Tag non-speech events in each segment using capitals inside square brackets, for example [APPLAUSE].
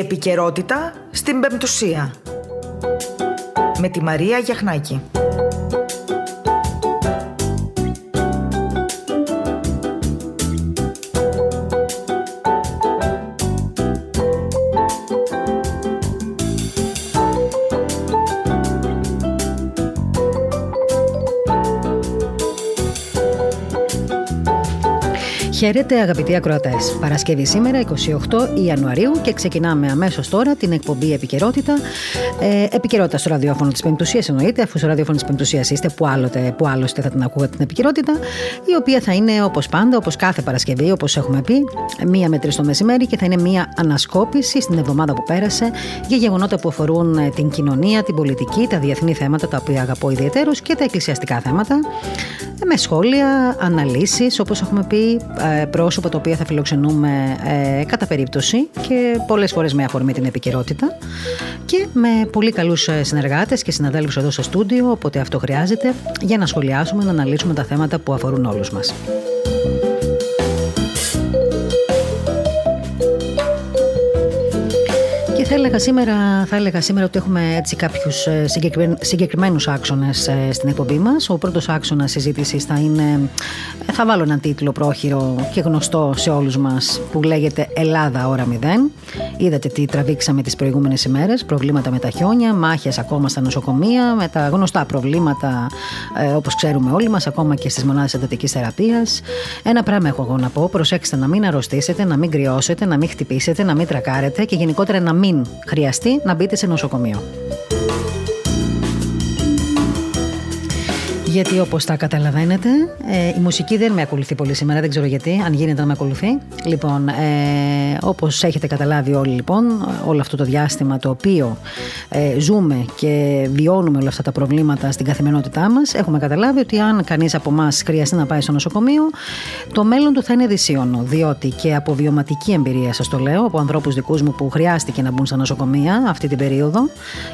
επικαιρότητα στην Πεμπτουσία. Με τη Μαρία Γιαχνάκη. Χαίρετε αγαπητοί ακροατές. Παρασκευή σήμερα 28 Ιανουαρίου και ξεκινάμε αμέσως τώρα την εκπομπή Επικαιρότητα. Ε, επικαιρότητα στο ραδιόφωνο της Πεμπτουσίας εννοείται, αφού στο ραδιόφωνο της Πεμπτουσίας είστε, που, άλλοτε, που άλλωστε θα την ακούγατε την επικαιρότητα, η οποία θα είναι όπως πάντα, όπως κάθε Παρασκευή, όπως έχουμε πει, μία με τρεις το μεσημέρι και θα είναι μία ανασκόπηση στην εβδομάδα που πέρασε για γεγονότα που αφορούν ε, την κοινωνία, την πολιτική, τα διεθνή θέματα τα οποία αγαπώ ιδιαίτερως και τα εκκλησιαστικά θέματα. Με σχόλια, αναλύσεις, όπως έχουμε πει, ε, πρόσωπα τα οποία θα φιλοξενούμε ε, κατά περίπτωση και πολλές φορές με αφορμή την επικαιρότητα και με πολύ καλούς ε, συνεργάτες και συναδέλφους εδώ στο στούντιο, όποτε αυτό χρειάζεται, για να σχολιάσουμε, να αναλύσουμε τα θέματα που αφορούν όλους μας. Έλεγα σήμερα, θα έλεγα σήμερα ότι έχουμε έτσι κάποιους ε, συγκεκριμένους άξονες ε, στην εκπομπή μας. Ο πρώτος άξονας συζήτησης θα είναι, ε, θα βάλω έναν τίτλο πρόχειρο και γνωστό σε όλους μας που λέγεται «Ελλάδα ώρα 0». Είδατε τι τραβήξαμε τις προηγούμενες ημέρες, προβλήματα με τα χιόνια, μάχες ακόμα στα νοσοκομεία, με τα γνωστά προβλήματα όπως ξέρουμε όλοι μας, ακόμα και στις μονάδες εντατικής θεραπείας. Ένα πράγμα έχω εγώ να πω, προσέξτε να μην αρρωστήσετε, να μην κρυώσετε, να μην χτυπήσετε, να μην τρακάρετε και γενικότερα να μην χρειαστεί να μπείτε σε νοσοκομείο. Γιατί όπως τα καταλαβαίνετε, ε, η μουσική δεν με ακολουθεί πολύ σήμερα, δεν ξέρω γιατί, αν γίνεται να με ακολουθεί. Λοιπόν, ε, όπως έχετε καταλάβει όλοι, λοιπόν, όλο αυτό το διάστημα το οποίο ε, ζούμε και βιώνουμε όλα αυτά τα προβλήματα στην καθημερινότητά μας, έχουμε καταλάβει ότι αν κανείς από εμάς χρειαστεί να πάει στο νοσοκομείο, το μέλλον του θα είναι δυσίωνο. Διότι και από βιωματική εμπειρία, σας το λέω, από ανθρώπους δικούς μου που χρειάστηκε να μπουν στα νοσοκομεία αυτή την περίοδο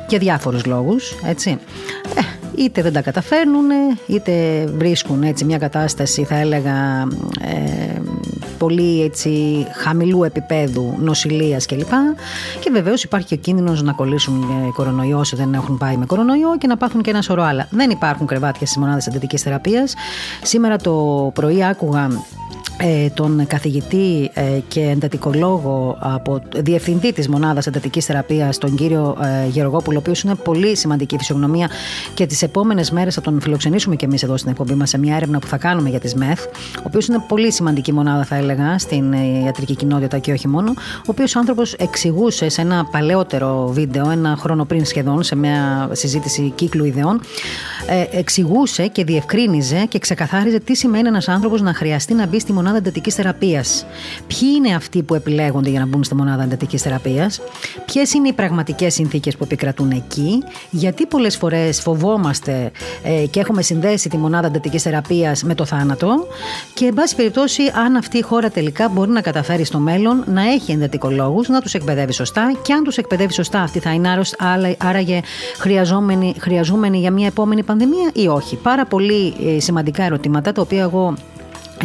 για διάφορους λόγους, έτσι. Ε, είτε δεν τα καταφέρνουν, είτε βρίσκουν έτσι μια κατάσταση θα έλεγα ε, πολύ έτσι χαμηλού επίπεδου νοσηλείας κλπ. Και βεβαίως υπάρχει και ο κίνδυνος να κολλήσουν κορονοϊό όσο δεν έχουν πάει με κορονοϊό και να πάθουν και ένα σωρό άλλα. Δεν υπάρχουν κρεβάτια στις μονάδες εντατικής θεραπείας. Σήμερα το πρωί άκουγα ε, τον καθηγητή ε, και εντατικολόγο από διευθυντή της μονάδας εντατικής θεραπείας τον κύριο ε, Γεωργόπουλο ο οποίος είναι πολύ σημαντική φυσιογνωμία και τις επόμενες μέρες θα τον φιλοξενήσουμε και εμείς εδώ στην εκπομπή μας σε μια έρευνα που θα κάνουμε για τις ΜΕΘ ο οποίος είναι πολύ σημαντική μονάδα θα έλεγα στην ιατρική κοινότητα και όχι μόνο ο οποίος ο άνθρωπος εξηγούσε σε ένα παλαιότερο βίντεο ένα χρόνο πριν σχεδόν σε μια συζήτηση κύκλου ιδεών εξηγούσε και διευκρίνιζε και ξεκαθάριζε τι σημαίνει ένας άνθρωπος να χρειαστεί να μπει στη μονάδα μονάδα εντατικής θεραπείας. Ποιοι είναι αυτοί που επιλέγονται για να μπουν στη μονάδα εντατικής θεραπείας, ποιες είναι οι πραγματικές συνθήκες που επικρατούν εκεί, γιατί πολλές φορές φοβόμαστε ε, και έχουμε συνδέσει τη μονάδα εντατικής θεραπείας με το θάνατο; Και, εν πάση περιπτώσει, αν αυτή η χώρα τελικά μπορεί να καταφέρει στο μέλλον να έχει εντατικολόγου, να τους εκπαιδεύει σωστά και αν τους εκπαιδεύει σωστά, αυτοί θα είναι άραγε χρειαζόμενοι, χρειαζόμενοι για μια επόμενη πανδημία ή όχι; Πάρα πολύ ε, σημαντικά ερωτήματα τα οποία εγώ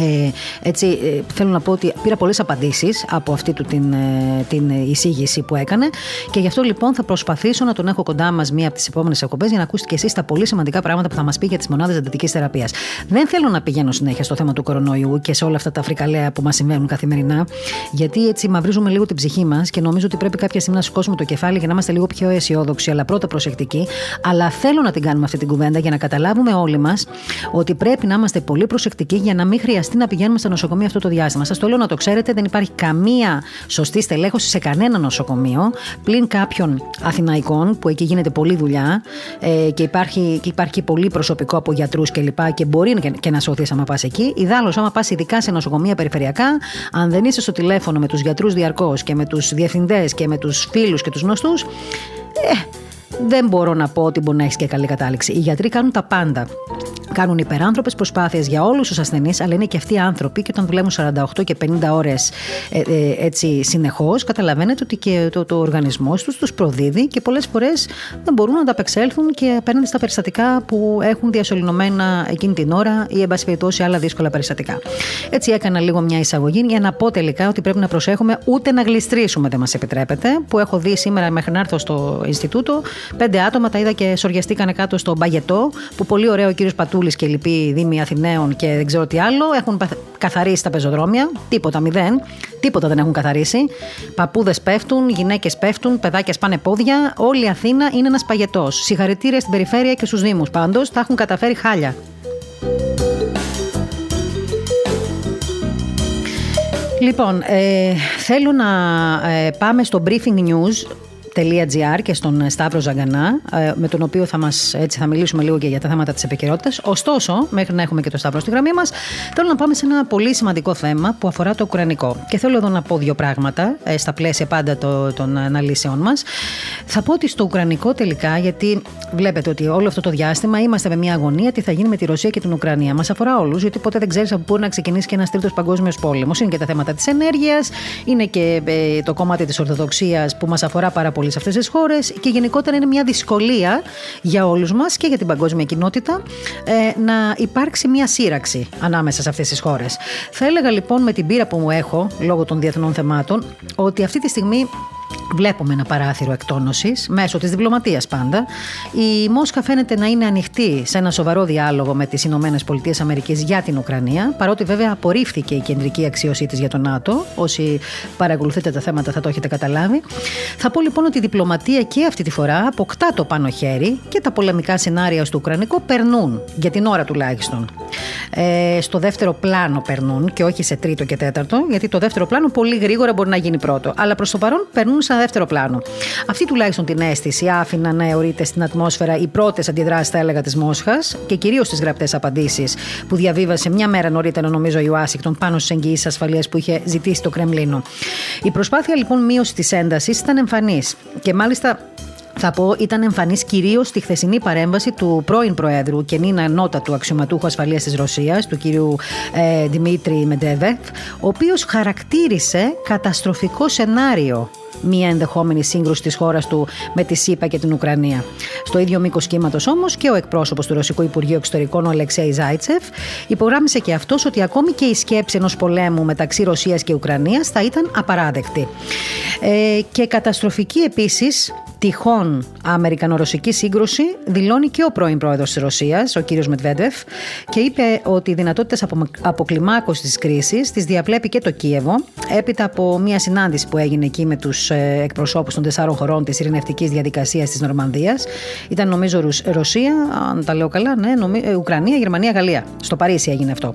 ε, έτσι, ε, θέλω να πω ότι πήρα πολλές απαντήσεις από αυτή του την, ε, την εισήγηση που έκανε και γι' αυτό λοιπόν θα προσπαθήσω να τον έχω κοντά μας μία από τις επόμενες εκπομπές για να ακούσετε και εσείς τα πολύ σημαντικά πράγματα που θα μας πει για τις μονάδες εντατικής θεραπείας. Δεν θέλω να πηγαίνω συνέχεια στο θέμα του κορονοϊού και σε όλα αυτά τα φρικαλέα που μας συμβαίνουν καθημερινά γιατί έτσι μαυρίζουμε λίγο την ψυχή μας και νομίζω ότι πρέπει κάποια στιγμή να σηκώσουμε το κεφάλι για να είμαστε λίγο πιο αισιόδοξοι αλλά πρώτα προσεκτικοί αλλά θέλω να την κάνουμε αυτή την κουβέντα για να καταλάβουμε όλοι μας ότι πρέπει να είμαστε πολύ προσεκτικοί για να μην χρειαστεί χρειαστεί να πηγαίνουμε στα νοσοκομεία αυτό το διάστημα. Σας το λέω να το ξέρετε, δεν υπάρχει καμία σωστή στελέχωση σε κανένα νοσοκομείο πλην κάποιων Αθηναϊκών που εκεί γίνεται πολλή δουλειά ε, και υπάρχει, και υπάρχει πολύ προσωπικό από γιατρούς κλπ. Και, και μπορεί και να σώθει άμα πας εκεί. Ιδάλω, άμα πας ειδικά σε νοσοκομεία περιφερειακά, αν δεν είσαι στο τηλέφωνο με τους γιατρούς διαρκώς και με τους διευθυντές και με τους φίλους και τους γνωστούς, ε, δεν μπορώ να πω ότι μπορεί να έχεις και καλή κατάληξη. Οι γιατροί κάνουν τα πάντα. Κάνουν υπεράνθρωπες προσπάθειες για όλους τους ασθενείς, αλλά είναι και αυτοί οι άνθρωποι και όταν δουλεύουν 48 και 50 ώρες ε, ε, έτσι συνεχώς, καταλαβαίνετε ότι και το, το οργανισμό τους τους προδίδει και πολλές φορές δεν μπορούν να ανταπεξέλθουν και απέναντι στα περιστατικά που έχουν διασωληνωμένα εκείνη την ώρα ή, εν πάση περιπτώσει, άλλα δύσκολα περιστατικά. Έτσι έκανα λίγο μια εισαγωγή για να πω τελικά ότι πρέπει να προσέχουμε ούτε να γλιστρήσουμε, δεν μας επιτρέπεται. Που έχω δει σήμερα μέχρι να έρθω στο Ινστιτούτο, πέντε άτομα τα είδα και σοριαστήκανε κάτω στο μπαγετό, που πολύ ωραίο ο κύριος Πατούλης και λοιποί Δήμοι Αθηναίων και δεν ξέρω τι άλλο έχουν καθαρίσει τα πεζοδρόμια. Τίποτα, μηδέν. Τίποτα δεν έχουν καθαρίσει. Παππούδες πέφτουν, γυναίκες πέφτουν, παιδάκια σπάνε πόδια. Όλη η Αθήνα είναι ένας παγετός. Συγχαρητήρια στην περιφέρεια και στους Δήμους. Πάντως τα έχουν καταφέρει χάλια. Λοιπόν, ε, θέλω να ε, πάμε στο briefing news και στον Σταύρο Ζαγκανά, ε, με τον οποίο θα, μας, έτσι, θα μιλήσουμε λίγο και για τα θέματα τη επικαιρότητα. Ωστόσο, μέχρι να έχουμε και το Σταύρο στη γραμμή μα, θέλω να πάμε σε ένα πολύ σημαντικό θέμα που αφορά το Ουκρανικό. Και θέλω εδώ να πω δύο πράγματα, ε, στα πλαίσια πάντα το, των αναλύσεων μα. Θα πω ότι στο Ουκρανικό τελικά, γιατί βλέπετε ότι όλο αυτό το διάστημα είμαστε με μια αγωνία τι θα γίνει με τη Ρωσία και την Ουκρανία. Μα αφορά όλου, γιατί ποτέ δεν ξέρει από πού μπορεί να ξεκινήσει και ένα τρίτο παγκόσμιο πόλεμο. Είναι και τα θέματα τη ενέργεια, είναι και ε, το κομμάτι τη Ορθοδοξία που μα αφορά πάρα πολύ πολύ σε αυτές τις χώρες και γενικότερα είναι μια δυσκολία για όλους μας και για την παγκόσμια κοινότητα ε, να υπάρξει μια σύραξη ανάμεσα σε αυτές τις χώρες. Θα έλεγα λοιπόν με την πείρα που μου έχω λόγω των διεθνών θεμάτων ότι αυτή τη στιγμή Βλέπουμε ένα παράθυρο εκτόνωσης μέσω της διπλωματίας πάντα. Η Μόσχα φαίνεται να είναι ανοιχτή σε ένα σοβαρό διάλογο με τις Ηνωμένες Πολιτείες Αμερικής για την Ουκρανία, παρότι βέβαια απορρίφθηκε η κεντρική αξίωσή της για το ΝΑΤΟ. Όσοι παρακολουθείτε τα θέματα θα το έχετε καταλάβει. Θα πω λοιπόν ότι η διπλωματία και αυτή τη φορά αποκτά το πάνω χέρι και τα πολεμικά σενάρια στο Ουκρανικό περνούν, για την ώρα τουλάχιστον. Ε, στο δεύτερο πλάνο περνούν και όχι σε τρίτο και τέταρτο, γιατί το δεύτερο πλάνο πολύ γρήγορα μπορεί να γίνει πρώτο. Αλλά προς το παρόν περνούν σε ένα δεύτερο πλάνο. Αυτή τουλάχιστον την αίσθηση άφηναν να αιωρείται στην ατμόσφαιρα οι πρώτες αντιδράσεις, θα έλεγα, της Μόσχας και κυρίως τις γραπτές απαντήσεις που διαβίβασε μια μέρα νωρίτερα, νομίζω, η Ουάσιγκτον πάνω στις εγγυήσεις ασφαλείας που είχε ζητήσει το Κρεμλίνο. Η προσπάθεια λοιπόν μείωσης της έντασης ήταν εμφανής και μάλιστα θα πω, ήταν εμφανής κυρίως στη χθεσινή παρέμβαση του πρώην Προέδρου και νύνα νότα του αξιωματούχου ασφαλείας της Ρωσίας, του κύριου ε, Δημήτρη Μεντέβεφ, ο οποίος χαρακτήρισε καταστροφικό σενάριο μια ενδεχόμενη σύγκρουση της χώρας του με τη ΣΥΠΑ και την Ουκρανία. Στο ίδιο μήκος κύματος όμως και ο εκπρόσωπος του Ρωσικού Υπουργείου Εξωτερικών, ο Αλεξέη Ζάιτσεφ, υπογράμμισε και αυτός ότι ακόμη και η σκέψη ενός πολέμου μεταξύ Ρωσίας και Ουκρανίας θα ήταν απαράδεκτη. Ε, και καταστροφική επίσης τυχόν Αμερικανο-Ρωσική σύγκρουση δηλώνει και ο πρώην πρόεδρος της Ρωσίας, ο κύριος Μετβέντεφ, και είπε ότι οι δυνατότητες αποκλιμάκωσης της κρίσης τις διαπλέπει και το Κίεβο, έπειτα από μια συνάντηση που έγινε εκεί με τους ε, εκπροσώπους των τεσσάρων χωρών της ειρηνευτικής διαδικασίας της Νορμανδίας. Ήταν νομίζω Ρωσία, αν τα λέω καλά, ναι, ε, Ουκρανία, Γερμανία, Γαλλία. Στο Παρίσι έγινε αυτό.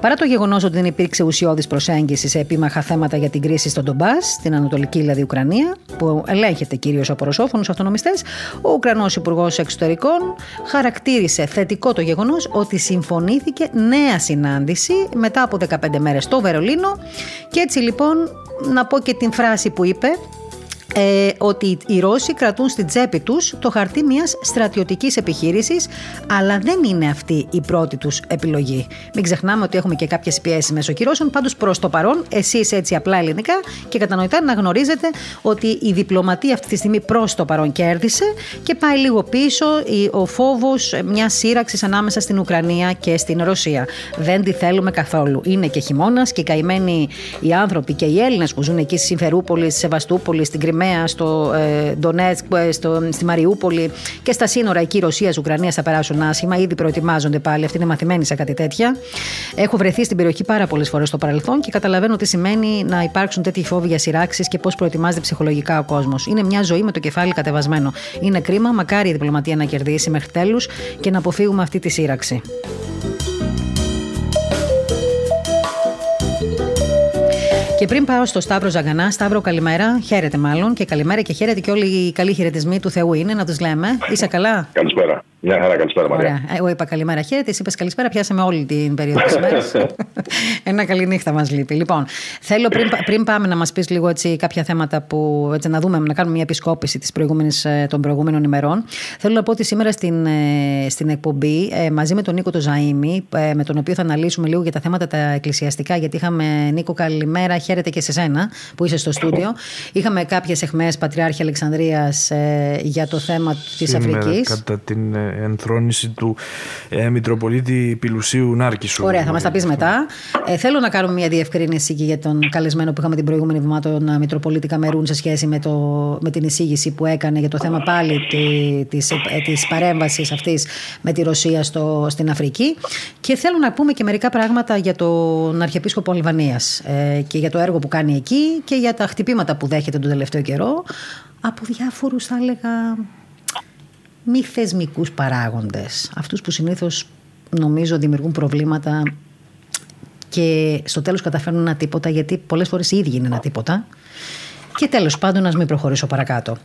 Παρά το γεγονός ότι δεν υπήρξε ουσιώδης προσέγγισης σε επίμαχα θέματα για την κρίση στον Ντομπάς, στην Ανατολική δηλαδή Ουκρανία, που ελέγχεται κυρίως από ρωσόφωνους αυτονομιστές, ο Ουκρανός Υπουργός Εξωτερικών χαρακτήρισε θετικό το γεγονός ότι συμφωνήθηκε νέα συνάντηση μετά από 15 μέρες στο Βερολίνο. Και έτσι λοιπόν να πω και την φράση που είπε ε, ότι οι Ρώσοι κρατούν στην τσέπη τους το χαρτί μιας στρατιωτικής επιχείρησης αλλά δεν είναι αυτή η πρώτη τους επιλογή. Μην ξεχνάμε ότι έχουμε και κάποιες πιέσεις μέσω κυρώσεων, πάντως προς το παρόν εσείς έτσι απλά ελληνικά και κατανοητά να γνωρίζετε ότι η διπλωματία αυτή τη στιγμή προς το παρόν κέρδισε και πάει λίγο πίσω ο φόβος μιας σύραξης ανάμεσα στην Ουκρανία και στην Ρωσία. Δεν τη θέλουμε καθόλου. Είναι και χειμώνας και οι καημένοι οι άνθρωποι και οι Έλληνες που ζουν εκεί στη Συμφερούπολη, στη Σεβαστούπολη, στην Κρυμαία στο ε, Ντονέτσκ, ε, στο, στη Μαριούπολη και στα σύνορα εκεί Ρωσία-Ουκρανία θα περάσουν άσχημα. Ήδη προετοιμάζονται πάλι. Αυτή είναι μαθημένη σε κάτι τέτοια. Έχω βρεθεί στην περιοχή πάρα πολλές φορές στο παρελθόν και καταλαβαίνω τι σημαίνει να υπάρξουν τέτοιοι φόβοι για σειράξεις και πώς προετοιμάζεται ψυχολογικά ο κόσμος. Είναι μια ζωή με το κεφάλι κατεβασμένο. Είναι κρίμα, μακάρι η διπλωματία να κερδίσει μέχρι τέλους και να αποφύγουμε αυτή τη σύραξη. Και πριν πάω στο Σταύρο Ζαγκανά, Σταύρο καλημέρα, χαίρετε μάλλον και καλημέρα και χαίρετε και όλοι οι καλοί χαιρετισμοί του Θεού είναι, να τους λέμε. Είσαι καλά; Καλησπέρα. Μια χαρά, καλησπέρα, Μαρία. Ωραία. Εγώ είπα καλημέρα, χαίρετε. Εσύ είπες καλησπέρα, πιάσαμε όλη την περίοδο της μέρα. [LAUGHS] Ένα καλή νύχτα μας λείπει. Λοιπόν, θέλω πριν, πριν πάμε να μας πεις λίγο έτσι, κάποια θέματα που έτσι, να δούμε, να κάνουμε μια επισκόπηση της ε, των προηγούμενων ημερών. Θέλω να πω ότι σήμερα στην, ε, στην εκπομπή, ε, μαζί με τον Νίκο το Ζαήμι, με τον οποίο θα αναλύσουμε λίγο για τα θέματα τα εκκλησιαστικά, γιατί είχαμε Νίκο, καλημέρα, χαίρετε και σε σένα που είσαι στο στούντιο. Είχαμε κάποιες εχμές Πατριάρχη Αλεξανδρίας για το θέμα της Αφρικής. Κατά την ενθρόνηση του ε, Μητροπολίτη Πιλουσίου Νάρκησου. Ωραία, θα μας τα πεις μετά. Ε, θέλω να κάνουμε μια διευκρίνηση και για τον καλεσμένο που είχαμε την προηγούμενη εβδομάδα, τον ε, Μητροπολίτη Καμερούν, σε σχέση με, το, με την εισήγηση που έκανε για το θέμα πάλι τη της, ε, της παρέμβασης αυτής με τη Ρωσία στο, στην Αφρική. Και θέλω να πούμε και μερικά πράγματα για τον Αρχιεπίσκοπο Αλβανίας ε, και για το έργο που κάνει εκεί και για τα χτυπήματα που δέχεται τον τελευταίο καιρό από διάφορους, θα έλεγα, μη θεσμικούς παράγοντες. Αυτούς που συνήθως νομίζω δημιουργούν προβλήματα και στο τέλος καταφέρνουν ένα τίποτα γιατί πολλές φορές οι ίδιοι είναι ένα τίποτα. Και τέλος πάντων, να μην προχωρήσω παρακάτω.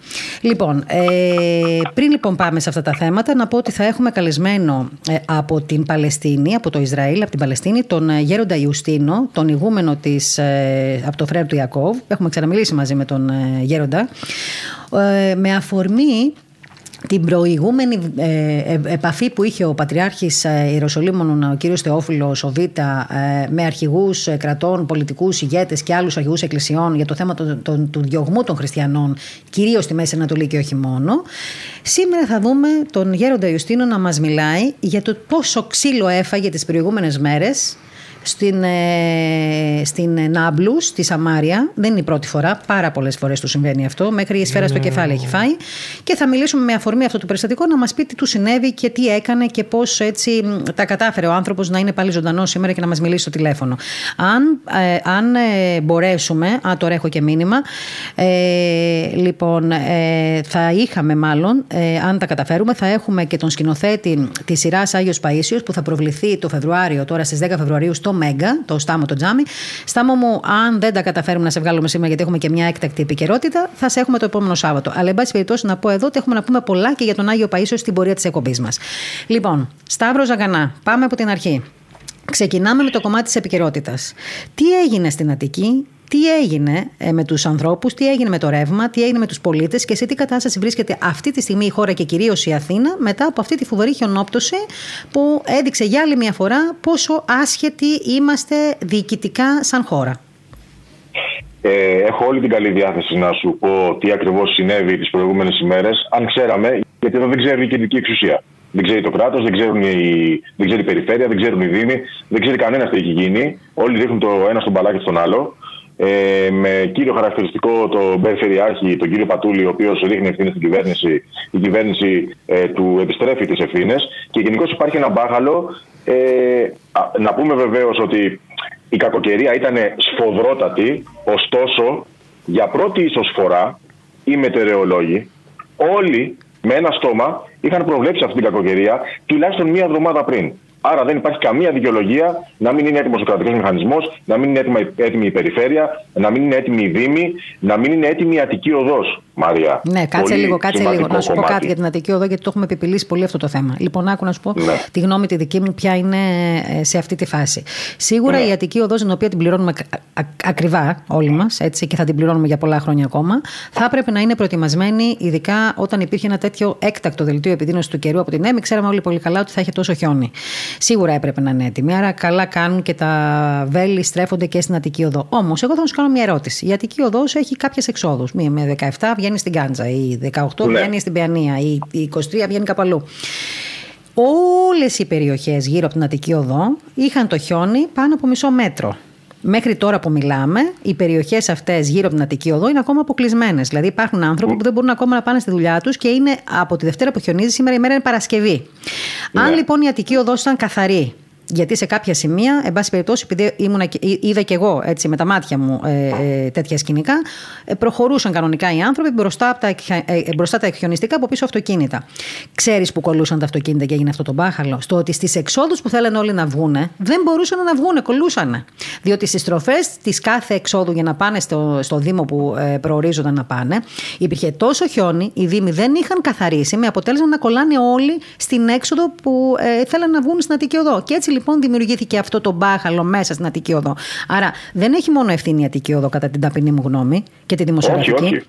Λοιπόν, ε, πριν λοιπόν πάμε σε αυτά τα θέματα, να πω ότι θα έχουμε καλεσμένο ε, από την Παλαιστίνη, από το Ισραήλ, από την Παλαιστίνη, τον ε, Γέροντα Ιουστίνο, τον ηγούμενο της, ε, από το φρέρο του Ιακώβ. Έχουμε ξαναμιλήσει μαζί με τον Γέροντα. με αφορμή την προηγούμενη ε, ε, επαφή που είχε ο Πατριάρχης ε, Ιεροσολύμων, ο κύριος Θεόφιλος, ο Β, με αρχηγούς κρατών, πολιτικούς ηγέτες και άλλους αρχηγούς εκκλησιών για το θέμα του διωγμού των χριστιανών, κυρίως στη Μέση Ανατολή και όχι μόνο. Σήμερα θα δούμε τον Γέροντα Ιουστίνο να μας μιλάει για το πόσο ξύλο έφαγε τις προηγούμενες μέρες στην, ε, στην Νάμπλου, στη Σαμάρια. Δεν είναι η πρώτη φορά, πάρα πολλές φορές του συμβαίνει αυτό. Μέχρι η σφαίρα στο ναι. κεφάλι έχει φάει. Και θα μιλήσουμε με αφορμή αυτό το περιστατικό να μας πει τι του συνέβη και τι έκανε και πώς έτσι τα κατάφερε ο άνθρωπος να είναι πάλι ζωντανό σήμερα και να μας μιλήσει στο τηλέφωνο. Αν, ε, αν ε, μπορέσουμε, α, τώρα έχω και μήνυμα, ε, λοιπόν, ε, θα είχαμε μάλλον, ε, αν τα καταφέρουμε, θα έχουμε και τον σκηνοθέτη της σειράς Άγιος Παίσιος που θα προβληθεί το Φεβρουάριο, τώρα στις 10 Φεβρουαρίου, στο Μέγκα, το Στάμο το Τζάμι. Στάμο μου, αν δεν τα καταφέρουμε να σε βγάλουμε σήμερα, γιατί έχουμε και μια έκτακτη επικαιρότητα, θα σε έχουμε το επόμενο Σάββατο. Αλλά, εν πάση περιπτώσει, να πω εδώ ότι έχουμε να πούμε πολλά και για τον Άγιο Παίσιο στην πορεία της εκπομπής μας. Λοιπόν, Σταύρο Ζαγανά, πάμε από την αρχή. Ξεκινάμε με το κομμάτι της επικαιρότητας. Τι έγινε στην Αττική, τι έγινε ε, με τους ανθρώπους, τι έγινε με το ρεύμα, τι έγινε με τους πολίτες και σε τι κατάσταση βρίσκεται αυτή τη στιγμή η χώρα και κυρίως η Αθήνα μετά από αυτή τη φοβερή χιονόπτωση που έδειξε για άλλη μια φορά πόσο άσχετοι είμαστε διοικητικά σαν χώρα. Ε, έχω όλη την καλή διάθεση να σου πω τι ακριβώς συνέβη τις προηγούμενες ημέρες, αν ξέραμε, γιατί εδώ δεν ξέρει η κεντρική εξουσία. Δεν ξέρει το κράτος, δεν, δεν ξέρει η περιφέρεια, δεν ξέρουν οι Δήμοι, δεν ξέρει κανένας τι έχει γίνει. Όλοι δείχνουν το ένα στον παλάκι στον άλλο ε, με κύριο χαρακτηριστικό τον Περιφερειάρχη, τον κύριο Πατούλη, ο οποίος ρίχνει ευθύνες στην κυβέρνηση. Η κυβέρνηση ε, του επιστρέφει τις ευθύνες. Και γενικώς υπάρχει ένα μπάχαλο. Ε, να πούμε βεβαίως ότι η κακοκαιρία ήταν σφοδρότατη, ωστόσο για πρώτη ίσω φορά οι μετεωρολόγοι όλοι με ένα στόμα είχαν προβλέψει αυτή την κακοκαιρία τουλάχιστον μία εβδομάδα πριν. Άρα δεν υπάρχει καμία δικαιολογία να μην είναι έτοιμος ο κρατικός μηχανισμός, να μην είναι έτοιμη η περιφέρεια, να μην είναι έτοιμη η Δήμη, να μην είναι έτοιμη η Αττική Οδός. Μαρία. Ναι, κάτσε λίγο, κάτσε λίγο. Να σου πω κάτι για την Αττική Οδό, γιατί το έχουμε επιπηλήσει πολύ αυτό το θέμα. Λοιπόν, άκου να σου πω ναι. τη γνώμη τη δική μου, ποια είναι ε, σε αυτή τη φάση. Σίγουρα ναι. η Αττική Οδός, την οποία την πληρώνουμε ακριβά όλοι μας, έτσι, και θα την πληρώνουμε για πολλά χρόνια ακόμα, θα έπρεπε να είναι προετοιμασμένη, ειδικά όταν υπήρχε ένα τέτοιο έκτακτο δελτίο επιδείνωσης του καιρού από την ΕΜΗ. Ξέραμε όλοι πολύ καλά ότι θα είχε τόσο χιόνι. Σίγουρα έπρεπε να είναι έτοιμη. Άρα καλά κάνουν και τα βέλη στρέφονται και στην Αττική Οδό. Όμως, εγώ θα σου κάνω μια ερώτηση. Η Αττική Οδός έχει κάποιες εξόδους. Μία με 17 βγαίνει στην Κάντζα, η 18 ναι. βγαίνει στην Παιανία, η 23 βγαίνει κάπου αλλού. Όλες οι περιοχές γύρω από την Αττική Οδό είχαν το χιόνι πάνω από μισό μέτρο. Μέχρι τώρα που μιλάμε, οι περιοχές αυτές γύρω από την Αττική Οδό είναι ακόμα αποκλεισμένες. Δηλαδή, υπάρχουν άνθρωποι που δεν μπορούν ακόμα να πάνε στη δουλειά τους και είναι από τη Δευτέρα που χιονίζει, σήμερα η μέρα είναι Παρασκευή. Αν ναι. λοιπόν η Αττική Οδός ήταν καθαρή γιατί σε κάποια σημεία, εν πάση περιπτώσει, επειδή ήμουνα, είδα και εγώ έτσι, με τα μάτια μου ε, ε, τέτοια σκηνικά, ε, προχωρούσαν κανονικά οι άνθρωποι μπροστά, από τα, ε, μπροστά τα εκχιονιστικά από πίσω αυτοκίνητα. Ξέρεις που κολούσαν τα αυτοκίνητα και έγινε αυτό το μπάχαλο; Στο ότι στις εξόδους που θέλανε όλοι να βγούνε, δεν μπορούσαν να βγούνε, κολούσαν. Διότι στις στροφές της κάθε εξόδου για να πάνε στο, στο Δήμο που ε, προορίζονταν να πάνε, υπήρχε τόσο χιόνι, οι Δήμοι δεν είχαν καθαρίσει, με αποτέλεσμα να κολλάνε όλοι στην έξοδο που ε, θέλανε να βγουν στην Αττική Οδό. Και έτσι λοιπόν δημιουργήθηκε αυτό το μπάχαλο μέσα στην Αττική Οδό. Άρα δεν έχει μόνο ευθύνη η Αττική Οδό, κατά την ταπεινή μου γνώμη και τη δημοσιογραφική. Όχι, όχι.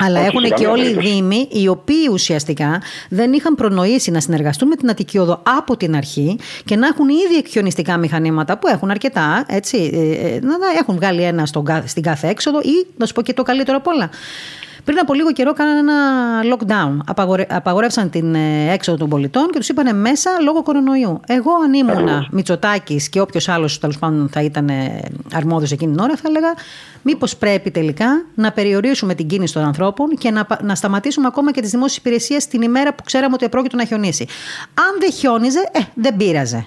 Αλλά Όχι, έχουν σε και καμία όλοι οι περίπτωση. Δήμοι, οι οποίοι ουσιαστικά δεν είχαν προνοήσει να συνεργαστούν με την Αττική Οδό από την αρχή και να έχουν ήδη εκχιονιστικά μηχανήματα που έχουν αρκετά, έτσι, ε, ε, να να έχουν βγάλει ένα στον, κα- στην κάθε έξοδο ή, να σου πω και το καλύτερο απ' όλα. Πριν από λίγο καιρό κάνανε ένα lockdown. Απαγορε... Απαγορεύσαν την ε, έξοδο των πολιτών και τους είπανε μέσα λόγω κορονοϊού. Εγώ, αν ήμουνα Ακριβώς. Μητσοτάκης και όποιος άλλος τέλος πάντων θα ήταν αρμόδιος εκείνη την ώρα, θα έλεγα μήπως πρέπει τελικά να περιορίσουμε την κίνηση των ανθρώπων και να, πα- να σταματήσουμε ακόμα και τις δημόσιες υπηρεσίες την ημέρα που ξέραμε ότι επρόκειτο να χιονίσει. Αν δεν χιόνιζε, ε, δεν πείραζε.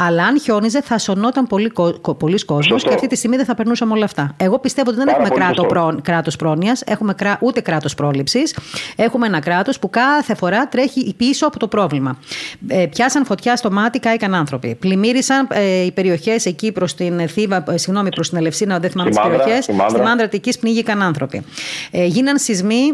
Αλλά αν χιόνιζε, θα σωνόταν πολύ κο- πολλοί κόσμος Σωστό. και αυτή τη στιγμή δεν θα περνούσαμε όλα αυτά. Εγώ πιστεύω ότι δεν Πάρα έχουμε πολύ κράτο σωστό. πρό, κράτος πρόνοιας, έχουμε κρά, ούτε κράτος πρόληψης. Έχουμε ένα κράτος που κάθε φορά τρέχει πίσω από το πρόβλημα. Ε, πιάσαν φωτιά στο μάτι, κάηκαν άνθρωποι. Πλημμύρισαν ε, οι περιοχές εκεί προς την Θήβα, ε, συγγνώμη, προς την Ελευσίνα, δεν θυμάμαι Στη τις Μάνδρα, περιοχές. στη Μάνδρα. Στη Μάνδρα Αττικής πνίγηκαν άνθρωποι. Ε, γίναν σεισμοί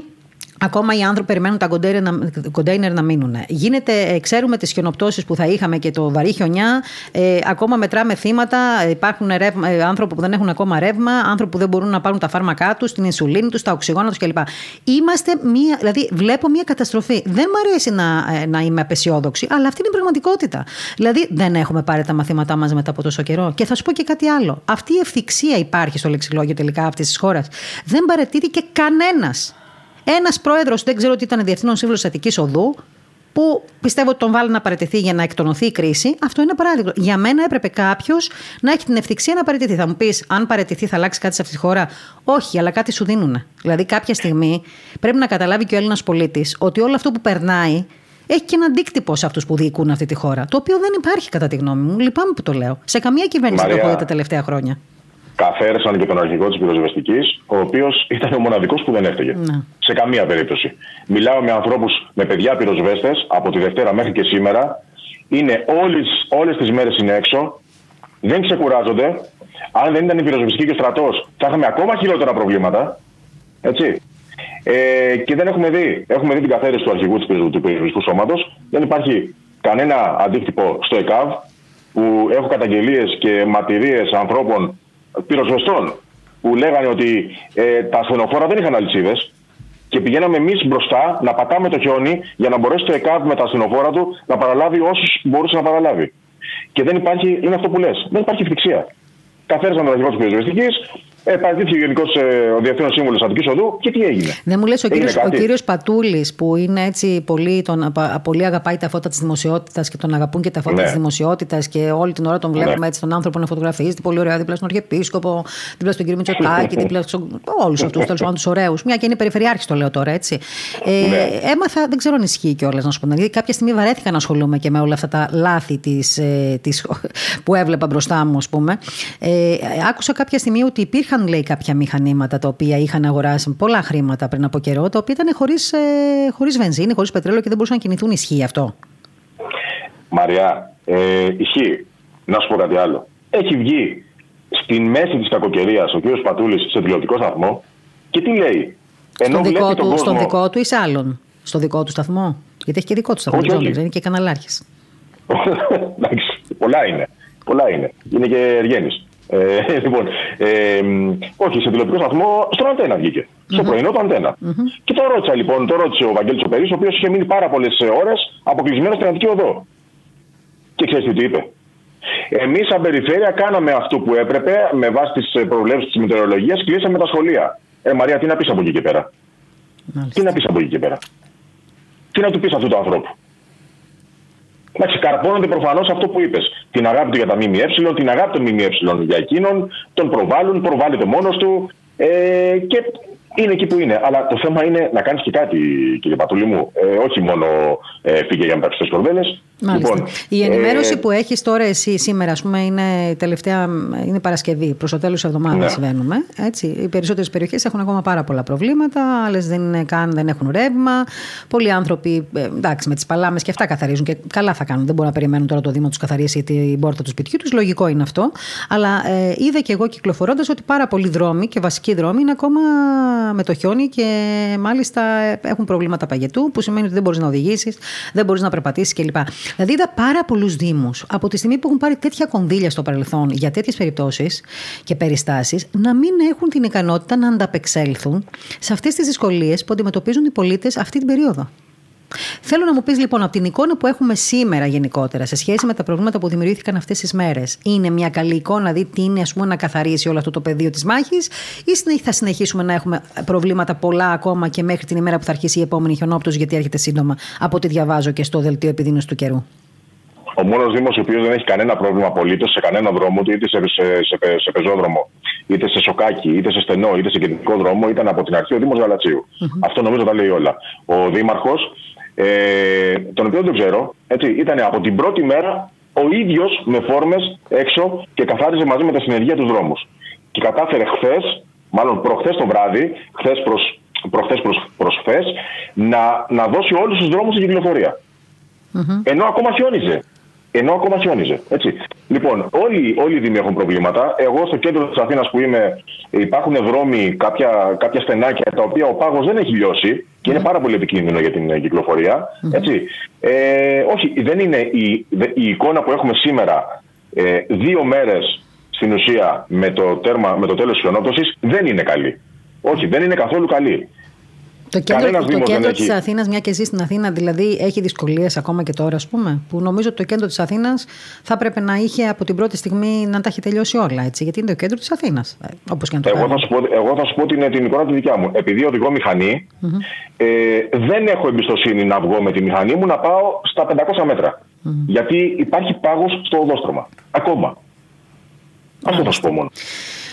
Ακόμα οι άνθρωποι περιμένουν τα κοντέινερ να, κοντέινερ να μείνουν. Γίνεται, ε, ξέρουμε τις χιονοπτώσεις που θα είχαμε και το βαρύ χιονιά. Ε, ακόμα μετράμε θύματα. Ε, Υπάρχουν ρεύμα, ε, άνθρωποι που δεν έχουν ακόμα ρεύμα, άνθρωποι που δεν μπορούν να πάρουν τα φάρμακά τους, την ινσουλίνη τους, τα οξυγόνα τους κλπ. Είμαστε μία, δηλαδή βλέπω μία καταστροφή. Δεν μου αρέσει να, ε, να είμαι απεσιόδοξη, αλλά αυτή είναι η πραγματικότητα. Δηλαδή δεν έχουμε πάρει τα μαθήματά μας μετά από τόσο καιρό. Και θα σου πω και κάτι άλλο. Αυτή η ευθυξία υπάρχει στο λεξιλόγιο τελικά αυτής της χώρας. Δεν παρετήθηκε κανένας. Ένας πρόεδρος, δεν ξέρω τι ήταν διευθύνων σύμβουλος Αττικής Οδού, που πιστεύω ότι τον βάλει να παραιτηθεί για να εκτονωθεί η κρίση. Αυτό είναι παράδειγμα. Για μένα έπρεπε κάποιος να έχει την ευθυξία να παραιτηθεί. Θα μου πεις, αν παραιτηθεί, θα αλλάξει κάτι σε αυτή τη χώρα; Όχι, αλλά κάτι σου δίνουν. Δηλαδή, κάποια στιγμή πρέπει να καταλάβει και ο Έλληνας πολίτης ότι όλο αυτό που περνάει έχει και ένα αντίκτυπο σε αυτούς που διοικούν αυτή τη χώρα. Το οποίο δεν υπάρχει κατά τη γνώμη μου. Λυπάμαι που το λέω. Σε καμία κυβέρνηση δεν το Μαρία, έχω δει τα τελευταία χρόνια. Καθαίρεσαν και τον αρχηγό της πυροσβεστικής, ο οποίος ήταν ο μοναδικός που δεν έφταιγε. Ναι. Σε καμία περίπτωση. Μιλάω με ανθρώπους, με παιδιά πυροσβέστες, από τη Δευτέρα μέχρι και σήμερα. Είναι όλες, όλες τις μέρες είναι έξω, δεν ξεκουράζονται. Αν δεν ήταν η πυροσβεστική και ο στρατός, θα είχαμε ακόμα χειρότερα προβλήματα. Έτσι. Ε, και δεν έχουμε δει. Έχουμε δει την καθαίρεση του αρχηγού της πυροσβε- του πυροσβεστικού σώματος. Δεν υπάρχει κανένα αντίκτυπο στο ΕΚΑΒ, που έχω καταγγελίες και μαρτυρίες ανθρώπων πυροσβεστών που λέγανε ότι ε, τα ασθενοφόρα δεν είχαν αλυσίδες και πηγαίναμε εμείς μπροστά να πατάμε το χιόνι για να μπορέσει το ΕΚΑΒ με τα ασθενοφόρα του να παραλάβει όσους μπορούσε να παραλάβει. Και δεν υπάρχει, είναι αυτό που λες, δεν υπάρχει ευθυξία. Καθαίρεσαν τον αρχηγό τη πυροσβεστική, ε, παραιτήθηκε ο γενικό ε, ο διευθύνων σύμβουλος Αττικής Οδού και τι έγινε. Δεν μου λες ο Έγινε κύριος, ο κάτι; κύριος Πατούλης που είναι έτσι πολύ, τον, απα- πολύ αγαπάει τα φώτα της δημοσιότητας και τον αγαπούν και τα φώτα Ναι. της δημοσιότητας και όλη την ώρα τον βλέπουμε Ναι. έτσι τον άνθρωπο να φωτογραφίζει πολύ ωραία δίπλα στον Αρχιεπίσκοπο, δίπλα στον κύριο Μητσοτάκη, [LAUGHS] δίπλα στον όλους αυτούς τέλος πάντων τους ωραίους. Μια και είναι περιφερειάρχης το λέω τώρα έτσι. Ε, Ναι. Έμαθα, δεν ξέρω αν ισχύει κιόλας να σου πω. Δηλαδή κάποια στιγμή βαρέθηκα να ασχολούμαι και με όλα αυτά τα λάθη της, ε, της, [LAUGHS] που έβλεπα μπροστά μου, ας πούμε. Ε, άκουσα κάποια στιγμή ότι υπήρχαν, λέει, κάποια μηχανήματα τα οποία είχαν αγοράσει πολλά χρήματα πριν από καιρό, τα οποία ήταν χωρίς, ε, χωρίς βενζίνη, χωρίς πετρέλαιο και δεν μπορούσαν να κινηθούν. Ισχύει αυτό; Μαριά, ε, ισχύει. Να σου πω κάτι άλλο. Έχει βγει στη μέση της κακοκαιρίας ο κ. Πατούλης σε τηλεοπτικό σταθμό και τι λέει; Ενώ Στον βλέπει δικό, τον του, κόσμο. στον δικό του ή σε άλλον; Στο δικό του σταθμό; Γιατί έχει και δικό του σταθμό. Όχι, δεν όχι. ξέρω, είναι και καναλάρχης. [LAUGHS] Εντάξει, πολλά είναι. Πολλά είναι. Είναι και εργένη. Ε, λοιπόν, ε, μ, όχι, σε τηλεοπτικό σταθμό, στον Αντένα βγήκε. Στο πρωινό του αντενα Και το ρώτησα λοιπόν, το ρώτησε ο Βαγγέλης ο Περίς, ο οποίος είχε μείνει πάρα πολλές ώρες αποκλεισμένος στην Αττική Οδό. Και ξέρεις τι του είπε; Εμείς, σαν περιφέρεια, κάναμε αυτό που έπρεπε με βάση τις προβλέψεις της μετεωρολογίας, κλείσαμε τα σχολεία. Ε, Μαρία, τι να πεις από εκεί και πέρα; Μάλιστα. Τι να πεις από εκεί και πέρα; Τι να του πεις αυτού του ανθρώπου; Εντάξει, καρπώνονται προφανώς αυτό που είπες. Την αγάπη του για τα ΜΜΕ, την αγάπη των ΜΜΕ για εκείνον, τον προβάλλουν, προβάλλεται μόνος του ε, και είναι εκεί που είναι. Αλλά το θέμα είναι να κάνεις και κάτι, κύριε Πατούλη μου. Ε, όχι μόνο ε, φύγε για μεταξύ κορδέλες. Μάλιστα. η ενημέρωση ε, που έχεις τώρα εσύ σήμερα, ας πούμε, είναι τελευταία είναι Παρασκευή. Προς το τέλος της εβδομάδας Ναι. συμβαίνουμε. Έτσι. Οι περισσότερες περιοχές έχουν ακόμα πάρα πολλά προβλήματα. Άλλες δεν, είναι καν, δεν έχουν ρεύμα. Πολλοί άνθρωποι, ε, εντάξει, με τις παλάμες και αυτά καθαρίζουν και καλά θα κάνουν. Δεν μπορούν να περιμένουν τώρα το Δήμο τους καθαρίσει την πόρτα του σπιτιού τους. Λογικό είναι αυτό. Αλλά ε, είδα και εγώ κυκλοφορώντας ότι πάρα πολλοί δρόμοι και βασικοί δρόμοι είναι ακόμα με το χιόνι και μάλιστα έχουν προβλήματα παγετού, που σημαίνει ότι δεν μπορείς να οδηγήσεις, δεν μπορείς να περπατήσεις κλπ. Δηλαδή είδα πάρα πολλούς Δήμους από τη στιγμή που έχουν πάρει τέτοια κονδύλια στο παρελθόν για τέτοιες περιπτώσεις και περιστάσεις να μην έχουν την ικανότητα να ανταπεξέλθουν σε αυτές τις δυσκολίες που αντιμετωπίζουν οι πολίτες αυτή την περίοδο. Θέλω να μου πεις λοιπόν από την εικόνα που έχουμε σήμερα γενικότερα σε σχέση με τα προβλήματα που δημιουργήθηκαν αυτές τις μέρες, είναι μια καλή εικόνα, δει τι είναι ας πούμε, να καθαρίσει όλο αυτό το πεδίο της μάχης, ή θα συνεχίσουμε να έχουμε προβλήματα πολλά ακόμα και μέχρι την ημέρα που θα αρχίσει η επόμενη χιονόπτωση, γιατί έρχεται σύντομα από ό,τι διαβάζω και στο δελτίο επιδείνωσης του καιρού. Ο μόνος Δήμος ο οποίος δεν έχει κανένα πρόβλημα απολύτως σε κανένα δρόμο του, είτε σε, σε, σε, σε πεζόδρομο, είτε σε σοκάκι, είτε σε στενό, είτε σε κεντρικό δρόμο, ήταν από την αρχή ο Δήμος Γαλατσίου. Mm-hmm. Αυτό νομίζω τα λέει όλα. Ο Δήμαρχος ε, τον οποίο δεν ξέρω, έτσι, ήταν από την πρώτη μέρα ο ίδιος με φόρμες έξω και καθάριζε μαζί με τα συνεργεία τους δρόμους. Και κατάφερε χθες, μάλλον προχθές το βράδυ, χθες προς προχθές προς, να, να δώσει όλους τους δρόμους στην κυκλοφορία. Mm-hmm. Ενώ ακόμα χιόνιζε. Ενώ ακόμα χιόνιζε. Έτσι. Λοιπόν, όλοι, όλοι οι Δήμοι έχουν προβλήματα. Εγώ στο κέντρο της Αθήνας που είμαι, υπάρχουν δρόμοι, κάποια, κάποια στενάκια τα οποία ο πάγος δεν έχει λιώσει και είναι πάρα πολύ επικίνδυνο για την κυκλοφορία. Έτσι. Ε, όχι, δεν είναι η, η εικόνα που έχουμε σήμερα, ε, δύο μέρες στην ουσία με το, τέρμα, με το τέλος της δεν είναι καλή. Όχι, δεν είναι καθόλου καλή. Το κέντρο, το κέντρο της Αθήνας, μια και ζει στην Αθήνα, δηλαδή έχει δυσκολίες ακόμα και τώρα, ας πούμε. Που νομίζω ότι το κέντρο της Αθήνας θα έπρεπε να είχε από την πρώτη στιγμή να τα έχει τελειώσει όλα, έτσι. Γιατί είναι το κέντρο της Αθήνας. Ε, Όπως και να το εγώ θα, σου πω, εγώ θα σου πω την, την εικόνα τη δικιά μου. Επειδή οδηγώ μηχανή, mm-hmm. ε, δεν έχω εμπιστοσύνη να βγω με τη μηχανή μου να πάω στα 500 μέτρα. Mm-hmm. Γιατί υπάρχει πάγος στο οδόστρωμα. Ακόμα. Αυτό θα σου πω μόνο.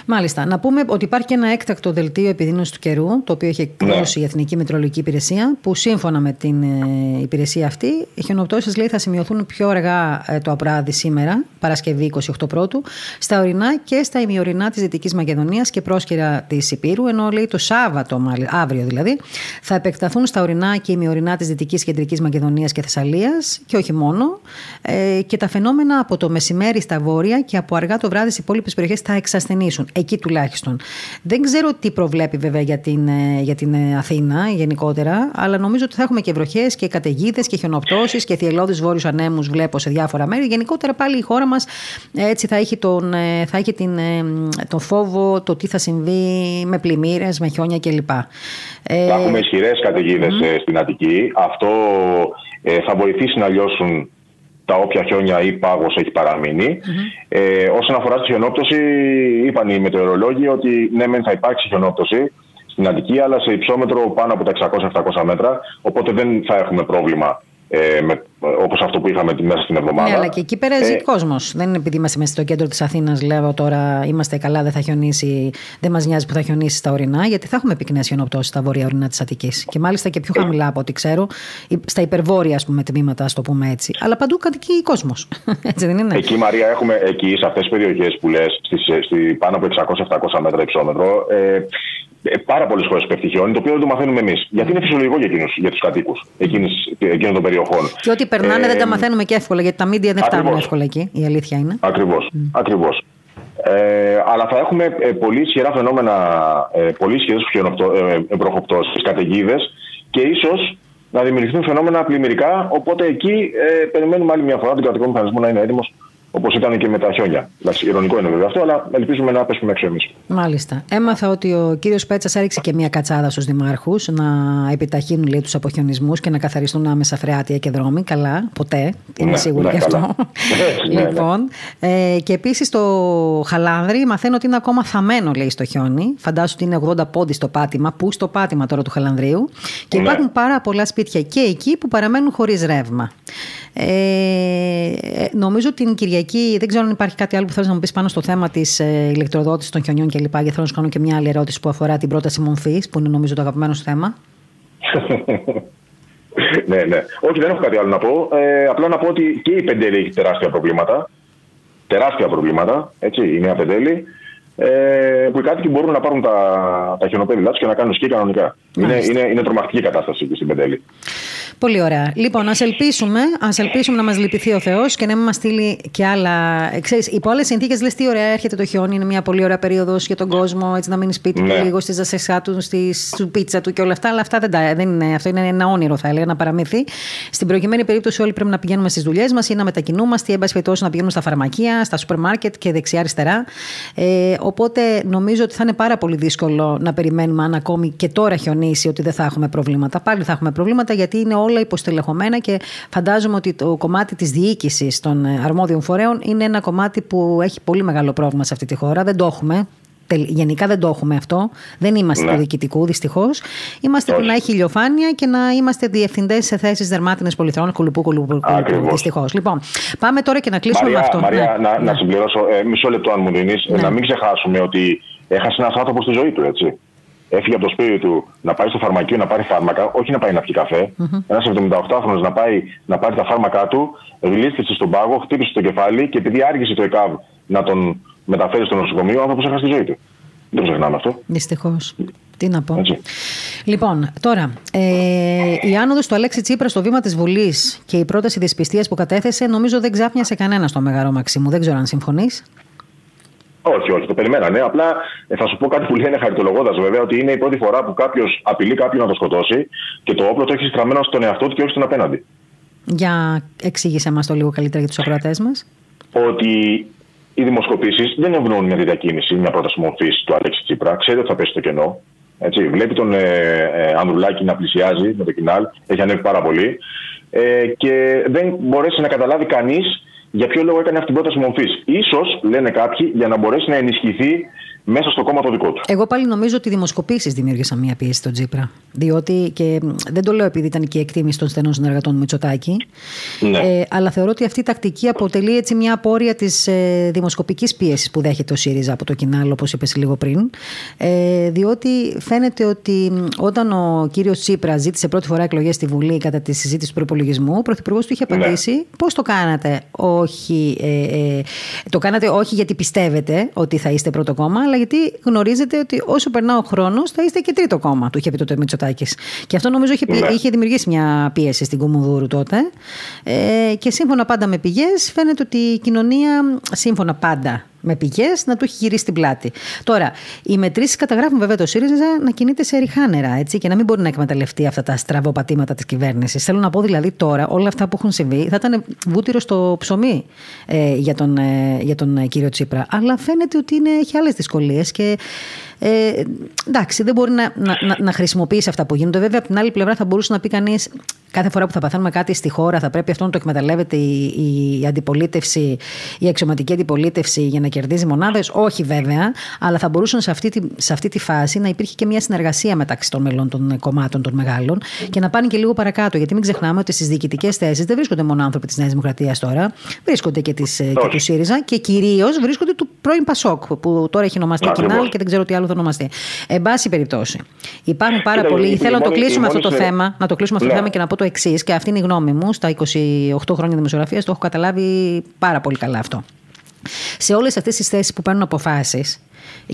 Μάλιστα. Να πούμε ότι υπάρχει και ένα έκτακτο δελτίο επιδείνωσης του καιρού, το οποίο έχει εκδώσει ναι. η Εθνική Μετρολογική Υπηρεσία, που σύμφωνα με την ε, υπηρεσία αυτή, οι χιονοπτώσεις λέει θα σημειωθούν πιο αργά ε, το απράδι σήμερα, Παρασκευή 28 Πρώτου, στα ορεινά και στα ημιορεινά της Δυτικής Μακεδονίας και πρόσκαιρα της Υπήρου, ενώ λέει το Σάββατο, αύριο δηλαδή, θα επεκταθούν στα ορεινά και ημιορεινά της Δυτικής Κεντρικής Μακεδονίας και Θεσσαλίας και όχι μόνο, ε, και τα φαινόμενα από το μεσημέρι στα βόρεια και από αργά το βράδυ στις υπόλοιπες περιοχές θα εξασθενήσουν εκεί τουλάχιστον. Δεν ξέρω τι προβλέπει βέβαια για την, ε, για την ε, Αθήνα γενικότερα, αλλά νομίζω ότι θα έχουμε και βροχές και καταιγίδες και χιονοπτώσεις και θυελώδεις βόρειους ανέμους, βλέπω σε διάφορα μέρη. Γενικότερα πάλι η χώρα μας έτσι θα έχει, τον, ε, θα έχει την, τον φόβο το τι θα συμβεί με πλημμύρες, με χιόνια κλπ. Θα έχουμε ισχυρές καταιγίδες στην Αττική. Αυτό θα βοηθήσει να λιώσουν τα όποια χιόνια ή πάγος έχει Ε, όσον αφορά τη χιονόπτωση, είπαν οι μετεωρολόγοι ότι ναι, μεν θα υπάρξει χιονόπτωση στην Αττική, αλλά σε υψόμετρο πάνω από τα 600-700 μέτρα. Οπότε δεν θα έχουμε πρόβλημα ε, όπως αυτό που είχαμε μέσα στην εβδομάδα. Ναι, αλλά και εκεί περάζει ε, κόσμος. Δεν είναι επειδή είμαστε μέσα στο κέντρο της Αθήνας, λέω τώρα είμαστε καλά, δεν θα χιονίσει, δεν μας νοιάζει που θα χιονίσει στα ορεινά, γιατί θα έχουμε πυκνές χιονοπτώσεις στα βόρεια ορεινά της Αττικής. Και μάλιστα και πιο χαμηλά από ό,τι ξέρω, στα υπερβόρεια ας πούμε, τμήματα, ας το πούμε έτσι. Αλλά παντού κατοικεί κόσμος. [LAUGHS] έτσι δεν είναι; Εκεί, Μαρία, έχουμε εκεί σε αυτές τις περιοχές που λες, πάνω από 600-700 μέτρα υψόμετρο, ε, ε, πάρα πολλές φορέ πέφτει χιόνι, το οποίο δεν το μαθαίνουμε εμείς. Γιατί είναι φυσιολογικό για, εκείνους, για τους κατοίκους εκείνων των περιοχών. Και ό,τι περνάνε ε, δεν τα μαθαίνουμε και εύκολα, γιατί τα μίντια δεν φτάνουν εύκολα εκεί. Η αλήθεια είναι. Ακριβώς. Mm. Ακριβώς. Ε, αλλά θα έχουμε ε, πολύ ισχυρά φαινόμενα, ε, πολύ ισχυρέ ε, βροχοπτώσει, καταιγίδες και ίσως να δημιουργηθούν φαινόμενα πλημμυρικά. Οπότε εκεί ε, περιμένουμε άλλη μια φορά τον κρατικό μηχανισμό να είναι έτοιμος Όπως ήταν και με τα χιόνια. Εντάξει, ηρωνικό είναι βέβαια αυτό, αλλά ελπίζουμε να πέσουμε έξω εμείς. Μάλιστα. Έμαθα ότι ο κύριος Πέτσας έριξε και μία κατσάδα στους δημάρχους να επιταχύνουν τους αποχιονισμούς και να καθαριστούν άμεσα φρεάτια και δρόμοι. Καλά, ποτέ. Είμαι ναι, σίγουρη ναι, γι' αυτό. [LAUGHS] Ναι, ναι, λοιπόν, ε, και επίσης το Χαλάνδρι μαθαίνω ότι είναι ακόμα θαμένο, λέει, στο χιόνι. Φαντάζομαι ότι είναι 80 πόντι στο πάτημα. Πού στο πάτημα τώρα του Χαλανδρίου. Και ναι. υπάρχουν πάρα πολλά σπίτια και εκεί που παραμένουν χωρίς ρεύμα. Ε, ε νομίζω την Κυριακή Κυριακή, δεν ξέρω αν υπάρχει κάτι άλλο που θέλεις να μου πεις πάνω στο θέμα της ε, ηλεκτροδότησης των χιονιών κλπ. Γιατί θέλω να σου κάνω και μια άλλη ερώτηση που αφορά την πρόταση μομφή, που είναι νομίζω το αγαπημένο σου θέμα. [LAUGHS] ναι, ναι. Όχι, δεν έχω κάτι άλλο να πω. Ε, απλά να πω ότι και η Πεντέλη έχει τεράστια προβλήματα. Τεράστια προβλήματα. Έτσι, η Νέα Πεντέλη. Ε, που οι κάτοικοι μπορούν να πάρουν τα, τα χιονοπέδιλά του και να κάνουν σκι κανονικά. Είναι, είναι, είναι τρομακτική η κατάσταση εκεί στην Πεντέλη. Πολύ ωραία. Λοιπόν, ας ελπίσουμε, ας ελπίσουμε να μας λυπηθεί ο Θεός και να μην μας στείλει και άλλα. Ξέρεις, υπό άλλες συνθήκες λες τι ωραία έρχεται το χιόνι, είναι μια πολύ ωραία περίοδος για τον κόσμο, έτσι να μείνει σπίτι ναι. λίγο στη ζασεσά του, στη πίτσα του και όλα αυτά. Αλλά αυτά δεν, τα, δεν είναι, αυτό είναι ένα όνειρο, θα έλεγα, ένα παραμύθι. Στην προκειμένη περίπτωση, όλοι πρέπει να πηγαίνουμε στις δουλειές μας ή να μετακινούμαστε ή, εν να πηγαίνουμε στα φαρμακεία, στα σούπερ μάρκετ και δεξιά-αριστερά. Ε, οπότε νομίζω ότι θα είναι πάρα πολύ δύσκολο να περιμένουμε αν ακόμη και τώρα χιονίσει ότι δεν θα έχουμε προβλήματα. Πάλι θα έχουμε προβλήματα γιατί είναι όλα υποστελεχωμένα και φαντάζομαι ότι το κομμάτι της διοίκησης των αρμόδιων φορέων είναι ένα κομμάτι που έχει πολύ μεγάλο πρόβλημα σε αυτή τη χώρα. Δεν το έχουμε. Γενικά δεν το έχουμε αυτό. Δεν είμαστε ναι. του διοικητικού, δυστυχώς. Είμαστε του να έχει ηλιοφάνεια και να είμαστε διευθυντές σε θέσεις δερμάτινες πολυθρόνων, κουλουπού, κουλουπού. Δυστυχώς. Λοιπόν, πάμε τώρα και να κλείσουμε Μαρία, με αυτό. Μαρία, ναι. να, να συμπληρώσω ε, μισό λεπτό, αν μου δίνεις, ναι. να μην ξεχάσουμε ότι έχασε ένα άνθρωπο στη ζωή του, έτσι. Έφυγε από το σπίτι του να πάει στο φαρμακείο να πάρει φάρμακα, όχι να πάει να πιει καφέ. Mm-hmm. Ένας 78χρονο να πάει να πάρει τα φάρμακά του, γλίστησε στον πάγο, χτύπησε το κεφάλι και επειδή άργησε το ΕΚΑΒ να τον μεταφέρει στο νοσοκομείο, ο άνθρωπος έχασε τη ζωή του. Δεν το ξεχνάμε αυτό. Δυστυχώς. Τι να πω. Έτσι. Λοιπόν, τώρα, ε, η άνοδος του Αλέξη Τσίπρα στο βήμα της Βουλής και η πρόταση δυσπιστίας που κατέθεσε, νομίζω δεν ξάπνιασε κανένα στο Μεγαρό Μαξίμου. Δεν ξέρω αν συμφωνείς. Όχι, όχι, το περιμένανε. Απλά ε, θα σου πω κάτι που λένε χαριτολογώντας βέβαια ότι είναι η πρώτη φορά που κάποιος απειλεί κάποιον να το σκοτώσει και το όπλο το έχεις στραμμένο στον εαυτό του και όχι στον απέναντι. Για εξήγησε μας το λίγο καλύτερα για τους ακροατές μας. Ότι οι δημοσκοπήσεις δεν ευνοούν μια διακίνηση, μια πρόταση μορφής του Αλέξη Τσίπρα. Ξέρει ότι θα πέσει στο κενό. Έτσι, βλέπει τον ε, ε, Ανδρουλάκη να πλησιάζει με το κοινάλ, έχει ανέβει πάρα πολύ. Ε, και δεν μπορέσει να καταλάβει κανείς για ποιο λόγο έκανε αυτή την πρόταση μορφής. σω, λένε κάποιοι, για να μπορέσει να ενισχυθεί μέσα στο κόμμα το δικό του. Εγώ πάλι νομίζω ότι οι δημοσκοπήσεις δημιούργησαν μια πίεση στον Τζίπρα. Διότι και δεν το λέω επειδή ήταν και η εκτίμηση των στενών συνεργατών Μητσοτάκη. Ναι. Ε, αλλά θεωρώ ότι αυτή η τακτική αποτελεί έτσι μια απόρρια της ε, δημοσκοπικής πίεσης που δέχεται ο ΣΥΡΙΖΑ από το κοινάλ, όπως είπες λίγο πριν. Ε, διότι φαίνεται ότι όταν ο κύριος Τσίπρα ζήτησε πρώτη φορά εκλογές στη Βουλή κατά τη συζήτηση του προπολογισμού, ο πρωθυπουργός του είχε ναι. απαντήσει ναι. πώς το κάνατε. Όχι, ε, ε, το κάνατε όχι γιατί πιστεύετε ότι θα είστε πρώτο κόμμα, αλλά γιατί γνωρίζετε ότι όσο περνά ο χρόνος θα είστε και τρίτο κόμμα, του είχε πει τότε Μητσοτάκης. Και αυτό νομίζω είχε, ναι. είχε δημιουργήσει μια πίεση στην Κομουδούρου τότε. Ε, και σύμφωνα πάντα με πηγές, φαίνεται ότι η κοινωνία, σύμφωνα πάντα με πηγές να του έχει γυρίσει την πλάτη. Τώρα, οι μετρήσεις καταγράφουν βέβαια το ΣΥΡΙΖΑ να κινείται σε ριχάνερα έτσι, και να μην μπορεί να εκμεταλλευτεί αυτά τα στραβοπατήματα της κυβέρνησης. Θέλω να πω δηλαδή τώρα όλα αυτά που έχουν συμβεί θα ήταν βούτυρο στο ψωμί ε, για, τον, ε, για τον ε, κύριο Τσίπρα. Αλλά φαίνεται ότι είναι, έχει άλλες δυσκολίες και ε, εντάξει, δεν μπορεί να, να, να, χρησιμοποιήσει αυτά που γίνονται. Βέβαια, από την άλλη πλευρά θα μπορούσε να πει κανείς κάθε φορά που θα παθαίνουμε κάτι στη χώρα θα πρέπει αυτό να το εκμεταλλεύεται η, η αντιπολίτευση, η αξιωματική αντιπολίτευση για να κερδίζει μονάδες. Όχι βέβαια, αλλά θα μπορούσαν σε αυτή, τη, σε αυτή τη φάση να υπήρχε και μια συνεργασία μεταξύ των μελών των κομμάτων των μεγάλων και να πάνε και λίγο παρακάτω. Γιατί μην ξεχνάμε ότι στις διοικητικές θέσεις δεν βρίσκονται μόνο άνθρωποι της Νέας Δημοκρατίας τώρα, βρίσκονται και, της, και του ΣΥΡΙΖΑ και κυρίως βρίσκονται του πρώην Πασόκ, που τώρα έχει ονομαστεί Κινάλ και δεν ξέρω τι άλλο θα ονομαστεί. Εν πάση περιπτώσει, υπάρχουν πάρα πολλοί. Θέλω να το κλείσουμε αυτό το θέμα, να το κλείσουμε αυτό το ναι. θέμα και να πω το εξής, και αυτή είναι η γνώμη μου. Στα 28 χρόνια δημοσιογραφίας το έχω καταλάβει πάρα πολύ καλά αυτό. Σε όλες αυτές τις θέσεις που παίρνουν αποφάσεις,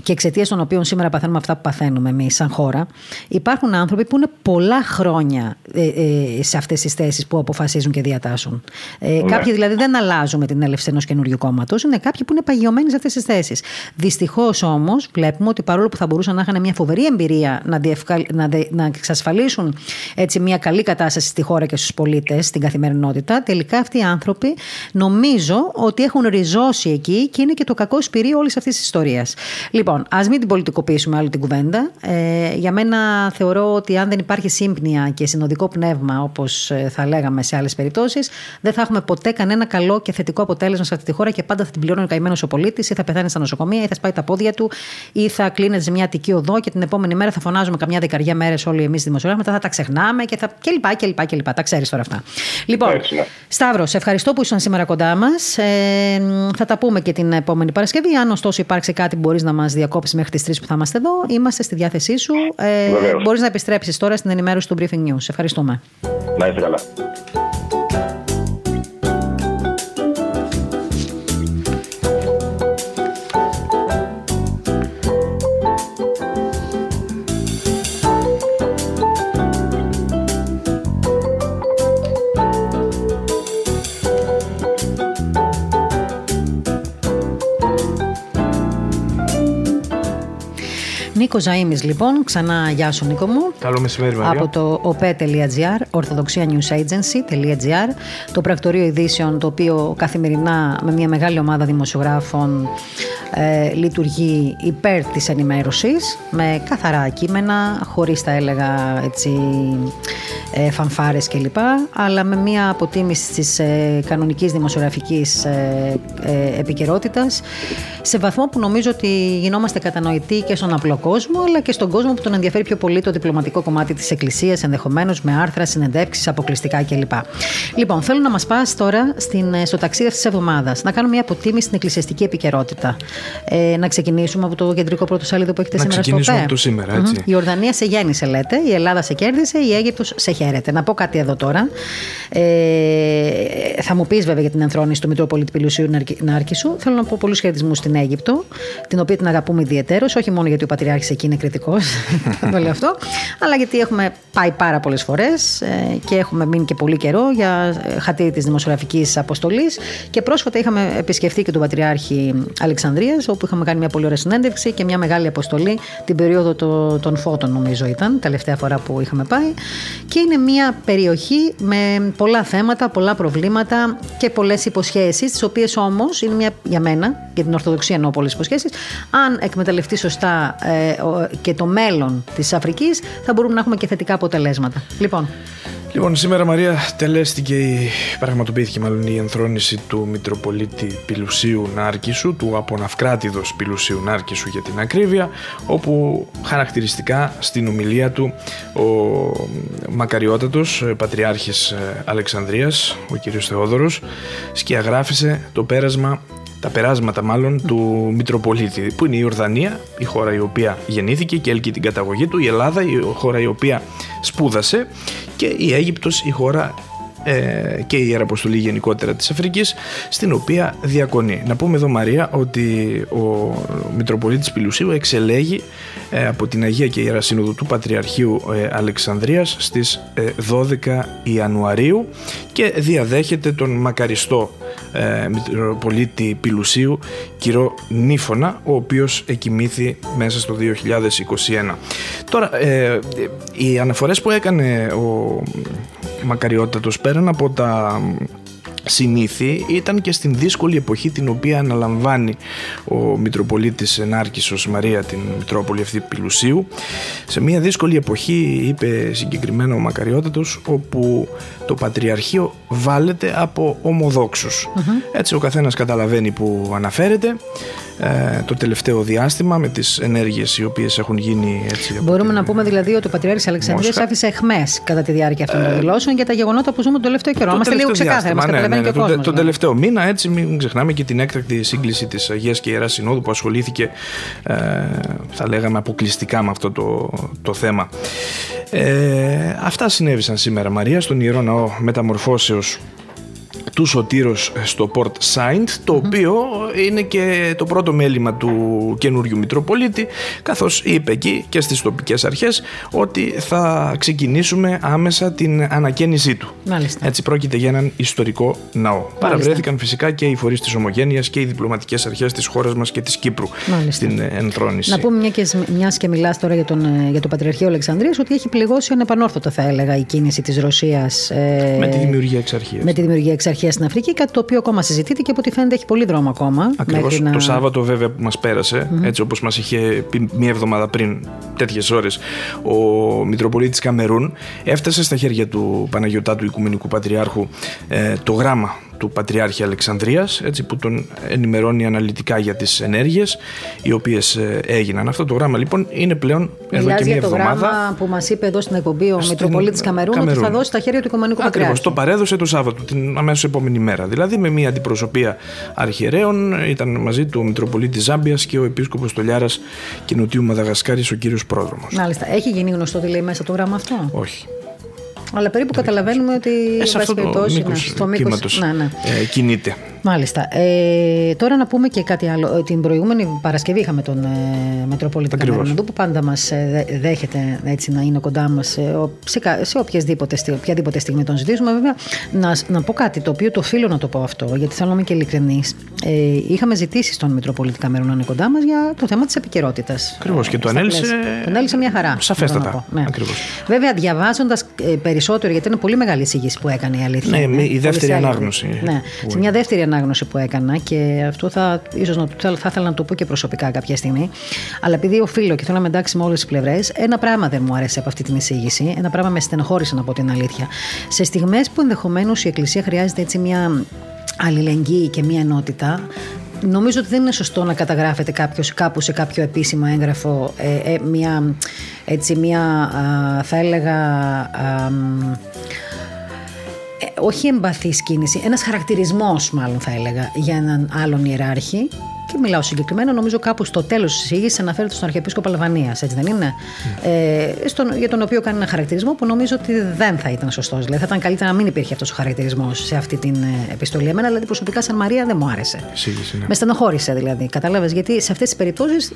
και εξαιτίας των οποίων σήμερα παθαίνουμε αυτά που παθαίνουμε εμείς σαν χώρα, υπάρχουν άνθρωποι που είναι πολλά χρόνια ε, ε, σε αυτές τις θέσεις που αποφασίζουν και διατάσσουν. Ε, ναι. Κάποιοι δηλαδή δεν αλλάζουν με την έλευση ενός καινούριου κόμματος, είναι κάποιοι που είναι παγιωμένοι σε αυτές τις θέσεις. Δυστυχώς όμως βλέπουμε ότι παρόλο που θα μπορούσαν να είχαν μια φοβερή εμπειρία να, διευκαλ... να, δε... να εξασφαλίσουν έτσι, μια καλή κατάσταση στη χώρα και στους πολίτες, στην καθημερινότητα, τελικά αυτοί οι άνθρωποι νομίζω ότι έχουν ριζώσει εκεί και είναι και το κακό σπυρί όλης αυτής της ιστορίας. Λοιπόν, ας μην την πολιτικοποιήσουμε άλλη την κουβέντα. Ε, για μένα θεωρώ ότι αν δεν υπάρχει σύμπνοια και συνοδικό πνεύμα, όπως ε, θα λέγαμε σε άλλες περιπτώσεις, δεν θα έχουμε ποτέ κανένα καλό και θετικό αποτέλεσμα σε αυτή τη χώρα και πάντα θα την πληρώνει ο καημένος ο πολίτης ή θα πεθάνει στα νοσοκομεία ή θα σπάει τα πόδια του ή θα κλείνεται σε μια αττική οδό και την επόμενη μέρα θα φωνάζουμε καμιά δεκαριά μέρες όλοι εμείς δημοσιογράφοι, μετά θα τα ξεχνάμε και θα. κλπ. κλπ, κλπ. Τα ξέρεις τώρα αυτά. Λοιπόν, ναι. Σταύρος, σε ευχαριστώ που ήσουν σήμερα κοντά μας. Ε, θα τα πούμε και την επόμενη Παρασκευή. Αν ωστόσο υπάρξει κάτι, μπορείς να μας διακόψεις μέχρι τις 3 που θα είμαστε εδώ. Είμαστε στη διάθεσή σου. Ε, Μπορείς να επιστρέψεις τώρα στην ενημέρωση του Briefing News. Ευχαριστούμε. Να είστε καλά. Νίκος Ζαήμι, λοιπόν, ξανά γεια σου Νίκο μου. Καλό μεσημέρι, Μαρία. Από το op.gr, orthodoxianewsagency.gr, το πρακτορείο ειδήσεων το οποίο καθημερινά με μια μεγάλη ομάδα δημοσιογράφων ε, λειτουργεί υπέρ της ενημέρωσης με καθαρά κείμενα, χωρίς τα έλεγα έτσι ε, φανφάρες κλπ. Αλλά με μια αποτίμηση της ε, κανονικής δημοσιογραφικής ε, ε, επικαιρότητας σε βαθμό που νομίζω ότι γινόμαστε κατανοητοί και στον απλό κόσμο αλλά και στον κόσμο που τον ενδιαφέρει πιο πολύ το διπλωματικό κομμάτι της Εκκλησίας ενδεχομένως με άρθρα, συνεντεύξεις, αποκλειστικά κλπ. Λοιπόν, θέλω να μας πας τώρα στην, ε, στο ταξίδι αυτής της εβδομάδας να κάνουμε μια αποτίμηση στην εκκλησιαστική επικαιρότητα. Ε, να ξεκινήσουμε από το κεντρικό πρωτοσέλιδο που έχετε Να σήμερα στο ξεκινήσουμε ΠΕ. από το σήμερα, έτσι. Μμμ. Η Ορδανία σε γέννησε, λέτε. Η Ελλάδα σε κέρδισε. Η Αίγυπτος σε χαίρεται. Να πω κάτι εδώ τώρα. Ε, θα μου πεις βέβαια για την ενθρόνηση του Μητροπολίτη Πιλουσίου Ναρκι- Νάρκησου. Θέλω να πω πολλούς χαιρετισμούς στην Αίγυπτο, την οποία την αγαπούμε ιδιαίτερως. Όχι μόνο γιατί ο Πατριάρχης εκεί είναι κριτικός, [LAUGHS] το λέω αυτό, αλλά γιατί έχουμε πάει πάρα πολλές φορές και έχουμε μείνει και πολύ καιρό για ε, χατήρι της δημοσιογραφικής αποστολής. Και πρόσφατα είχαμε επισκεφθεί και τον Πατριάρχη Αλεξανδρίας, όπου είχαμε κάνει μια πολύ ωραία συνέντευξη και μια μεγάλη αποστολή την περίοδο το- των φώτων, νομίζω ήταν, τελευταία φορά που είχαμε πάει. Και είναι μια περιοχή με πολλά θέματα, πολλά προβλήματα και πολλές υποσχέσεις, τις οποίες όμως είναι μια, για μένα, για την Ορθοδοξία εννοώ πολλές υποσχέσεις, αν εκμεταλλευτείς σωστά ε, ο- και το μέλλον της Αφρικής, θα μπορούμε να έχουμε και θετικά αποτελέσματα. Λοιπόν, Λοιπόν, σήμερα Μαρία τελέστηκε η, πραγματοποιήθηκε μάλλον η ενθρόνηση του Μητροπολίτη Πιλουσίου Νάρκησου, του Αποναυκράτηδος Πιλουσίου Νάρκησου για την ακρίβεια, όπου χαρακτηριστικά στην ομιλία του ο μακαριότατος ε, Πατριάρχης ε, Αλεξανδρίας, ο κύριος Θεόδωρος, σκιαγράφησε το πέρασμα τα περάσματα μάλλον του Μητροπολίτη, που είναι η Ορδανία, η χώρα η οποία γεννήθηκε και έλκει την καταγωγή του, η Ελλάδα, η χώρα η οποία σπούδασε και η Αίγυπτος, η χώρα ε, και η Ιεραποστολή γενικότερα της Αφρικής στην οποία διακονεί. Να πούμε εδώ Μαρία ότι ο Μητροπολίτης Πιλουσίου εξελέγει ε, από την Αγία και Ιερά Σύνοδο του Πατριαρχείου ε, Αλεξανδρίας στις ε, 12 Ιανουαρίου και διαδέχεται τον μακαριστό ε, Μητροπολίτη Πιλουσίου κύριο Νίφωνα ο οποίος εκοιμήθη μέσα στο 2021. Τώρα ε, οι αναφορές που έκανε ο Μακαριότατος πέραν από τα συνήθι ήταν και στην δύσκολη εποχή την οποία αναλαμβάνει ο Μητροπολίτης Ενάρκησος Μαρία την Μητρόπολη αυτή Πιλουσίου σε μια δύσκολη εποχή είπε συγκεκριμένα ο Μακαριότατος όπου το Πατριαρχείο βάλεται από ομοδόξους. Έτσι ο καθένας καταλαβαίνει που αναφέρεται. ε, το τελευταίο διάστημα με τις ενέργειες οι οποίες έχουν γίνει έτσι από μπορούμε την- να πούμε δηλαδή ότι ο Πατριάρχης Αλεξανδρίας Μόσχα. άφησε εχμές κατά τη διάρκεια αυτών των δηλώσεων για τα γεγονότα που ζούμε τον τελευταίο καιρό. Το Είμαστε λίγο τελευταίο ξεκάθαροι, μας διάστημα, καταλαβαίνει ναι, και ναι, ο το- κόσμος. Τον τελευταίο μήνα, έτσι, μην ξεχνάμε και την έκτακτη σύγκληση της Αγίας και Ιεράς Συνόδου που ασχολήθηκε, ε, θα λέγαμε, αποκλειστικά με αυτό το, το θέμα. Ε, αυτά συνέβησαν σήμερα, Μαρία, στον Ιερό Ναό Μεταμορφώσεως του Σωτήρος στο Port Saint, το οποίο είναι και το πρώτο μέλημα του καινούριου Μητροπολίτη, καθώς είπε εκεί και στις τοπικές αρχές ότι θα ξεκινήσουμε άμεσα την ανακαίνισή του. Μάλιστα. Έτσι πρόκειται για έναν ιστορικό ναό. Παραβρέθηκαν φυσικά και οι φορείς της Ομογένειας και οι διπλωματικές αρχές της χώρας μας και της Κύπρου Μάλιστα. στην ε, ενθρόνηση. Να πούμε μια και, μιας και μιλάς τώρα για, τον, ε, για το Πατριαρχείο Αλεξανδρίας ότι έχει πληγώσει ανεπανόρθωτο θα έλεγα η κίνηση της Ρωσίας ε, Με τη δημιουργία εξ αρχής. με τη δημιουργία εξ αρχής στην Αφρική κάτι το οποίο ακόμα συζητείται και από ό,τι φαίνεται έχει πολύ δρόμο ακόμα Ακριβώς. μέχρι να... το Σάββατο βέβαια που μας περασε έτσι όπως μας είχε πει μία εβδομάδα πριν τέτοιες ώρες ο Μητροπολίτης Καμερούν έφτασε στα χέρια του Παναγιωτάτου Οικουμενικού Πατριάρχου ε, το γράμμα του Πατριάρχη Αλεξανδρίας έτσι, που τον ενημερώνει αναλυτικά για τις ενέργειες οι οποίες ε, έγιναν. Αυτό το γράμμα λοιπόν είναι πλέον εδώ Μιλάς και μία για το εβδομάδα γράμμα που μας είπε εδώ στην εκπομπή ο Στην Μητροπολίτης Καμερούν, ότι Καμερούν. θα δώσει στα χέρια του Οικουμενικού Ακριβώς, Πατριάρχη. το παρέδωσε το Σάββατο, την αμέσως επόμενη μέρα. Δηλαδή με μια αντιπροσωπεία αρχιερέων ήταν μαζί του ο Μητροπολίτης Ζάμπιας και ο Επίσκοπος Τολιάρας και Νοτιού Μαδαγασκάρης ο κύριος Πρόδρομος. Μάλιστα. Έχει γίνει γνωστό τι λέει μέσα το γράμμα αυτό; Όχι. Αλλά περίπου καταλαβαίνουμε ότι. Ε, σε εν αυτό πάση το περιπτώσει, μήκος ναι, στο μήκος- κύματος Ναι, ναι. ε, κινείται. Μάλιστα. Ε, τώρα να πούμε και κάτι άλλο. Ε, την προηγούμενη Παρασκευή είχαμε τον ε, Μετροπολίτη Καναρινοδού που πάντα μας ε, δέχεται έτσι, να είναι κοντά μας σε, σε, σε οποιαδήποτε, οποιαδήποτε στιγμή τον ζητήσουμε. Βέβαια, να, να πω κάτι το οποίο το οφείλω να το πω αυτό, γιατί θέλω να είμαι και ειλικρινής. Ε, είχαμε ζητήσει στον Μετροπολίτη Καμερού να είναι κοντά μας για το θέμα της επικαιρότητας. Ακριβώς. Και το ανέλησε. Το ανέλησε μια χαρά. Σαφέστατα. Ναι. Βέβαια, διαβάζοντας περισσότερο, γιατί είναι πολύ μεγάλη εισήγηση που έκανε η αλήθεια. Ναι, η δεύτερη ανάγνωση. Ναι, σε μια δεύτερη ανάγνωση που έκανα και αυτό θα, ίσως να, θα, θα ήθελα να το πω και προσωπικά κάποια στιγμή. Αλλά επειδή οφείλω και θέλω να με εντάξει με όλες τις πλευρές, ένα πράγμα δεν μου άρεσε από αυτή την εισήγηση. Ένα πράγμα με στενοχώρησε να πω την αλήθεια. Σε στιγμές που ενδεχομένως η Εκκλησία χρειάζεται έτσι μια αλληλεγγύη και μια ενότητα, Νομίζω ότι δεν είναι σωστό να καταγράφεται κάποιος κάπου σε κάποιο επίσημο έγγραφο ε, ε, μια, έτσι, μια α, θα έλεγα α, όχι εμπαθή κίνηση, ένας χαρακτηρισμός μάλλον θα έλεγα για έναν άλλον ιεράρχη και μιλάω συγκεκριμένα, νομίζω κάπου στο τέλος της εισήγησης αναφέρεται στον Αρχιεπίσκοπο Αλβανίας, έτσι δεν είναι; Mm. Ε, στον, για τον οποίο κάνει ένα χαρακτηρισμό που νομίζω ότι δεν θα ήταν σωστός. Δηλαδή θα ήταν καλύτερα να μην υπήρχε αυτός ο χαρακτηρισμός σε αυτή την ε, επιστολή. Εμένα δηλαδή προσωπικά σαν Μαρία δεν μου άρεσε. ναι. Με στενοχώρησε δηλαδή. Κατάλαβες; Γιατί σε αυτές τις περιπτώσεις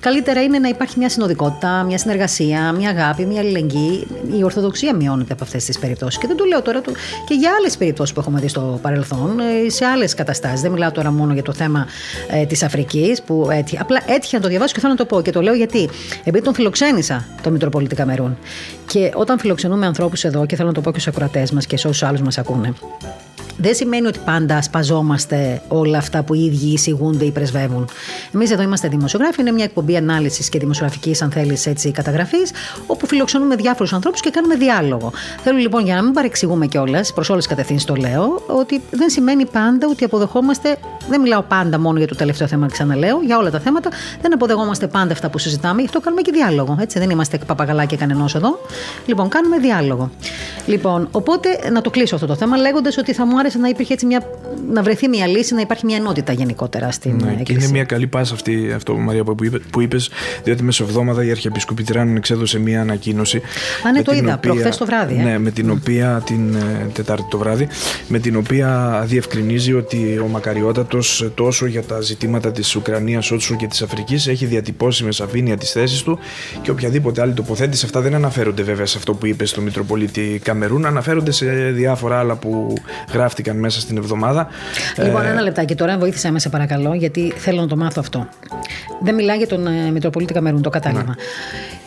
καλύτερα είναι να υπάρχει μια συνοδικότητα, μια συνεργασία, μια αγάπη, μια αλληλεγγύη. Η Ορθοδοξία μειώνεται από αυτές τις περιπτώσεις. Και δεν το λέω τώρα και για άλλες περιπτώσεις που έχουμε δει στο παρελθόν, ε, σε άλλες καταστάσεις. Δεν μιλάω τώρα μόνο για το θέμα ε, ε, της Αφρικής, που έτυχε. Απλά έτυχε να το διαβάσω και θέλω να το πω. Και το λέω γιατί. Επειδή τον φιλοξένησα το Μητροπολίτη Καμερούν. Και όταν φιλοξενούμε ανθρώπους εδώ, και θέλω να το πω και στους ακροατές μας και σε όσους άλλους μας ακούνε, δεν σημαίνει ότι πάντα σπαζόμαστε όλα αυτά που οι ίδιοι εισηγούνται ή πρεσβεύουν. Εμείς εδώ είμαστε δημοσιογράφοι, είναι μια εκπομπή ανάλυσης και δημοσιογραφικής, αν θέλεις, καταγραφής, όπου φιλοξενούμε διάφορους ανθρώπους και κάνουμε διάλογο. Θέλω λοιπόν, για να μην παρεξηγούμε κιόλας, προς όλες τις κατευθύνσεις το λέω, ότι δεν σημαίνει πάντα ότι αποδεχόμαστε. Δεν μιλάω πάντα μόνο για το τελευταίο θέμα, ξαναλέω, για όλα τα θέματα. Δεν αποδεχόμαστε πάντα αυτά που συζητάμε, γι' αυτό κάνουμε και διάλογο. Έτσι, δεν είμαστε παπαγαλάκια κανενός εδώ. Λοιπόν, κάνουμε διάλογο. Λοιπόν, οπότε να το κλείσω αυτό το θέμα λέγοντας ότι θα μου άρεσε να υπήρχε έτσι μια, να βρεθεί μια λύση, να υπάρχει μια ενότητα γενικότερα στην ναι, εκκλησία. Και είναι μια καλή πάσα αυτή, αυτό Μαρία που, είπε, που είπες, διότι μεσοβδόμαδα η Αρχιεπισκοπή Τυράννων εξέδωσε μια ανακοίνωση. Α, ναι, το είδα, προχθές το βράδυ. Ε. Ναι, με την οποία, την ε, Τετάρτη το βράδυ, με την οποία διευκρινίζει ότι ο Μακαριότατος τόσο για τα ζητήματα της Ουκρανίας όσο και της Αφρικής έχει διατυπώσει με σαφήνεια τις θέσεις του και οποιαδήποτε άλλη τοποθέτηση. Αυτά δεν αναφέρονται βέβαια σε αυτό που είπε στο Μητροπολίτη Καμερούν, αναφέρονται σε διάφορα άλλα που γράφτηκαν μέσα στην εβδομάδα. Λοιπόν, ε, ένα λεπτάκι τώρα, βοήθησέ με σε παρακαλώ, γιατί θέλω να το μάθω αυτό. Δεν μιλάει για τον ε, Μητροπολίτη Καμερούν, το κατάλαβα. Ναι.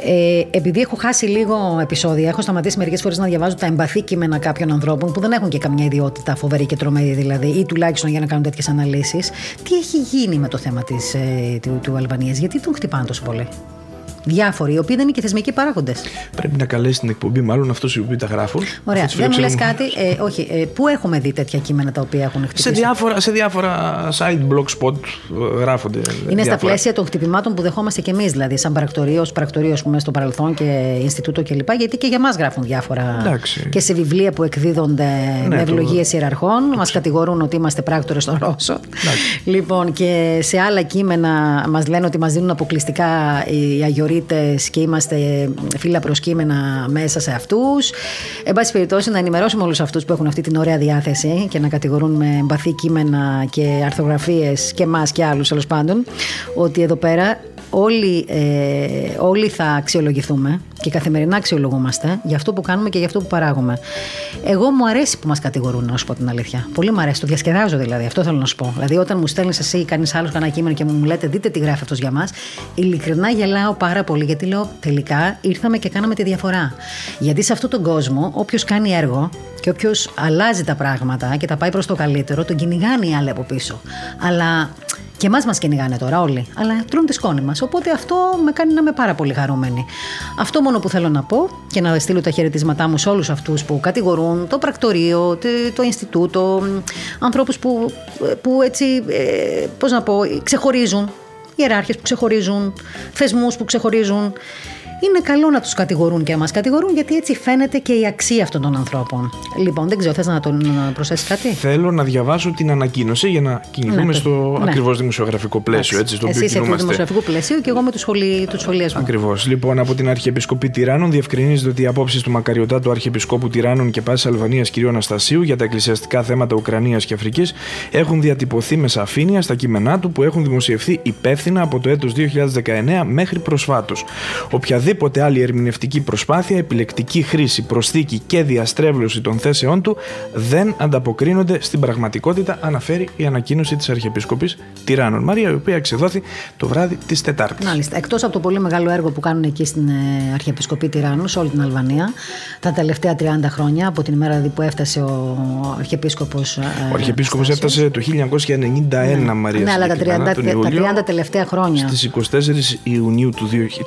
Ε, επειδή έχω χάσει λίγο επεισόδια, έχω σταματήσει μερικές φορές να διαβάζω τα εμπαθή κείμενα κάποιων ανθρώπων που δεν έχουν και καμιά ιδιότητα φοβερή και τρομερή δηλαδή, ή τουλάχιστον για να κάνουν τέτοιες αναλύσεις. Τι έχει γίνει με το θέμα της, ε, του, του Αλβανίας, γιατί τον χτυπάνε τόσο πολύ; Διάφοροι, οι οποίοι δεν είναι και θεσμικοί παράγοντες. Πρέπει να καλέσει την εκπομπή, μάλλον αυτούς οι οποίοι τα γράφουν. Ωραία. Δεν μου λες κάτι. Ε, όχι, ε, πού έχουμε δει τέτοια κείμενα τα οποία έχουν χτυπήσει; Σε διάφορα, σε διάφορα site, blog spot ε, γράφονται. Είναι διάφορα. στα πλαίσια των χτυπημάτων που δεχόμαστε κι εμείς, δηλαδή, σαν πρακτορείο, πρακτορείο πούμε, στο παρελθόν και Ινστιτούτο κλπ. Γιατί και για μας γράφουν διάφορα. Εντάξει. Και σε βιβλία που εκδίδονται ναι, με ευλογίες το... ιεραρχών, μας κατηγορούν ότι είμαστε πράκτορες στον Ρώσο. Λοιπόν, και σε άλλα κείμενα μας λένε ότι μας δίνουν αποκλειστικά οι αγιοροί και είμαστε φύλλα προσκύμενα μέσα σε αυτούς. Εν πάση περιπτώσει, να ενημερώσουμε όλους αυτούς που έχουν αυτή την ωραία διάθεση και να κατηγορούν με εμπαθή κείμενα και αρθογραφίε και εμάς και άλλους τέλος πάντων, ότι εδώ πέρα όλοι, ε, όλοι θα αξιολογηθούμε και καθημερινά αξιολογούμαστε για αυτό που κάνουμε και για αυτό που παράγουμε. Εγώ μου αρέσει που μας κατηγορούν, να σου πω την αλήθεια. Πολύ μου αρέσει, το διασκεδάζω δηλαδή. Αυτό θέλω να σου πω. Δηλαδή, όταν μου στέλνεις εσύ ή κανείς άλλος κανένα κείμενο και μου λέτε, δείτε τι γράφει αυτός για μας, ειλικρινά γελάω πάρα πολύ γιατί λέω τελικά ήρθαμε και κάναμε τη διαφορά. Γιατί σε αυτόν τον κόσμο, όποιος κάνει έργο και όποιος αλλάζει τα πράγματα και τα πάει προς το καλύτερο, τον κυνηγάνε οι άλλοι από πίσω. Αλλά και εμάς μας κυνηγάνε τώρα όλοι, αλλά τρώνε τη σκόνη μας. Οπότε αυτό με κάνει να είμαι πάρα πολύ χαρούμενη. Αυτό μόνο που θέλω να πω και να στείλω τα χαιρετίσματά μου σε όλους αυτούς που κατηγορούν το πρακτορείο, το Ινστιτούτο, ανθρώπους που, που έτσι, ε, πώς να πω, ξεχωρίζουν. Ιεράρχες που ξεχωρίζουν, θεσμούς που ξεχωρίζουν είναι καλό να τους κατηγορούν και να μα κατηγορούν, γιατί έτσι φαίνεται και η αξία αυτών των ανθρώπων. Λοιπόν, δεν ξέρω, θες να τον προσθέσεις κάτι; Θέλω να διαβάσω την ανακοίνωση για να κινηθούμε ναι, στο ναι. ακριβώς δημοσιογραφικό πλαίσιο. Έτσι, στο Εσύ είσαι του δημοσιογραφικού πλαίσιο και εγώ με του σχολιασμού. Ακριβώς. Λοιπόν, από την Αρχιεπισκοπή Τυράννων διευκρινίζεται ότι οι απόψεις του Μακαριωτά του Αρχιεπισκόπου Τυράννων και Πάση Αλβανίας κ. Αναστασίου για τα εκκλησιαστικά θέματα Ουκρανίας και Αφρικής έχουν διατυπωθεί με σαφήνεια στα κείμενά του που έχουν δημοσιευθεί υπεύθυνα από το έτος 2019 μέχρι προσφάτως. Οποιαδήποτε οποιαδήποτε άλλη ερμηνευτική προσπάθεια, επιλεκτική χρήση, προσθήκη και διαστρέβλωση των θέσεών του δεν ανταποκρίνονται στην πραγματικότητα, αναφέρει η ανακοίνωση της Αρχιεπίσκοπη Τυράννων Μαρία, η οποία εξεδόθη το βράδυ της Τετάρτης. Μάλιστα. Εκτός από το πολύ μεγάλο έργο που κάνουν εκεί στην ε, Αρχιεπισκοπή Τυράννου, σε όλη την Αλβανία, τα τελευταία 30 χρόνια, από την ημέρα που έφτασε ο Αρχιεπίσκοπος. Ε, ο Αρχιεπίσκοπος έφτασε το 1991, ναι. Μαρία. Ναι, αλλά τα 30, Ιούλιο, τα 30 τελευταία χρόνια. Στις 24 Ιουνίου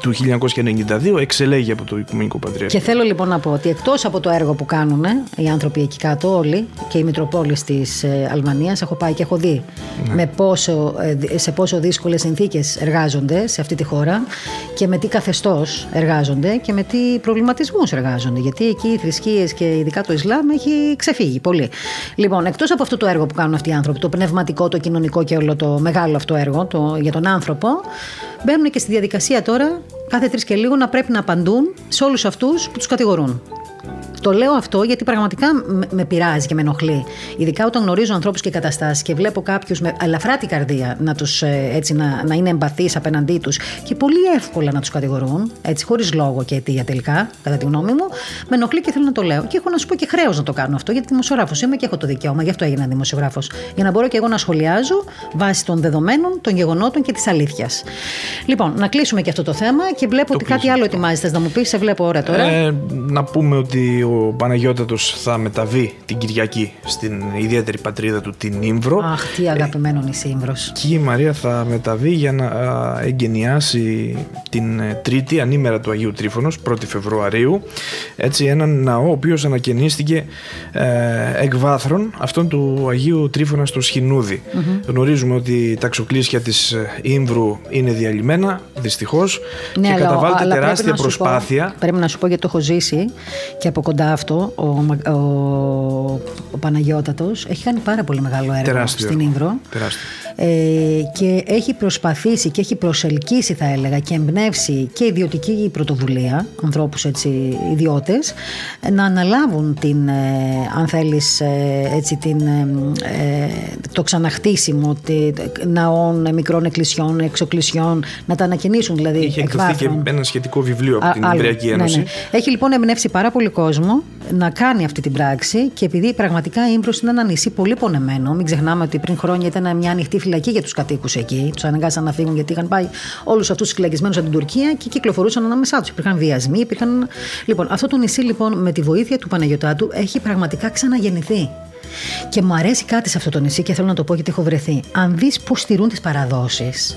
του 1991 1972 εξελέγει από το Οικουμενικό Πατριαρχείο. Και θέλω λοιπόν να πω ότι εκτό από το έργο που κάνουν οι άνθρωποι εκεί κάτω, όλοι και η Μητροπόλη τη Αλβανία, έχω πάει και έχω δει ναι. με πόσο, σε πόσο δύσκολε συνθήκε εργάζονται σε αυτή τη χώρα και με τι καθεστώ εργάζονται και με τι προβληματισμού εργάζονται. Γιατί εκεί οι θρησκείε και ειδικά το Ισλάμ έχει ξεφύγει πολύ. Λοιπόν, εκτό από αυτό το έργο που κάνουν αυτοί οι άνθρωποι, το πνευματικό, το κοινωνικό και όλο το μεγάλο αυτό έργο το, για τον άνθρωπο, μπαίνουν και στη διαδικασία τώρα κάθε τρει και λίγο να πρέπει να απαντούν σε όλους αυτούς που τους κατηγορούν. Το λέω αυτό γιατί πραγματικά με πειράζει και με ενοχλεί. Ειδικά όταν γνωρίζω ανθρώπους και καταστάσεις και βλέπω κάποιους με ελαφρά την καρδία να, τους, ε, έτσι, να, να είναι εμπαθείς απέναντί τους και πολύ εύκολα να τους κατηγορούν, έτσι χωρίς λόγο και αιτία τελικά, κατά τη γνώμη μου, με ενοχλεί και θέλω να το λέω. Και έχω να σου πω και χρέος να το κάνω αυτό, γιατί δημοσιογράφος είμαι και έχω το δικαίωμα, γι' αυτό έγινα δημοσιογράφος. Για να μπορώ και εγώ να σχολιάζω βάσει των δεδομένων, των γεγονότων και της αλήθειας. Λοιπόν, να κλείσουμε και αυτό το θέμα και βλέπω ότι κάτι άλλο ετοιμάζεται να μου πεις, σε βλέπω ώρα τώρα. Ε, να πούμε ότι ο Παναγιώτατος θα μεταβεί την Κυριακή στην ιδιαίτερη πατρίδα του την Ήμβρο. Αχ, τι αγαπημένο η Ήμβρος. Και η Μαρία θα μεταβεί για να εγκαινιάσει την ε, Τρίτη ανήμερα του Αγίου Τρίφωνος, 1η Φεβρουαρίου. Έτσι έναν ναό ο οποίος ανακαινίστηκε ε, εκ βάθρων αυτόν του Αγίου Τρίφωνα στο σχοινουδι Γνωρίζουμε ότι τα ξοκλήσια της ε, Ήμβρου είναι διαλυμένα, δυστυχώς, ναι, και αλλά, καταβάλλεται αλλά τεράστια πρέπει προσπάθεια. Πω, πρέπει να σου πω γιατί το έχω ζήσει και από κοντά αυτό, ο, ο, ο Παναγιώτατος έχει κάνει πάρα πολύ μεγάλο έργο Τεράστιο. στην Ήμβρο. Τεράστιο. Ε, και έχει προσπαθήσει και έχει προσελκύσει θα έλεγα και εμπνεύσει και ιδιωτική πρωτοβουλία, ανθρώπους έτσι ιδιώτες, να αναλάβουν την, ε, αν θέλεις, ε, έτσι, την, ε, το ξαναχτίσιμο ναών, μικρών εκκλησιών, εξοκλησιών, να τα ανακαινήσουν δηλαδή Είχε εκδοθεί και ένα σχετικό βιβλίο από την Εμπριακή Ένωση. Ναι, ναι. Έχει λοιπόν εμπνεύσει πάρα πολύ κόσμο να κάνει αυτή την πράξη και επειδή πραγματικά η Ήμπρος είναι ένα νησί πολύ πονεμένο, μην ξεχνάμε ότι πριν χρόνια ήταν μια ανοιχτή φυλακή για τους κατοίκους εκεί. Τους αναγκάσαν να φύγουν γιατί είχαν πάει όλους αυτούς του φυλακισμένους από την Τουρκία και κυκλοφορούσαν ανάμεσά τους. Υπήρχαν βιασμοί, υπήρχαν. Λοιπόν, αυτό το νησί λοιπόν με τη βοήθεια του Παναγιωτάτου έχει πραγματικά ξαναγεννηθεί. Και μου αρέσει κάτι σε αυτό το νησί και θέλω να το πω γιατί έχω βρεθεί. Αν δεις πώς στηρούν τις παραδόσεις,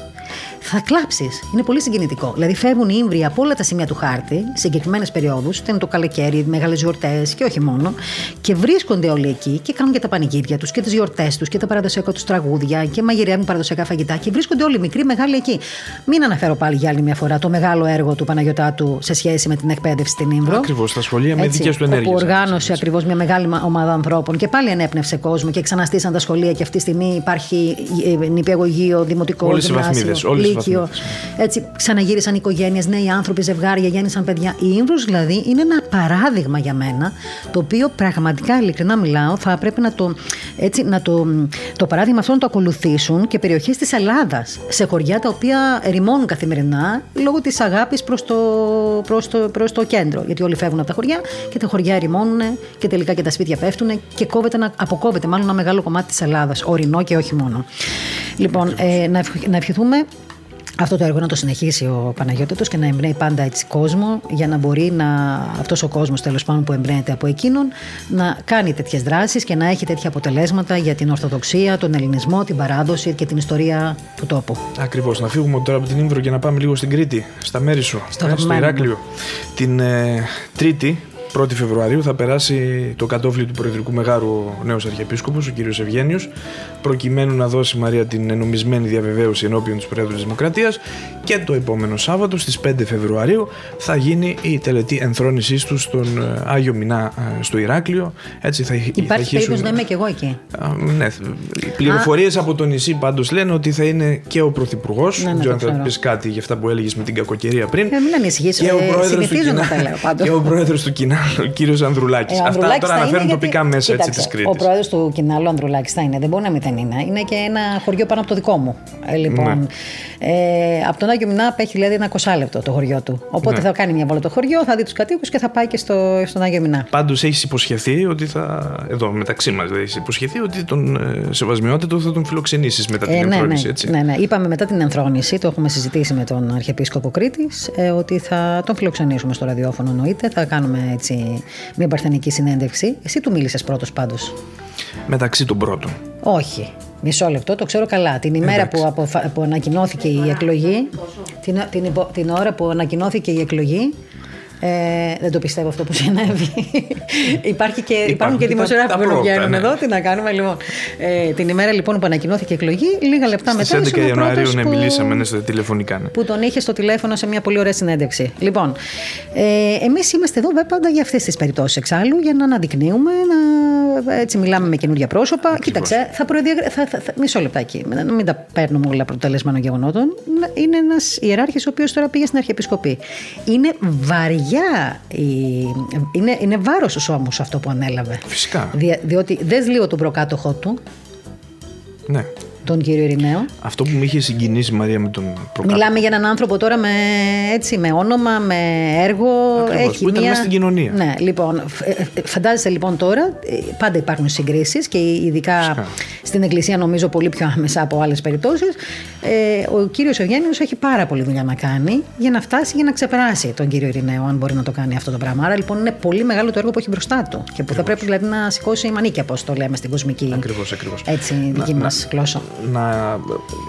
θα κλάψεις. Είναι πολύ συγκινητικό. Δηλαδή, φεύγουν οι ύμβροι από όλα τα σημεία του χάρτη, σε συγκεκριμένες περιόδους, είτε είναι το καλοκαίρι, μεγάλες γιορτές και όχι μόνο, και βρίσκονται όλοι εκεί και κάνουν και τα πανηγύρια τους και τις γιορτές τους και τα παραδοσιακά τους τραγούδια και μαγειρεύουν παραδοσιακά φαγητά και βρίσκονται όλοι μικροί, μεγάλοι εκεί. Μην αναφέρω πάλι για άλλη μια φορά το μεγάλο έργο του Παναγιωτάτου σε σχέση με την εκπαίδευση στην Ήμβρο. Ακριβώς, στα σχολεία με δικές του ενέργειες. Που οργάνωσε ακριβώς μια μεγάλη ομάδα ανθρώπων και πάλι ενέπνευσε κόσμο και ξαναστήσαν τα σχολεία και αυτή τη στιγμή υπάρχει νηπιαγωγείο, δημοτικό, γυμνάσιο, λύκειο. Έτσι, ξαναγύρισαν οικογένειες, νέοι άνθρωποι, ζευγάρια, γέννησαν παιδιά. Η Ήμβρος δηλαδή είναι ένα παράδειγμα για μένα, το οποίο πραγματικά ειλικρινά μιλάω, θα πρέπει να το, έτσι, να το, το παράδειγμα αυτό να το ακολουθήσουν και περιοχές της Ελλάδας, σε χωριά τα οποία ερημώνουν καθημερινά λόγω της αγάπης προς το, προς το, προς το κέντρο. Γιατί όλοι φεύγουν από τα χωριά και τα χωριά ερημώνουν και τελικά και τα σπίτια πέφτουν και κόβεται, αποκόβεται μάλλον ένα μεγάλο κομμάτι της Ελλάδας, ορεινό και όχι μόνο. Λοιπόν, ε, να, να ευχηθούμε αυτό το έργο να το συνεχίσει ο Παναγιώτατος και να εμπνέει πάντα έτσι κόσμο για να μπορεί να, αυτός ο κόσμος τέλος πάντων που εμπνέεται από εκείνον να κάνει τέτοιες δράσεις και να έχει τέτοια αποτελέσματα για την Ορθοδοξία, τον Ελληνισμό, την παράδοση και την ιστορία του τόπου. Ακριβώς. Να φύγουμε τώρα από την Ήμβρο και να πάμε λίγο στην Κρήτη, στα μέρη σου, στο, ε, στο Ηράκλειο. Την ε, Τρίτη 1η Φεβρουαρίου θα περάσει το κατόφλι του Προεδρικού Μεγάρου ο νέος Αρχιεπίσκοπος, ο κ. Ευγένιος, προκειμένου να δώσει η Μαρία την ενομισμένη διαβεβαίωση ενώπιον της Προέδρου της Δημοκρατίας. Και το επόμενο Σάββατο, στις 5 Φεβρουαρίου, θα γίνει η τελετή ενθρόνησής του στον ε, Άγιο Μινά ε, στο Ηράκλειο. Έτσι θα, Υπάρχει περίπτωση να είμαι και εγώ εκεί; ναι, πληροφορίες από το νησί πάντως λένε ότι θα είναι και ο Πρωθυπουργός. Ναι, ναι, δεν θα πεις κάτι για αυτά που έλεγες με την κακοκαιρία πριν. Ε, μην ανησυχείς. Και ο πρόεδρος του, και ο πρόεδρος του Κινάλου, ο κύριος Ανδρουλάκης. Ε, Αυτά τώρα αναφέρουν τοπικά μέσα της Κρήτης. Ο πρόεδρος του Κινάλου, Ανδρουλάκης, θα είναι. Δεν μπορεί να μην είναι. Είναι και ένα χωριό πάνω από το δικό μου. Ε, λοιπόν, ναι. ε, από τον Άγιο Μινάπ έχει δηλαδή ένα 20 λεπτό το χωριό του. Οπότε ναι. θα κάνει μια βόλτα το χωριό, θα δει τους κατοίκους και θα πάει και στο, στον Άγιο Μινά. Πάντως έχεις υποσχεθεί ότι θα. Εδώ μεταξύ μας δηλαδή, έχεις υποσχεθεί ότι τον ε, σεβασμιότητα θα τον φιλοξενήσεις μετά την ε, ναι, ενθρόνηση. Ναι, έτσι. Ναι, ναι. Είπαμε μετά την ενθρόνηση, το έχουμε συζητήσει με τον Αρχιεπίσκοπο Κρήτης, ε, ότι θα τον φιλοξενήσουμε στο ραδιόφωνο εννοείται. Θα κάνουμε έτσι μια παρθενική συνέντευξη. Εσύ του μίλησες πρώτος πάντως. Μεταξύ των πρώτων. Όχι. Μισό λεπτό, το ξέρω καλά. Την ημέρα που, αποφα... που ανακοινώθηκε η εκλογή, την, την, την ώρα που ανακοινώθηκε η εκλογή, ε, δεν το πιστεύω αυτό που συνέβη. [LAUGHS] Υπάρχει και, υπάρχουν και δημοσιογράφοι που βγαίνουν ναι. εδώ. Τι να κάνουμε λοιπόν. Ε, την ημέρα λοιπόν που ανακοινώθηκε η εκλογή, λίγα λεπτά μετά. Στι 11 Ιανουαρίου ναι, μιλήσαμε ναι, στο τηλεφωνικά. Ναι. Που τον είχε στο τηλέφωνο σε μια πολύ ωραία συνέντευξη. Λοιπόν, ε, εμείς είμαστε εδώ πάντα για αυτές τις περιπτώσεις εξάλλου, για να αναδεικνύουμε, να έτσι μιλάμε με καινούργια πρόσωπα. Ακριβώς. Κοίταξε, θα προδιαγρα... θα, θα, θα, μισό λεπτάκι, να μην τα παίρνουμε όλα προτελεσμένων γεγονότων. Είναι ένας ιεράρχης ο οποίος τώρα πήγε στην Αρχιεπισκοπή. Είναι βαριά βαριά. Είναι, είναι βάρος ο ώμο αυτό που ανέλαβε. Φυσικά. διότι δεν λίγο τον προκάτοχό του. Ναι τον κύριο Ειρηναίο. Αυτό που με είχε συγκινήσει Μαρία με τον προκάτοχο. Μιλάμε για έναν άνθρωπο τώρα με, έτσι, με όνομα, με έργο. Ακριβώς, έχει που ήταν μια... μέσα στην κοινωνία. Ναι, λοιπόν, ε, ε, φαντάζεσαι λοιπόν τώρα, ε, πάντα υπάρχουν συγκρίσεις και ειδικά Φυσικά. στην Εκκλησία νομίζω πολύ πιο άμεσα από άλλες περιπτώσεις. Ε, ο κύριος Ευγένιος έχει πάρα πολύ δουλειά να κάνει για να φτάσει για να ξεπεράσει τον κύριο Ειρηναίο, αν μπορεί να το κάνει αυτό το πράγμα. Άρα λοιπόν είναι πολύ μεγάλο το έργο που έχει μπροστά του και που θα πρέπει δηλαδή να σηκώσει η μανίκια, όπως το λέμε στην κοσμική. Ακριβώς, ακριβώς. Έτσι, δική μας γλώσσα να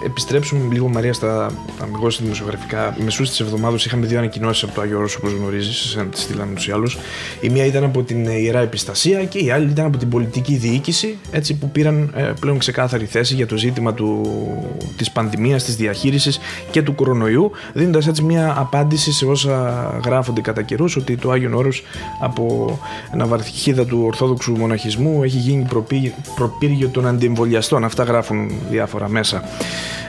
επιστρέψουμε λίγο Μαρία στα αμυγό δημοσιογραφικά. Μεσούς της εβδομάδας είχαμε δύο ανακοινώσεις από το Άγιο Όρος, όπως γνωρίζεις, σαν τη στείλαν τους ή άλλους. Η μία ήταν από την Ιερά Επιστασία και η άλλη ήταν από την πολιτική διοίκηση, έτσι που πήραν ε, πλέον ξεκάθαρη θέση για το ζήτημα της πανδημίας, της διαχείρισης και του κορονοϊού, δίνοντας έτσι μια απάντηση σε όσα γράφονται κατά καιρούς ότι το Άγιο Όρος από ναυαρχίδα του Ορθόδοξου Μοναχισμού έχει γίνει προπύργιο των αντιεμβολιαστών. Αυτά γράφουν διάφορα μέσα.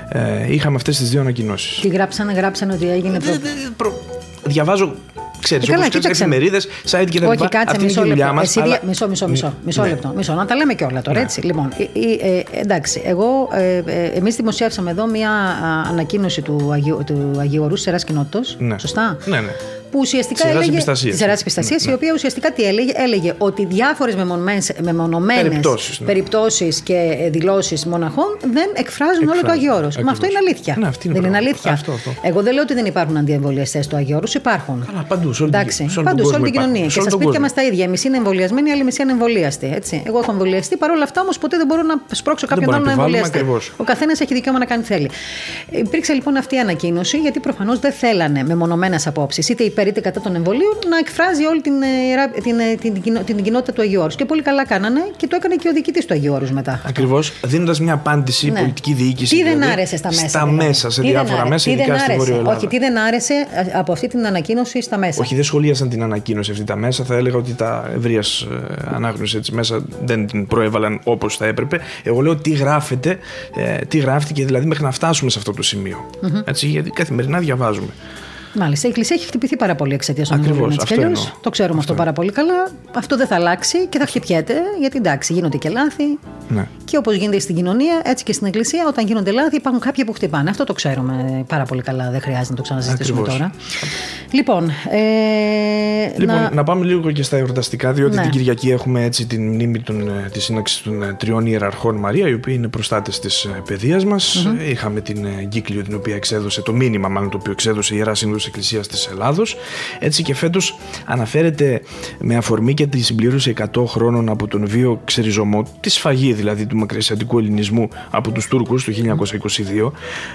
Ε, είχαμε αυτές τις δύο ανακοινώσεις. Τι γράψανε, γράψανε ότι έγινε... Προ... Προ... Διαβάζω ξέρεις, όπως και τι εφημερίδες, site και τα λοιπά. Όχι, κάτσε μισό λεπτό. Μας, αλλά... Μισό, μισό, μισό. μισό ναι. λεπτό. Μισό, να τα λέμε και όλα τώρα, ναι. έτσι. Λοιπόν, ε, ε, εντάξει, εγώ, ε, ε, εμείς δημοσιεύσαμε εδώ μια ανακοίνωση του Αγίου, του Αγίου Ορούς Σεράς Κοινότητος. Ναι. Σωστά; Ναι, ναι που ουσιαστικά έλεγε. Της Σειρά Επιστασίας, ναι, η οποία ουσιαστικά τι έλεγε, έλεγε ότι διάφορες μεμονωμένε περιπτώσεις ναι. και δηλώσεις μοναχών δεν εκφράζουν όλο το Αγιώρο. Μα αυτό είναι αλήθεια. Ναι, είναι δεν είναι αλήθεια. Αυτό, αυτό. Εγώ δεν λέω ότι δεν υπάρχουν αντιεμβολιαστές του Αγιώρου, υπάρχουν. Καλά, παντού, σε όλη, Εντάξει, σε όλη, παντού, σε όλη την κοινωνία. Και στα σπίτια μα τα ίδια. Μισή είναι εμβολιασμένοι, άλλοι μισή είναι εμβολίαστοι. Εγώ έχω εμβολιαστεί, παρόλα αυτά όμως ποτέ δεν μπορώ να σπρώξω κάποιον άλλο να εμβολιαστεί. Ο καθένας έχει δικαίωμα να κάνει θέλει. Υπήρξε λοιπόν αυτή η ανακοίνωση γιατί προφανώς δεν θέλανε μεμονωμένες απόψεις, είτε υπέρ είτε κατά των εμβολίων, να εκφράζει όλη την, ε, την, ε, την, την, την, κοινότητα του Αγίου Όρους. Και πολύ καλά κάνανε και το έκανε και ο διοικητής του Αγίου Όρους μετά. Ακριβώς, δίνοντας μια απάντηση ναι. πολιτική διοίκηση. Τι δεν δηλαδή, άρεσε στα μέσα. Στα δηλαδή; μέσα, σε τι διάφορα μέσα, ειδικά στη Βόρεια Ελλάδα. Όχι, τι δεν άρεσε ε, από αυτή την ανακοίνωση στα μέσα; Όχι, δεν σχολίασαν την ανακοίνωση αυτή τα μέσα. Θα έλεγα ότι τα ευρείας ανάγνωση έτσι μέσα δεν την προέβαλαν όπως θα έπρεπε. Εγώ λέω τι γράφεται, τι γράφτηκε δηλαδή μέχρι να φτάσουμε σε αυτό το σημείο. Mm-hmm. Έτσι, γιατί καθημερινά διαβάζουμε. Μάλιστα. Η Εκκλησία έχει χτυπηθεί πάρα πολύ εξαιτίας των εμβολίων. Το ξέρουμε αυτό. πάρα πολύ καλά. Αυτό δεν θα αλλάξει και θα χτυπιέται, γιατί εντάξει, γίνονται και λάθη. Ναι. Και όπως γίνεται στην κοινωνία, έτσι και στην Εκκλησία, όταν γίνονται λάθη, υπάρχουν κάποιοι που χτυπάνε. Αυτό το ξέρουμε πάρα πολύ καλά. Δεν χρειάζεται να το ξαναζητήσουμε τώρα. Λοιπόν, ε, λοιπόν να... να... πάμε λίγο και στα εορταστικά, διότι ναι. την Κυριακή έχουμε έτσι την μνήμη ε, της σύναξης των ε, τριών ιεραρχών Μαρία, οι οποίοι είναι προστάτες της ε, παιδείας μας. Mm-hmm. Είχαμε την εγκύκλιο την οποία εξέδωσε, το μήνυμα μάλλον το οποίο εξέδωσε η Ιερά Σύνοδο Εκκλησίας της Ελλάδος. Έτσι και φέτος αναφέρεται με αφορμή και τη συμπλήρωση 100 χρόνων από τον βίο ξεριζωμό τη σφαγή κατοχή δηλαδή του μακρυσιατικού ελληνισμού από τους Τούρκους το 1922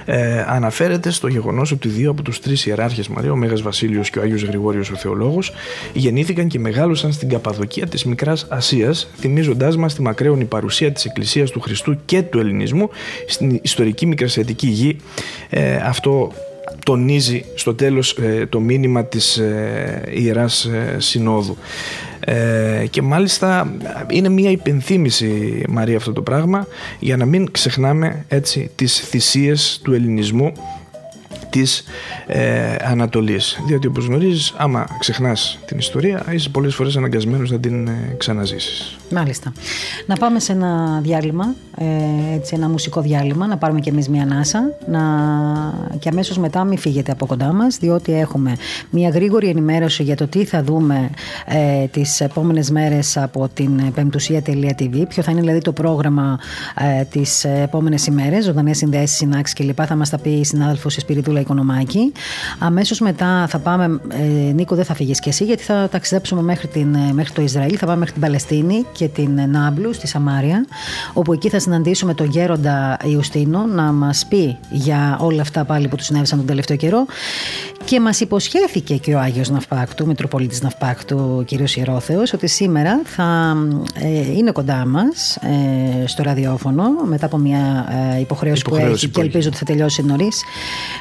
ε, αναφέρεται στο γεγονός ότι δύο από τους τρεις ιεράρχες Μαρία, ο Μέγας Βασίλειος και ο Άγιος Γρηγόριος ο Θεολόγος γεννήθηκαν και μεγάλωσαν στην Καπαδοκία της Μικράς Ασίας θυμίζοντάς μας τη μακραίωνη παρουσία της Εκκλησίας του Χριστού και του Ελληνισμού στην ιστορική μικρασιατική γη ε, αυτό τονίζει στο τέλος ε, το μήνυμα της ε, Ιεράς ε, Συνόδου. Και μάλιστα είναι μια υπενθύμηση Μαρία αυτό το πράγμα για να μην ξεχνάμε έτσι τις θυσίες του ελληνισμού της ε, Ανατολής. Διότι όπως γνωρίζεις, άμα ξεχνάς την ιστορία, είσαι πολλές φορές αναγκασμένος να την ε, ξαναζήσεις. Μάλιστα. Να πάμε σε ένα διάλειμμα, ε, έτσι, ένα μουσικό διάλειμμα, να πάρουμε κι εμείς μια ανάσα να... και αμέσως μετά μην φύγετε από κοντά μας, διότι έχουμε μια γρήγορη ενημέρωση για το τι θα δούμε ε, τις επόμενες μέρες από την πεμπτουσία.tv, ποιο θα είναι δηλαδή το πρόγραμμα ε, τις επόμενες ημέρες, ζωντανές συνδέσεις, συνάξεις κλπ. Θα μας τα πει η συνάδελφος Σπυριδούλα Οικονομάκη. Αμέσως μετά θα πάμε, ε, Νίκο δεν θα φύγεις κι εσύ, γιατί θα ταξιδέψουμε μέχρι, την, ε, μέχρι το Ισραήλ, θα πάμε μέχρι την Παλαιστίνη και την Νάμπλου στη Σαμάρια, όπου εκεί θα συναντήσουμε τον γέροντα Ιουστίνο να μας πει για όλα αυτά πάλι που του συνέβησαν τον τελευταίο καιρό. Και μας υποσχέθηκε και ο Άγιος Ναυπάκτου, Μητροπολίτης Ναυπάκτου, ο κύριος Ιερόθεος, ότι σήμερα θα ε, είναι κοντά μας ε, στο ραδιόφωνο μετά από μια ε, υποχρέωση, που έχει και ελπίζω ότι θα τελειώσει νωρίς,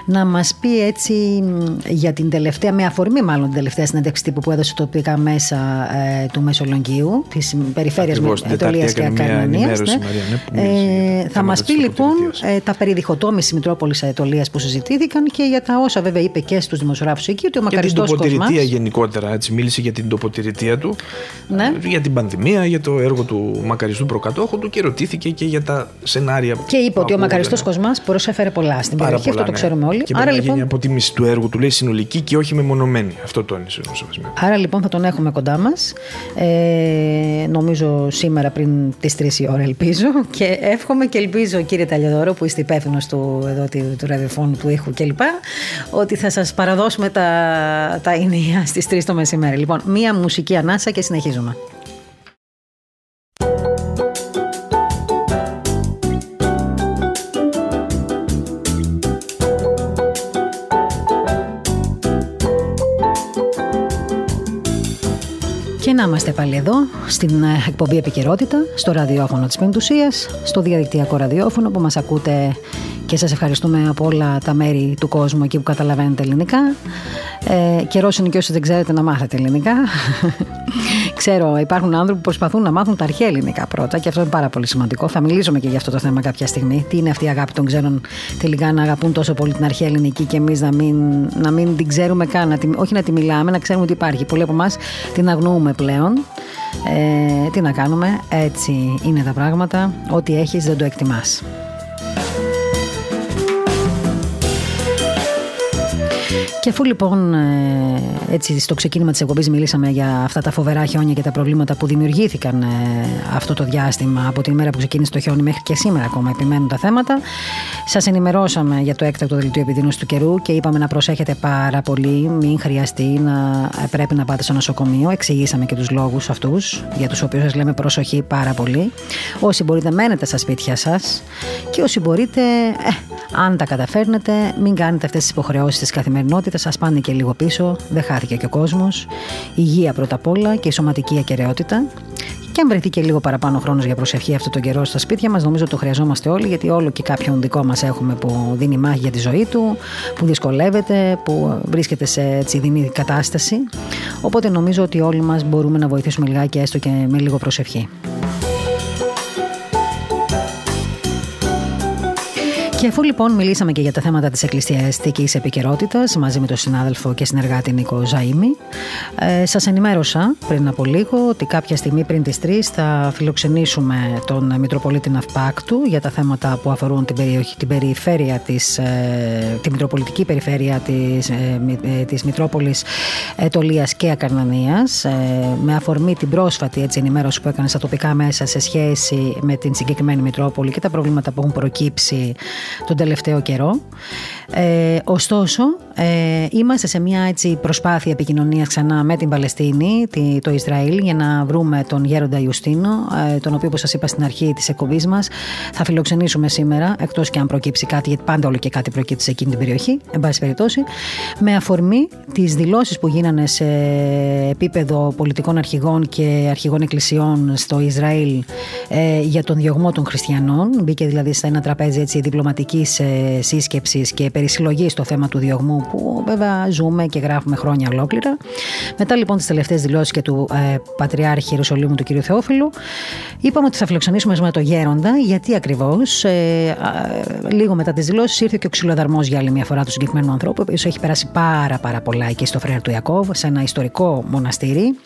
να μας πει έτσι για την τελευταία, με αφορμή μάλλον την τελευταία συνέντευξη τύπου που έδωσε τοπικά μέσα του Μεσολογγίου, της περιφέρειας Μετολίας και Ακαρνανίας. Ναι. Ναι, ε, θα μας πει λοιπόν τα περί διχοτόμηση Μητρόπολης Αετολίας που συζητήθηκαν και για τα όσα βέβαια είπε και στους δημοσιογράφους εκεί ότι ο Μακαριστό Κοσμά. Για την τοποτηρητία γενικότερα, έτσι. Μίλησε για την τοποτηρητία του, ναι. για την πανδημία, για το έργο του Μακαριστού προκατόχου του και ρωτήθηκε και για τα σενάρια Και είπε ότι ο Μακαριστός Κοσμά προσέφερε πολλά στην Πάρα περιοχή, πολλά, αυτό το ναι. ξέρουμε όλοι. Και Άρα, να λοιπόν... γίνει αποτίμηση του έργου του, λέει συνολική και όχι μεμονωμένη. Αυτό τόνισε ο Σεβασμένο. Άρα λοιπόν θα τον έχουμε κοντά μας. Ε, νομίζω σήμερα πριν τις 3 η ώρα, ελπίζω. Και εύχομαι και ελπίζω, κύριε Ταλιαδόρο, που είστε υπεύθυνος του, εδώ, του, του ραδιοφώνου, του ήχου κλπ. Ότι θα σας παραδώσουμε τα, τα ενία στις 3 το μεσημέρι. Λοιπόν, μία μουσική ανάσα και συνεχίζουμε. Να είμαστε πάλι εδώ στην ε, εκπομπή Επικαιρότητα, στο ραδιόφωνο της Πεντουσίας, στο διαδικτυακό ραδιόφωνο που μας ακούτε και σας ευχαριστούμε από όλα τα μέρη του κόσμου εκεί που καταλαβαίνετε ελληνικά. Ε, Καιρός είναι και όσοι δεν ξέρετε να μάθετε ελληνικά. Ξέρω, υπάρχουν άνθρωποι που προσπαθούν να μάθουν τα αρχαία ελληνικά πρώτα και αυτό είναι πάρα πολύ σημαντικό. Θα μιλήσουμε και για αυτό το θέμα κάποια στιγμή. Τι είναι αυτή η αγάπη των ξένων τελικά να αγαπούν τόσο πολύ την αρχαία ελληνική και εμείς να μην, να μην την ξέρουμε καν. Να όχι να τη μιλάμε, να ξέρουμε ότι υπάρχει. Πολλοί από εμάς την αγνοούμε πλέον. Ε, τι να κάνουμε, έτσι είναι τα πράγματα. Ό,τι έχεις δεν το εκτιμάς. Και αφού λοιπόν ε, έτσι στο ξεκίνημα της εκπομπής μιλήσαμε για αυτά τα φοβερά χιόνια και τα προβλήματα που δημιουργήθηκαν ε, αυτό το διάστημα από την ημέρα που ξεκίνησε το χιόνι μέχρι και σήμερα ακόμα επιμένουν τα θέματα. Σας ενημερώσαμε για το έκτακτο δελτίο επιδείνωσης του καιρού και είπαμε να προσέχετε πάρα πολύ, μην χρειαστεί να ε, πρέπει να πάτε στο νοσοκομείο. Εξηγήσαμε και τους λόγους αυτούς για τους οποίους σας λέμε προσοχή πάρα πολύ. Όσοι μπορείτε μένετε στα σπίτια σας και όσοι μπορείτε, αν τα καταφέρνετε, μην κάνετε αυτές τις υποχρεώσεις της καθημερινότητας Σας πάνε και λίγο πίσω, δεν χάθηκε και ο κόσμος. Υγεία πρώτα απ' όλα και η σωματική ακαιρεότητα. Και αν βρεθεί και λίγο παραπάνω χρόνος για προσευχή αυτό τον καιρό στα σπίτια μας, νομίζω το χρειαζόμαστε όλοι, γιατί όλο και κάποιον δικό μας έχουμε που δίνει μάχη για τη ζωή του, που δυσκολεύεται, που βρίσκεται σε έτσι κατάσταση. Οπότε νομίζω ότι όλοι μας μπορούμε να βοηθήσουμε λιγάκι έστω και με λίγο προσευχή. Και αφού λοιπόν μιλήσαμε και για τα θέματα της εκκλησιαστικής επικαιρότητας μαζί με τον συνάδελφο και συνεργάτη Νίκο Ζαήμι, ε, σας ενημέρωσα πριν από λίγο ότι κάποια στιγμή πριν τις 3 θα φιλοξενήσουμε τον Μητροπολίτη Ναυπάκτου για τα θέματα που αφορούν την, περιοχή, την περιφέρεια της, ε, τη Μητροπολιτική Περιφέρεια της, ε, ε της Μητρόπολης Ετωλίας και Ακαρνανίας ε, με αφορμή την πρόσφατη έτσι, ενημέρωση που έκανες στα τοπικά μέσα σε σχέση με την συγκεκριμένη Μητρόπολη και τα προβλήματα που έχουν προκύψει τον τελευταίο καιρό. Ε, ωστόσο, ε, είμαστε σε μια έτσι, προσπάθεια επικοινωνίας ξανά με την Παλαιστίνη, το Ισραήλ, για να βρούμε τον Γέροντα Ιουστίνο, ε, τον οποίο, όπως σας είπα στην αρχή της εκπομπής μας, θα φιλοξενήσουμε σήμερα, εκτός και αν προκύψει κάτι, γιατί πάντα όλο και κάτι προκύπτει σε εκείνη την περιοχή, εν πάση περιπτώσει, με αφορμή τις δηλώσεις που γίνανε σε επίπεδο πολιτικών αρχηγών και αρχηγών εκκλησιών στο Ισραήλ ε, για τον διωγμό των χριστιανών. Μπήκε δηλαδή σε ένα τραπέζι διπλωματικής ε, σύσκεψης και περισυλλογής στο θέμα του διωγμού, που βέβαια ζούμε και γράφουμε χρόνια ολόκληρα. Μετά λοιπόν τις τελευταίες δηλώσεις και του ε, Πατριάρχη Ιερουσαλήμου του κ. Θεόφιλου, είπαμε ότι θα φιλοξενήσουμε με το Γέροντα, γιατί ακριβώς ε, λίγο μετά τις δηλώσεις ήρθε και ο ξυλοδαρμός για άλλη μια φορά του συγκεκριμένου ανθρώπου, ο οποίος έχει περάσει πάρα, πάρα πολλά εκεί στο Φρέαρ του Ιακώβ, σε ένα ιστορικό μοναστήρι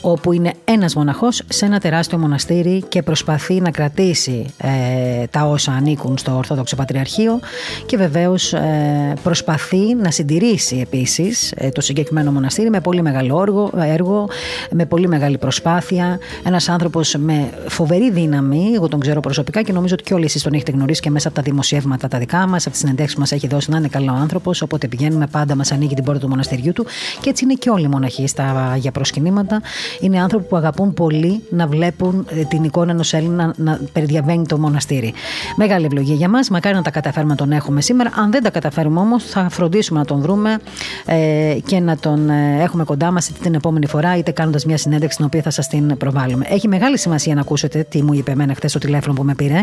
όπου είναι ένας μοναχός σε ένα τεράστιο μοναστήρι και προσπαθεί να κρατήσει ε, τα όσα ανήκουν στο Ορθόδοξο Πατριαρχείο και βεβαίως ε, προσπαθεί να συντηρήσει επίσης ε, το συγκεκριμένο μοναστήρι με πολύ μεγάλο έργο, έργο, με πολύ μεγάλη προσπάθεια. Ένας άνθρωπος με φοβερή δύναμη, εγώ τον ξέρω προσωπικά και νομίζω ότι και όλοι εσείς τον έχετε γνωρίσει και μέσα από τα δημοσιεύματα τα δικά μας, από τις συνεντεύξεις που μας έχει δώσει να είναι καλό άνθρωπος, οπότε πηγαίνουμε πάντα μας ανοίγει την πόρτα του μοναστηριού του και έτσι είναι και όλοι οι μοναχοί στα, για προσκυνήματα είναι άνθρωποι που αγαπούν πολύ να βλέπουν ε, την εικόνα ενός Έλληνα να περιδιαβαίνει το μοναστήρι. Μεγάλη ευλογία για μας. Μακάρι να τα καταφέρουμε να τον έχουμε σήμερα. Αν δεν τα καταφέρουμε όμως, θα φροντίσουμε να τον βρούμε ε, και να τον ε, έχουμε κοντά μας είτε την επόμενη φορά, είτε κάνοντας μια συνέντευξη την οποία θα σας την προβάλλουμε. Έχει μεγάλη σημασία να ακούσετε τι μου είπε εμένα χθες στο τηλέφωνο που με πήρε,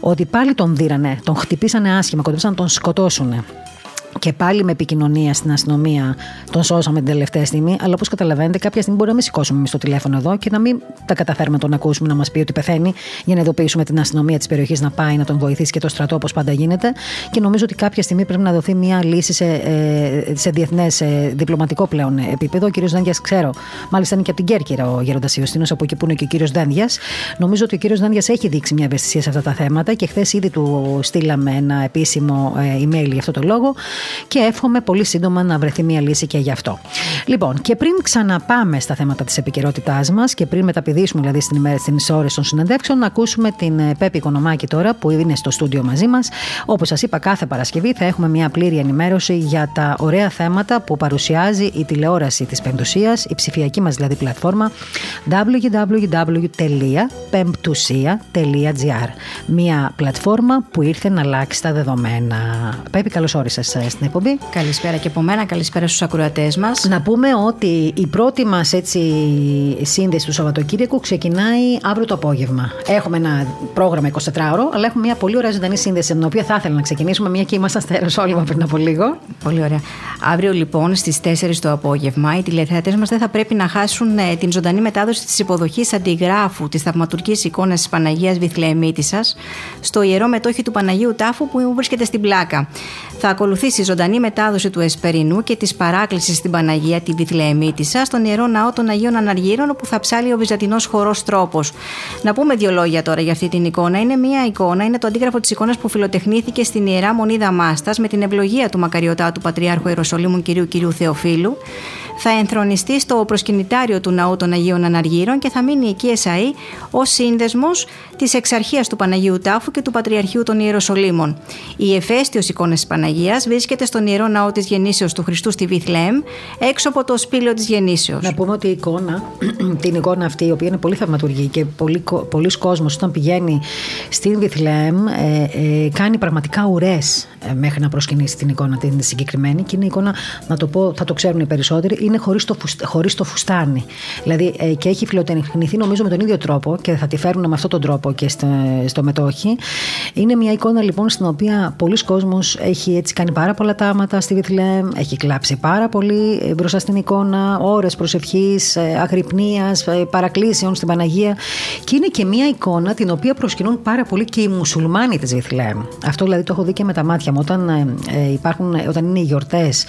ότι πάλι τον δίρανε, τον χτυπήσανε άσχημα, κοντέψαν να τον σκοτώσουν και πάλι με επικοινωνία στην αστυνομία τον σώσαμε την τελευταία στιγμή. Αλλά όπως καταλαβαίνετε, κάποια στιγμή μπορεί να μην σηκώσουμε εμείς το τηλέφωνο εδώ και να μην τα καταφέρουμε να τον ακούσουμε να μας πει ότι πεθαίνει για να ειδοποιήσουμε την αστυνομία της περιοχής να πάει να τον βοηθήσει και το στρατό όπως πάντα γίνεται. Και νομίζω ότι κάποια στιγμή πρέπει να δοθεί μια λύση σε, ε, σε διεθνές ε, διπλωματικό πλέον επίπεδο. Ο κύριος Δένδιας, ξέρω, μάλιστα είναι και από την Κέρκυρα ο Γέροντας Ιωστίνος, από εκεί που είναι και ο κύριος Δένδιας. Νομίζω ότι ο κύριος Δένδιας έχει δείξει μια ευαισθησία σε αυτά τα θέματα και χθες ήδη του στείλαμε ένα επίσημο ε, email για αυτό το λόγο και εύχομαι πολύ σύντομα να βρεθεί μια λύση και γι' αυτό. Λοιπόν, και πριν ξαναπάμε στα θέματα της επικαιρότητάς μας και πριν μεταπηδήσουμε δηλαδή στην ημέρα στι ώρες των συνεντεύξεων, να ακούσουμε την ε, Πέπη Οικονομάκη τώρα που είναι στο στούντιο μαζί μας. Όπως σας είπα, κάθε Παρασκευή θα έχουμε μια πλήρη ενημέρωση για τα ωραία θέματα που παρουσιάζει η τηλεόραση της Πεμπτουσίας, η ψηφιακή μας δηλαδή πλατφόρμα www.pemptusia.gr. Μια πλατφόρμα που ήρθε να αλλάξει τα δεδομένα. Πέπη, καλώς όρισες στην εκπομπή. Καλησπέρα και από μένα, καλησπέρα στους ακροατές μας. Να πούμε ότι η πρώτη μας σύνδεση του Σαββατοκύριακου ξεκινάει αύριο το απόγευμα. Έχουμε ένα πρόγραμμα 24ωρο, αλλά έχουμε μια πολύ ωραία ζωντανή σύνδεση, την οποία θα ήθελα να ξεκινήσουμε, μια και ήμασταν στα αεροσόλυμα πριν από λίγο. Πολύ ωραία. Αύριο λοιπόν στις 4 το απόγευμα, οι τηλεθεατές μας δεν θα πρέπει να χάσουν ε, την ζωντανή μετάδοση της υποδοχής αντιγράφου της θαυματουργής εικόνας της Παναγίας Βιθλεεμίτη στο ιερό μετόχι του Παναγίου Τάφου που βρίσκεται στην πλάκα. Θα ακολουθήσει η ζωντανή μετάδοση του Εσπερινού και της παράκλησης στην Παναγία τη Βιθλεεμίτισσα στον ιερό ναό των Αγίων Αναργύρων, όπου θα ψάλει ο Βυζαντινός χορός τρόπος. Να πούμε δύο λόγια τώρα για αυτή την εικόνα. Είναι μια εικόνα, είναι το αντίγραφο της εικόνας που φιλοτεχνήθηκε στην ιερά Μονή Δαμάστας με την ευλογία του μακαριωτάτου Πατριάρχου Ιεροσολύμου κυρίου κυρίου Θεοφίλου θα ενθρονιστεί στο προσκυνητάριο του ναού των Αγίων Αναργύρων και θα μείνει εκεί εσαΐ ω σύνδεσμος της εξαρχίας του Παναγίου Τάφου και του Πατριαρχείου των Ιεροσολύμων. Η εφαίστειο εικόνα της Παναγίας βρίσκεται στον ιερό ναό της Γεννήσεως του Χριστού στη Βιθλέμ, έξω από το σπήλαιο της Γεννήσεως. Να πούμε ότι η εικόνα, [CLEARS THROAT] την εικόνα αυτή, η οποία είναι πολύ θαυματουργή και πολλοί πολλοί κόσμος όταν πηγαίνει στην Βιθλέμ, ε, ε, κάνει πραγματικά ουρές ε, μέχρι να προσκυνήσει την εικόνα την συγκεκριμένη. Και είναι η εικόνα, να το πω, θα το ξέρουν οι περισσότεροι, είναι χωρίς το, χωρίς το φουστάνι. Δηλαδή ε, και έχει φιλοτεχνηθεί νομίζω με τον ίδιο τρόπο και θα τη φέρουν με αυτόν τον τρόπο και στο, στο μετόχι. Είναι μια εικόνα λοιπόν στην οποία πολλοί κόσμος έχει έτσι κάνει πάρα πολλά τάματα στη Βιθλέμ, έχει κλάψει πάρα πολύ ε, μπροστά στην εικόνα, ώρες προσευχής, ε, αγρυπνίας, παρακλήσεων στην Παναγία και είναι και μια εικόνα την οποία προσκυνούν πάρα πολύ και οι μουσουλμάνοι της Βιθλέμ. Αυτό δηλαδή το έχω δει και με τα μάτια μου όταν, υπάρχουν, όταν είναι οι γιορτές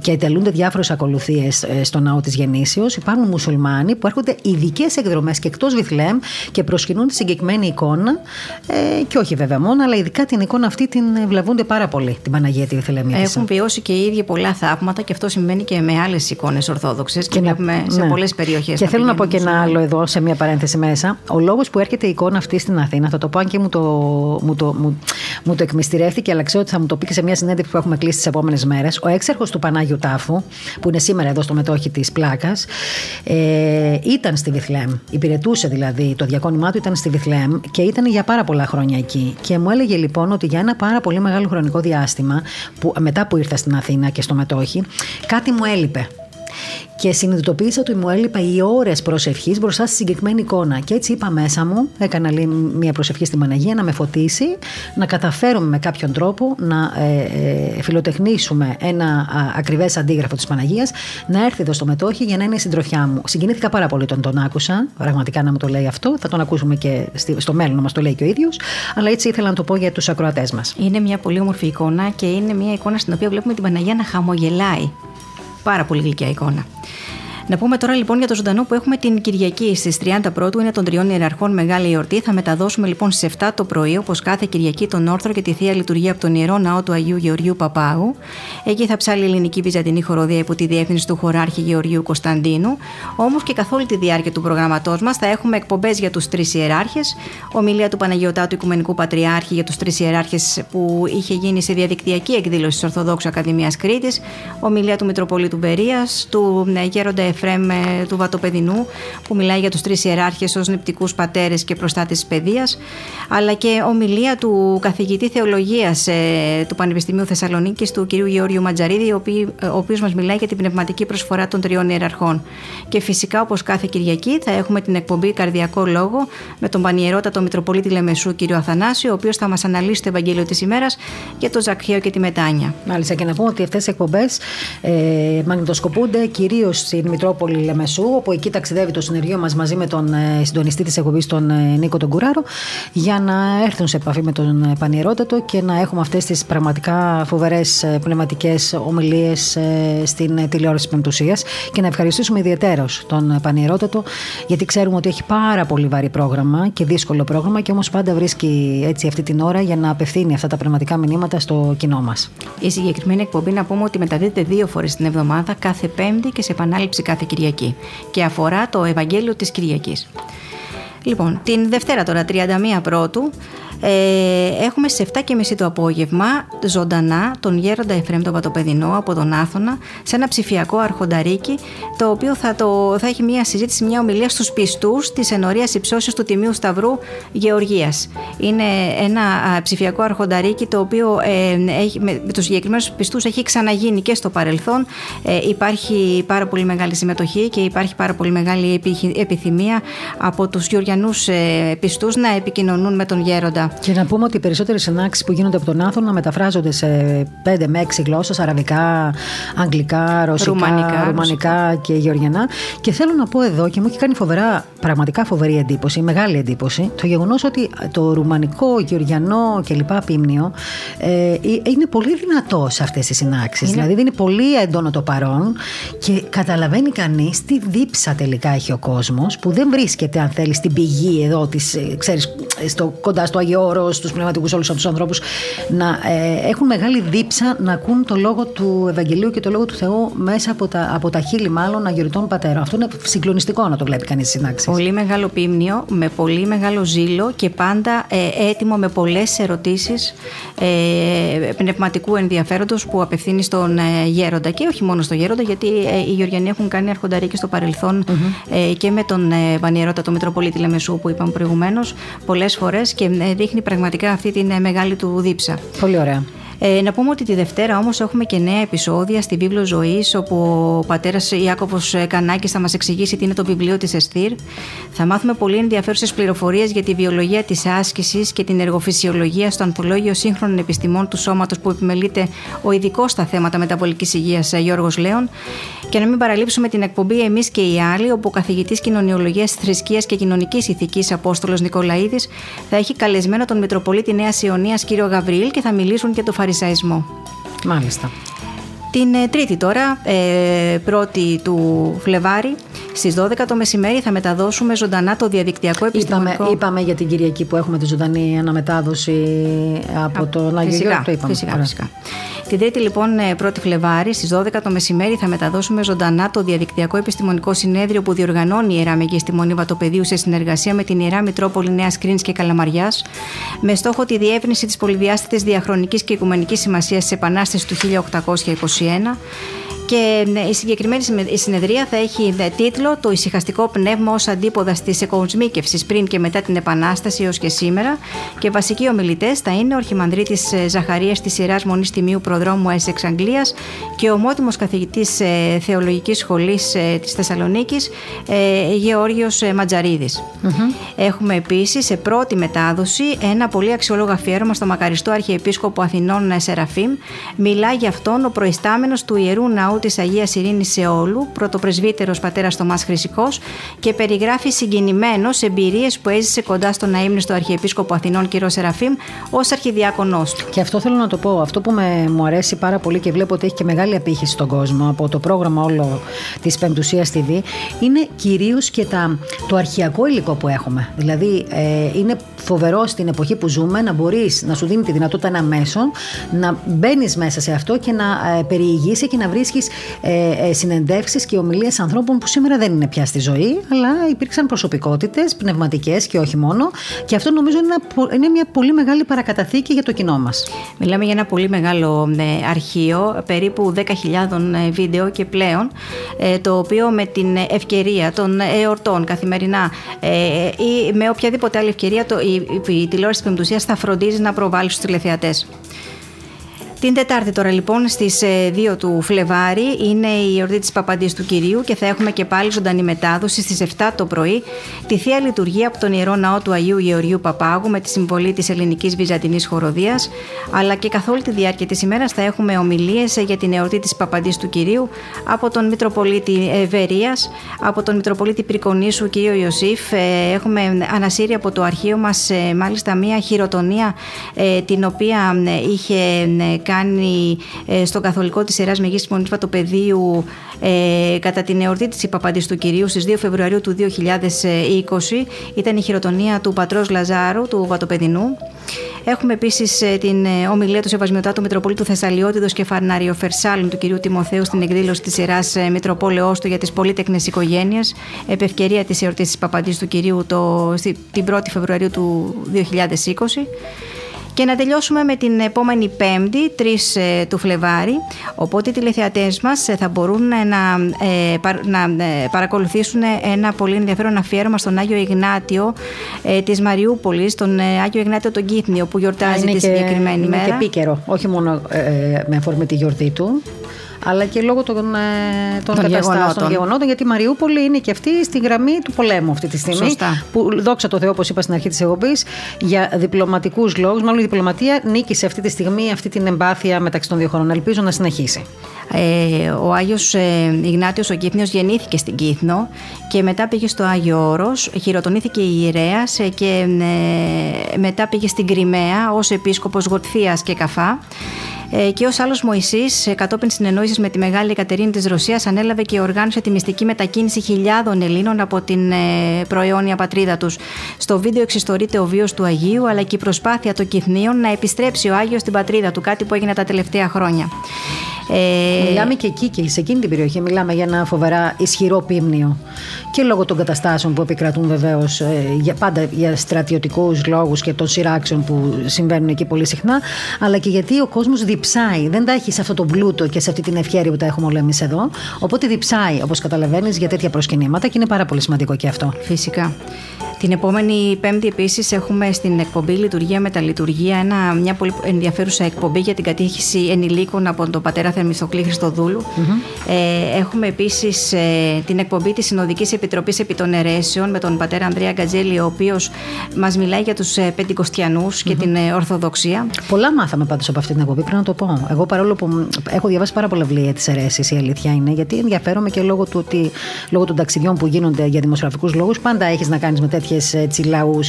και τελούνται διάφορες ακολουθίες ε, στο ναό της Γεννήσεως. Υπάρχουν μουσουλμάνοι που έρχονται ειδικές εκδρομές και εκτός Βιθλέμ και προσκυνούν τη συγκεκριμένη εικόνα. Ε, και όχι βέβαια μόνο, αλλά ειδικά την εικόνα αυτή την βλαβούνται πάρα πολύ, την Παναγία τη Βιθλεμίτισσα. Έχουν βιώσει και οι ίδιοι πολλά θαύματα και αυτό συμβαίνει και με άλλες εικόνες Ορθόδοξες και, και βλέπουμε σε ναι. πολλές περιοχές. Και θέλω να πω και ένα άλλο εδώ, σε μια παρένθεση μέσα. Ο λόγος που έρχεται η εικόνα αυτή στην Αθήνα, θα το πω αν και μου το, μου το, μου, μου το εκμυστηρεύτηκε, αλλά ξέρω ότι θα μου το πει και σε μια συνέντευξη που έχουμε κλείσει τις επόμενες μέρες. Ο έξερχο του Πανάγιου Τάφου, που είναι σήμερα εδώ στο μετόχι της πλάκας, ε, ήταν στη Βιθλέμ. Υπηρετούσε δηλαδή, το διακόνημά του ήταν στη Βιθλέμ και ήταν για πάρα πολλά χρόνια εκεί. Και μου έλεγε λοιπόν ότι για ένα πάρα πολύ μεγάλο χρονικό διάστημα, που, μετά που ήρθα στην Αθήνα και στο μετόχι, κάτι μου έλειπε και συνειδητοποίησα ότι μου έλειπα οι ώρες προσευχής μπροστά στη συγκεκριμένη εικόνα. Και έτσι είπα μέσα μου, έκανα λίγο μια προσευχή στην Παναγία να με φωτίσει, να καταφέρουμε με κάποιον τρόπο να ε, ε, φιλοτεχνήσουμε ένα ακριβές αντίγραφο της Παναγίας, να έρθει εδώ στο μετόχι για να είναι η συντροφιά μου. Συγκινήθηκα πάρα πολύ όταν τον άκουσα, πραγματικά να μου το λέει αυτό. Θα τον ακούσουμε και στο μέλλον να μας το λέει και ο ίδιος. Αλλά έτσι ήθελα να το πω για τους ακροατές μας. Είναι μια πολύ όμορφη εικόνα και είναι μια εικόνα στην οποία βλέπουμε την Παναγία να χαμογελάει πάρα πολύ γλυκιά εικόνα. Να πούμε τώρα λοιπόν για το ζωντανό που έχουμε την Κυριακή στις 30 Πρώτου, είναι των τριών ιεραρχών μεγάλη εορτή. Θα μεταδώσουμε λοιπόν στι 7 το πρωί, όπως κάθε Κυριακή, τον όρθρο και τη θεία λειτουργία από τον ιερό ναό του Αγίου Γεωργίου Παπάγου. Εκεί θα ψάλει η ελληνική βυζαντινή χοροδία υπό τη διεύθυνση του χωράρχη Γεωργίου Κωνσταντίνου. Όμως και καθ' όλη τη διάρκεια του προγραμματό μας θα έχουμε εκπομπές για τους τρεις ιεράρχες, ομιλία του Παναγιωτάτου Οικουμενικού Πατριάρχη για τους τρεις ιεράρχες που είχε γίνει σε διαδικτυακή εκδήλωση της Ορθοδόξου Ακαδημίας Κρήτης, ομιλία του Μητροπολίτου Μπερία, του ε, Γέροντα Εφρέμ του Βατοπεδινού που μιλάει για τους τρεις ιεράρχες ως νηπτικούς πατέρες και προστάτες της παιδείας αλλά και ομιλία του καθηγητή θεολογίας ε, του Πανεπιστημίου Θεσσαλονίκης του κ. Γεώργιου Ματζαρίδη ο, ο οποίος μας μιλάει για την πνευματική προσφορά των τριών ιεραρχών. Και φυσικά όπως κάθε Κυριακή θα έχουμε την εκπομπή Καρδιακό Λόγο με τον Πανιερότατο Μητροπολίτη Λεμεσού κ. Αθανάσιο ο οποίος θα μας αναλύσει το Ευαγγέλιο της ημέρας για το Ζακχαίο και τη Μετάνια. Μάλιστα και να πούμε ότι αυτές οι εκπομπές ε, μαγνητοσκοπούνται κυρίως στην Μητρόπολη Μητρόπολη Λεμεσού, όπου εκεί ταξιδεύει το συνεργείο μας μαζί με τον ε, συντονιστή της εκπομπής, τον ε, Νίκο τον Κουράρο, για να έρθουν σε επαφή με τον ε, Πανιερότατο και να έχουμε αυτές τις πραγματικά φοβερές πνευματικές ομιλίες στην τηλεόραση της Πεμπτουσία. Και να ευχαριστήσουμε ιδιαίτερω τον Πανιερότατο, γιατί ξέρουμε ότι έχει πάρα πολύ βαρύ πρόγραμμα και δύσκολο πρόγραμμα και όμως πάντα βρίσκει έτσι αυτή την ώρα για να απευθύνει αυτά τα πνευματικά μηνύματα στο κοινό μας. Η συγκεκριμένη εκπομπή να πούμε ότι μεταδίδεται δύο φορές την εβδομάδα, κάθε Πέμπτη και σε επανάληψη κάθε Κυριακή και αφορά το Ευαγγέλιο της Κυριακής. Λοιπόν, την Δευτέρα τώρα, 31 Πρώτου, ε, έχουμε σε 7.30 το απόγευμα ζωντανά τον Γέροντα Εφρέμ τον Πατοπεδινό από τον Άθωνα σε ένα ψηφιακό αρχονταρίκι το οποίο θα, το, θα έχει μια συζήτηση, μια ομιλία στους πιστούς της ενορίας υψώσεως του Τιμίου Σταυρού Γεωργίας. Είναι ένα ψηφιακό αρχονταρίκι το οποίο ε, έχει, με, με τους συγκεκριμένους πιστούς έχει ξαναγίνει και στο παρελθόν. Ε, υπάρχει πάρα πολύ μεγάλη συμμετοχή και υπάρχει πάρα πολύ μεγάλη επιθυμία από τους Γεωργιανούς ε, πιστούς να επικοινωνούν με τον Γέροντα και να πούμε ότι οι περισσότερες συνάξει που γίνονται από τον Άθωνα μεταφράζονται σε 5 με 6 γλώσσες, αραβικά, αγγλικά, ρωσικά, ρουμανικά, ρουμανικά και γεωργιανά. Και θέλω να πω εδώ και μου έχει κάνει φοβερά, πραγματικά φοβερή εντύπωση, μεγάλη εντύπωση, το γεγονός ότι το ρουμανικό, γεωργιανό κλπ. πίμνιο ε, ε, είναι πολύ δυνατό σε αυτές τις συνάξει. Δηλαδή δίνει πολύ έντονο το παρόν και καταλαβαίνει κανείς τι δίψα τελικά έχει ο κόσμος που δεν βρίσκεται, αν θέλεις, στην πηγή εδώ της, ε, ξέρεις, κοντά στο Αγίο όρο, στους πνευματικούς όλους αυτούς τους ανθρώπους, να ε, έχουν μεγάλη δίψα να ακούν το λόγο του Ευαγγελίου και το λόγο του Θεού μέσα από τα, από τα χείλη, μάλλον αγιοριτών πατέρων. Αυτό είναι συγκλονιστικό να το βλέπει κανείς στι συνάξει. Πολύ μεγάλο πίμνιο, με πολύ μεγάλο ζήλο και πάντα ε, έτοιμο με πολλές ερωτήσεις ε, πνευματικού ενδιαφέροντος που απευθύνει στον ε, Γέροντα. Και όχι μόνο στον Γέροντα, γιατί ε, οι Γεωργιανοί έχουν κάνει αρχονταρίκη στο παρελθον ε, και με τον ε, Πανιερότα, τον Μητροπολίτη Λεμεσού που είπαμε προηγουμένως, πολλές φορές και δείχνει πραγματικά αυτή την ε, μεγάλη του δίψα. Πολύ ωραία. Ε, να πούμε ότι τη Δευτέρα όμως έχουμε και νέα επεισόδια στη βίβλο ζωής, όπου ο πατέρας Ιάκωβο Κανάκης θα μας εξηγήσει τι είναι το βιβλίο της Εστήρ. Θα μάθουμε πολύ ενδιαφέρουσες πληροφορίες για τη βιολογία της άσκησης και την εργοφυσιολογία στο Ανθολόγιο Σύγχρονων Επιστημών του Σώματος που επιμελείται ο ειδικός στα θέματα μεταβολικής υγείας Γιώργος Λέων. Και να μην παραλείψουμε την εκπομπή Εμείς και οι άλλοι, όπου ο καθηγητής κοινωνιολογίας, θρησκείας και κοινωνικής ηθικής Απόστολος Νικολαίδης θα έχει καλεσμένο τον Μητροπολίτη Νέας Ιωνίας κύριο Γαβριήλ και θα μιλήσουν για το φαρισαϊσμό. Μάλιστα. Την ε, Τρίτη τώρα, ε, πρώτη του Φλεβάρη, στις 12 το μεσημέρι θα μεταδώσουμε ζωντανά το διαδικτυακό επιστημονικό... Είπαμε, είπαμε για την Κυριακή που έχουμε τη ζωντανή αναμετάδοση από τον Άγιο φυσικά, το είπαμε. Φυσικά, φυσικά. Την Τρίτη, λοιπόν, 1η ε, Φλεβάρη, στις 12 το μεσημέρι, θα μεταδώσουμε ζωντανά το διαδικτυακό επιστημονικό συνέδριο που διοργανώνει η Ιερά Μεγίστη Μονή Βατοπεδίου σε συνεργασία με την Ιερά Μητρόπολη Νέας Κρίνης και Καλαμαριάς, με στόχο τη διεύρυνση της πολυδιάστατης διαχρονικής και οικουμενικής σημασίας της Επανάστασης του 1821 και ναι, η συγκεκριμένη συνεδρία θα έχει ναι, τίτλο Το ησυχαστικό πνεύμα ως αντίποδα τη εκοσμίκευση πριν και μετά την Επανάσταση έως και σήμερα. Και βασικοί ομιλητές θα είναι ο Αρχιμανδρίτης ε, Ζαχαρίας της Ιεράς Μονής Τιμίου Προδρόμου Έσεξ Αγγλία και ο μότιμο καθηγητής ε, Θεολογικής Σχολής ε, της Θεσσαλονίκης Γεώργιος Ματζαρίδης. Έχουμε επίσης σε πρώτη μετάδοση ένα πολύ αξιόλογο αφιέρωμα στο μακαριστό Αρχιεπίσκοπο Αθηνών Σεραφείμ. Μιλά για αυτόν ο προϊστάμενος του ιερού ναού της Αγίας Ειρήνης Σεόλου, πρωτοπρεσβύτερος πατέρας Τομά Χρυσικός και περιγράφει συγκινημένος εμπειρίες που έζησε κοντά στον αίμνηστο Αρχιεπίσκοπο Αθηνών κ. Σεραφείμ ως αρχιδιάκονός του. Και αυτό θέλω να το πω. Αυτό που με, μου αρέσει πάρα πολύ και βλέπω ότι έχει και μεγάλη απήχηση στον κόσμο από το πρόγραμμα όλο της Πεμπτουσίας TV είναι κυρίως και τα, το αρχιακό υλικό που έχουμε. Δηλαδή, ε, είναι φοβερό στην εποχή που ζούμε να μπορείς να σου δίνει τη δυνατότητα ένα μέσο να μπαίνεις μέσα σε αυτό και να ε, περιηγήσει και να βρίσκεις ε, ε, συνεντεύξεις και ομιλίες ανθρώπων που σήμερα δεν είναι πια στη ζωή, αλλά υπήρξαν προσωπικότητες, πνευματικές και όχι μόνο. Και αυτό νομίζω είναι, είναι μια πολύ μεγάλη παρακαταθήκη για το κοινό μας. Μιλάμε για ένα πολύ μεγάλο ε, αρχείο, περίπου 10.000 ε, βίντεο και πλέον, ε, το οποίο με την ευκαιρία των εορτών καθημερινά ή με οποιαδήποτε άλλη ευκαιρία το, η, η, η τηλεόραση της θα φροντίζει να προβάλλει στους τηλεθεατές. Την Τετάρτη τώρα λοιπόν στις 2 ε, του Φλεβάρι είναι η εορτή της Παπαντής του Κυρίου και θα έχουμε και πάλι ζωντανή μετάδοση στις 7 το πρωί τη Θεία Λειτουργία από τον Ιερό Ναό του Αγίου Γεωργίου Παπάγου με τη συμβολή της ελληνικής βυζαντινής χοροδίας αλλά και καθ' όλη τη διάρκεια της ημέρας θα έχουμε ομιλίες για την εορτή της Παπαντής του Κυρίου από τον Μητροπολίτη Βερίας, από τον Μητροπολίτη Πρικονίσου κ. Ιωσήφ. Ε, έχουμε ανασύρει από το αρχείο μας ε, μάλιστα μια χειροτονία την οποία είχε κάνει ε, στο καθολικό της Ιεράς Μεγής Μονής Πατοπεδίου ε, κατά την εορτή της Παπαντής του Κυρίου στις 2 Φεβρουαρίου του 2020 ήταν η χειροτονία του πατρός Λαζάρου του Βατοπεδινού Έχουμε επίσης ε, την ομιλία του Σεβασμιωτάτου Μητροπολίτου Θεσσαλιώτηδο και Φαρνάριο Φερσάλων του κυρίου Τιμοθέου στην εκδήλωση της Ιεράς Μητροπόλεω του για τις πολίτεκνε οικογένειες, επ' ευκαιρία της εορτής της Παπαντή του κυρίου το, την 1η Φεβρουαρίου του 2020. Και να τελειώσουμε με την επόμενη Πέμπτη, 3 ε, του Φλεβάρι. Οπότε οι τηλεθεατές μας ε, θα μπορούν να, να ε, παρακολουθήσουν ένα πολύ ενδιαφέρον αφιέρωμα στον Άγιο Ιγνάτιο της Μαριούπολης, τον Άγιο Ιγνάτιο τον Κύθνιο που γιορτάζει τη συγκεκριμένη είναι μέρα. Είναι και επίκαιρο, όχι μόνο με αφορμή τη γιορτή του, αλλά και λόγω των, ε, των, καταστάσεων, γεγονότων. Γιατί η Μαριούπολη είναι και αυτή στη γραμμή του πολέμου αυτή τη στιγμή. Σωστά. Που δόξα τω Θεώ, όπως είπα στην αρχή της εκπομπής, για διπλωματικούς λόγους, μάλλον η διπλωματία νίκησε αυτή τη στιγμή αυτή την εμπάθεια μεταξύ των δύο χωρών. Ελπίζω να συνεχίσει. Ε, ο Άγιος ε, Ιγνάτιος ο Κύθνιος γεννήθηκε στην Κύθνο και μετά πήγε στο Άγιο Όρος, χειροτονήθηκε η ιερέας ε, και ε, μετά πήγε στην Κρυμαία ως επίσκοπος Γορτθίας και Καφά ε, και ως άλλος Μωησή, ε, κατόπιν συνεννόησης με τη Μεγάλη Εκατερίνη της Ρωσίας, ανέλαβε και οργάνωσε τη μυστική μετακίνηση χιλιάδων Ελλήνων από την ε, προαιώνια πατρίδα τους. Στο βίντεο εξιστορείται ο βίος του Αγίου, αλλά και η προσπάθεια των Κυθνίων να επιστρέψει ο Άγιος στην πατρίδα του, κάτι που έγινε τα τελευταία χρόνια. Ε... Μιλάμε και εκεί και σε εκείνη την περιοχή. Μιλάμε για ένα φοβερά ισχυρό πίμνιο. Και λόγω των καταστάσεων που επικρατούν βεβαίως για, πάντα για στρατιωτικούς λόγους και των σειράξεων που συμβαίνουν εκεί πολύ συχνά, αλλά και γιατί ο κόσμος διψάει. Δεν τα έχει σε αυτό το πλούτο και σε αυτή την ευχαίρεια που τα έχουμε όλα εμείς εδώ. Οπότε διψάει, όπως καταλαβαίνεις, για τέτοια προσκυνήματα και είναι πάρα πολύ σημαντικό και αυτό. Φυσικά. Την επόμενη Πέμπτη επίσης έχουμε στην εκπομπή Λειτουργία με τα Λειτουργία ένα, μια πολύ ενδιαφέρουσα εκπομπή για την κατήχηση ενηλίκων από τον πατέρα Θερμιστοκλή Χριστοδούλου. Mm-hmm. Ε, έχουμε επίσης ε, την εκπομπή της Συνοδικής Επιτροπής Επί των Ερέσεων με τον πατέρα Ανδρέα Γκατζέλη, ο οποίος μας μιλάει για τους ε, πεντηκοστιανου mm-hmm. και την ε, Ορθοδοξία. Πολλά μάθαμε πάντως από αυτή την εκπομπή, πρέπει να το πω. Εγώ παρόλο που έχω διαβάσει πάρα πολλά βιβλία της αιρέσης, η αλήθεια είναι, γιατί ενδιαφέρομαι και λόγω, του ότι, λόγω των ταξιδιών που γίνονται για δημοσιογραφικούς λόγους, πάντα έχεις να κάνεις με τέτοια τέτοιε λαού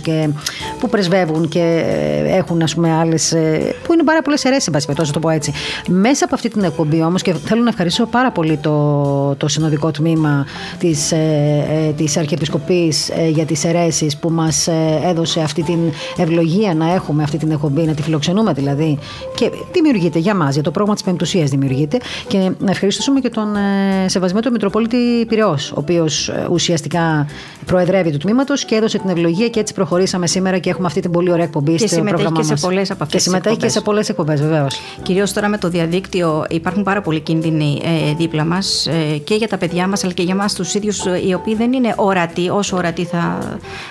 που πρεσβεύουν και ε, έχουν ας πούμε άλλες, ε, που είναι πάρα πολλές αιρέσεις, εν πάση το πω έτσι. Μέσα από αυτή την εκπομπή όμως και θέλω να ευχαριστήσω πάρα πολύ το, το συνοδικό τμήμα της ε, ε, της Αρχιεπισκοπής ε, για τις αιρέσεις που μας ε, έδωσε αυτή την ευλογία να έχουμε αυτή την εκπομπή, να τη φιλοξενούμε δηλαδή. Και δημιουργείται για μας, για το πρόγραμμα της Πεμπτουσίας δημιουργείται. Και να ευχαριστήσουμε και τον ε, Σεβασμένο Μητροπόλητη Πυραιός, ο οποίος ε, ουσιαστικά προεδρεύει του τμήματος και έδωσε την ευλογία και έτσι προχωρήσαμε σήμερα και έχουμε αυτή την πολύ ωραία εκπομπή Και στο συμμετέχει πρόγραμμά και σε μας. πολλές από αυτές Και συμμετέχει και σε πολλές εκπομπές, βεβαίως. Κυρίως τώρα με το διαδίκτυο υπάρχουν πάρα πολλοί κίνδυνοι ε, δίπλα μας ε, και για τα παιδιά μας αλλά και για εμάς τους ίδιους, οι οποίοι δεν είναι ορατοί όσο ορατοί θα,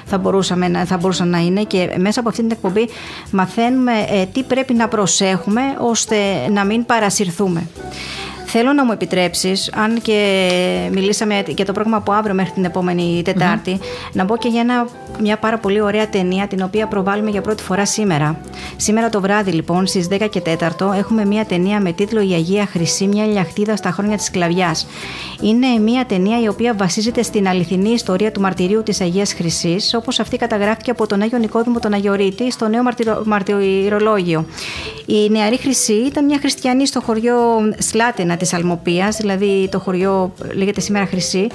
θα, μπορούσαμε, να- θα μπορούσαν να είναι. Και μέσα από αυτή την εκπομπή μαθαίνουμε ε, τι πρέπει να προσέχουμε ώστε να μην παρασυρθούμε. Θέλω να μου επιτρέψεις, αν και μιλήσαμε για το πρόγραμμα από αύριο μέχρι την επόμενη Τετάρτη, να πω και για ένα, μια πάρα πολύ ωραία ταινία την οποία προβάλλουμε για πρώτη φορά σήμερα. Σήμερα το βράδυ λοιπόν στις 10 και 4 έχουμε μια ταινία με τίτλο «Η Αγία Χρυσή, μια λιαχτίδα στα χρόνια της σκλαβιάς». Είναι μια ταινία η οποία βασίζεται στην αληθινή ιστορία του μαρτυρίου της Αγίας Χρυσής, όπως αυτή καταγράφηκε από τον Άγιο Νικόδημο τον Αγιορείτη στο νέο μαρτυρο- μαρτυρολόγιο. Η νεαρή Χρυσή ήταν μια χριστιανή στο χωριό Σλάτενα της Αλμοπίας, δηλαδή το χωριό λέγεται σήμερα Χρυσή,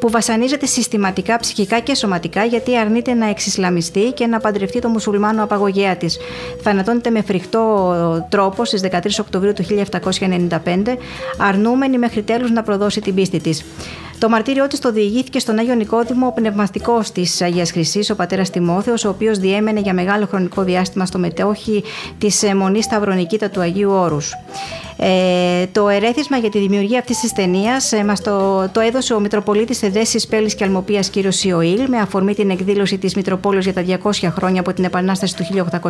που βασανίζεται συστηματικά ψυχικά και σωματικά γιατί αρνείται να εξισλαμιστεί και να παντρευτεί το μουσουλμάνο απαγωγέα της. Θανατώνεται με φρικτό τρόπο στις 13 Οκτωβρίου του 1795, αρνούμενη μέχρι τέλους να προδώσει την πίστη της. Το μαρτύριό της το διηγήθηκε στον Άγιο Νικόδημο, ο πνευματικός της Αγίας Χρυσής, ο πατέρας Τιμόθεος, ο οποίος διέμενε για μεγάλο χρονικό διάστημα στο μετόχι της Μονής Σταυρονικήτα του Αγίου Όρους. Ε, το ερέθισμα για τη δημιουργία αυτής της ταινίας ε, μας το, το έδωσε ο Μητροπολίτης Εδέση Πέλης και Αλμοπίας κ. Ιωήλ με αφορμή την εκδήλωση της Μητροπόλεως για τα 200 χρόνια από την Επανάσταση του 1821.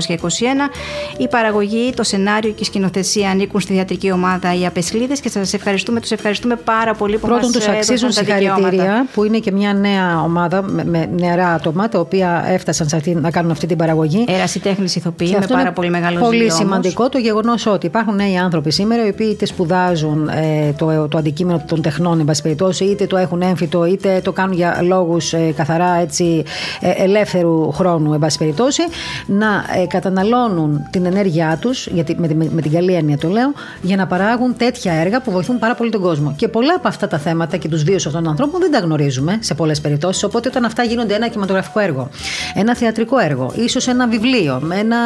Η παραγωγή, το σενάριο και η σκηνοθεσία ανήκουν στη θεατρική ομάδα Οι Απεσλίδες και σας ευχαριστούμε, τους ευχαριστούμε πάρα πολύ που Πρώτον, μας τους έδωσαν αξίζουν τα δικαιώματα. Συγχαρητήρια που είναι και μια νέα ομάδα με, με νεαρά άτομα τα οποία έφτασαν σε αυτή, να κάνουν αυτή την παραγωγή. Ερασιτέχνη ηθοποιοί Και με αυτό πάρα είναι πολύ μεγάλο Πολύ ζήλο όμως. σημαντικό το γεγονός ότι υπάρχουν νέοι άνθρωποι σήμερα οι οποίοι είτε σπουδάζουν ε, το, το αντικείμενο των τεχνών, εν πάση περιπτώσει, είτε το έχουν έμφυτο, είτε το κάνουν για λόγους καθαρά έτσι, ε, ελεύθερου χρόνου, εν πάση περιπτώσει, να ε, καταναλώνουν την ενέργειά τους, γιατί με, τη- με, με την καλή έννοια το λέω, για να παράγουν τέτοια έργα που βοηθούν πάρα πολύ τον κόσμο. Και πολλά από αυτά τα θέματα και τους βίου αυτών των ανθρώπων δεν τα γνωρίζουμε σε πολλές περιπτώσεις. Οπότε όταν αυτά γίνονται ένα κινηματογραφικό έργο, ένα θεατρικό έργο, ίσως ένα βιβλίο, ένα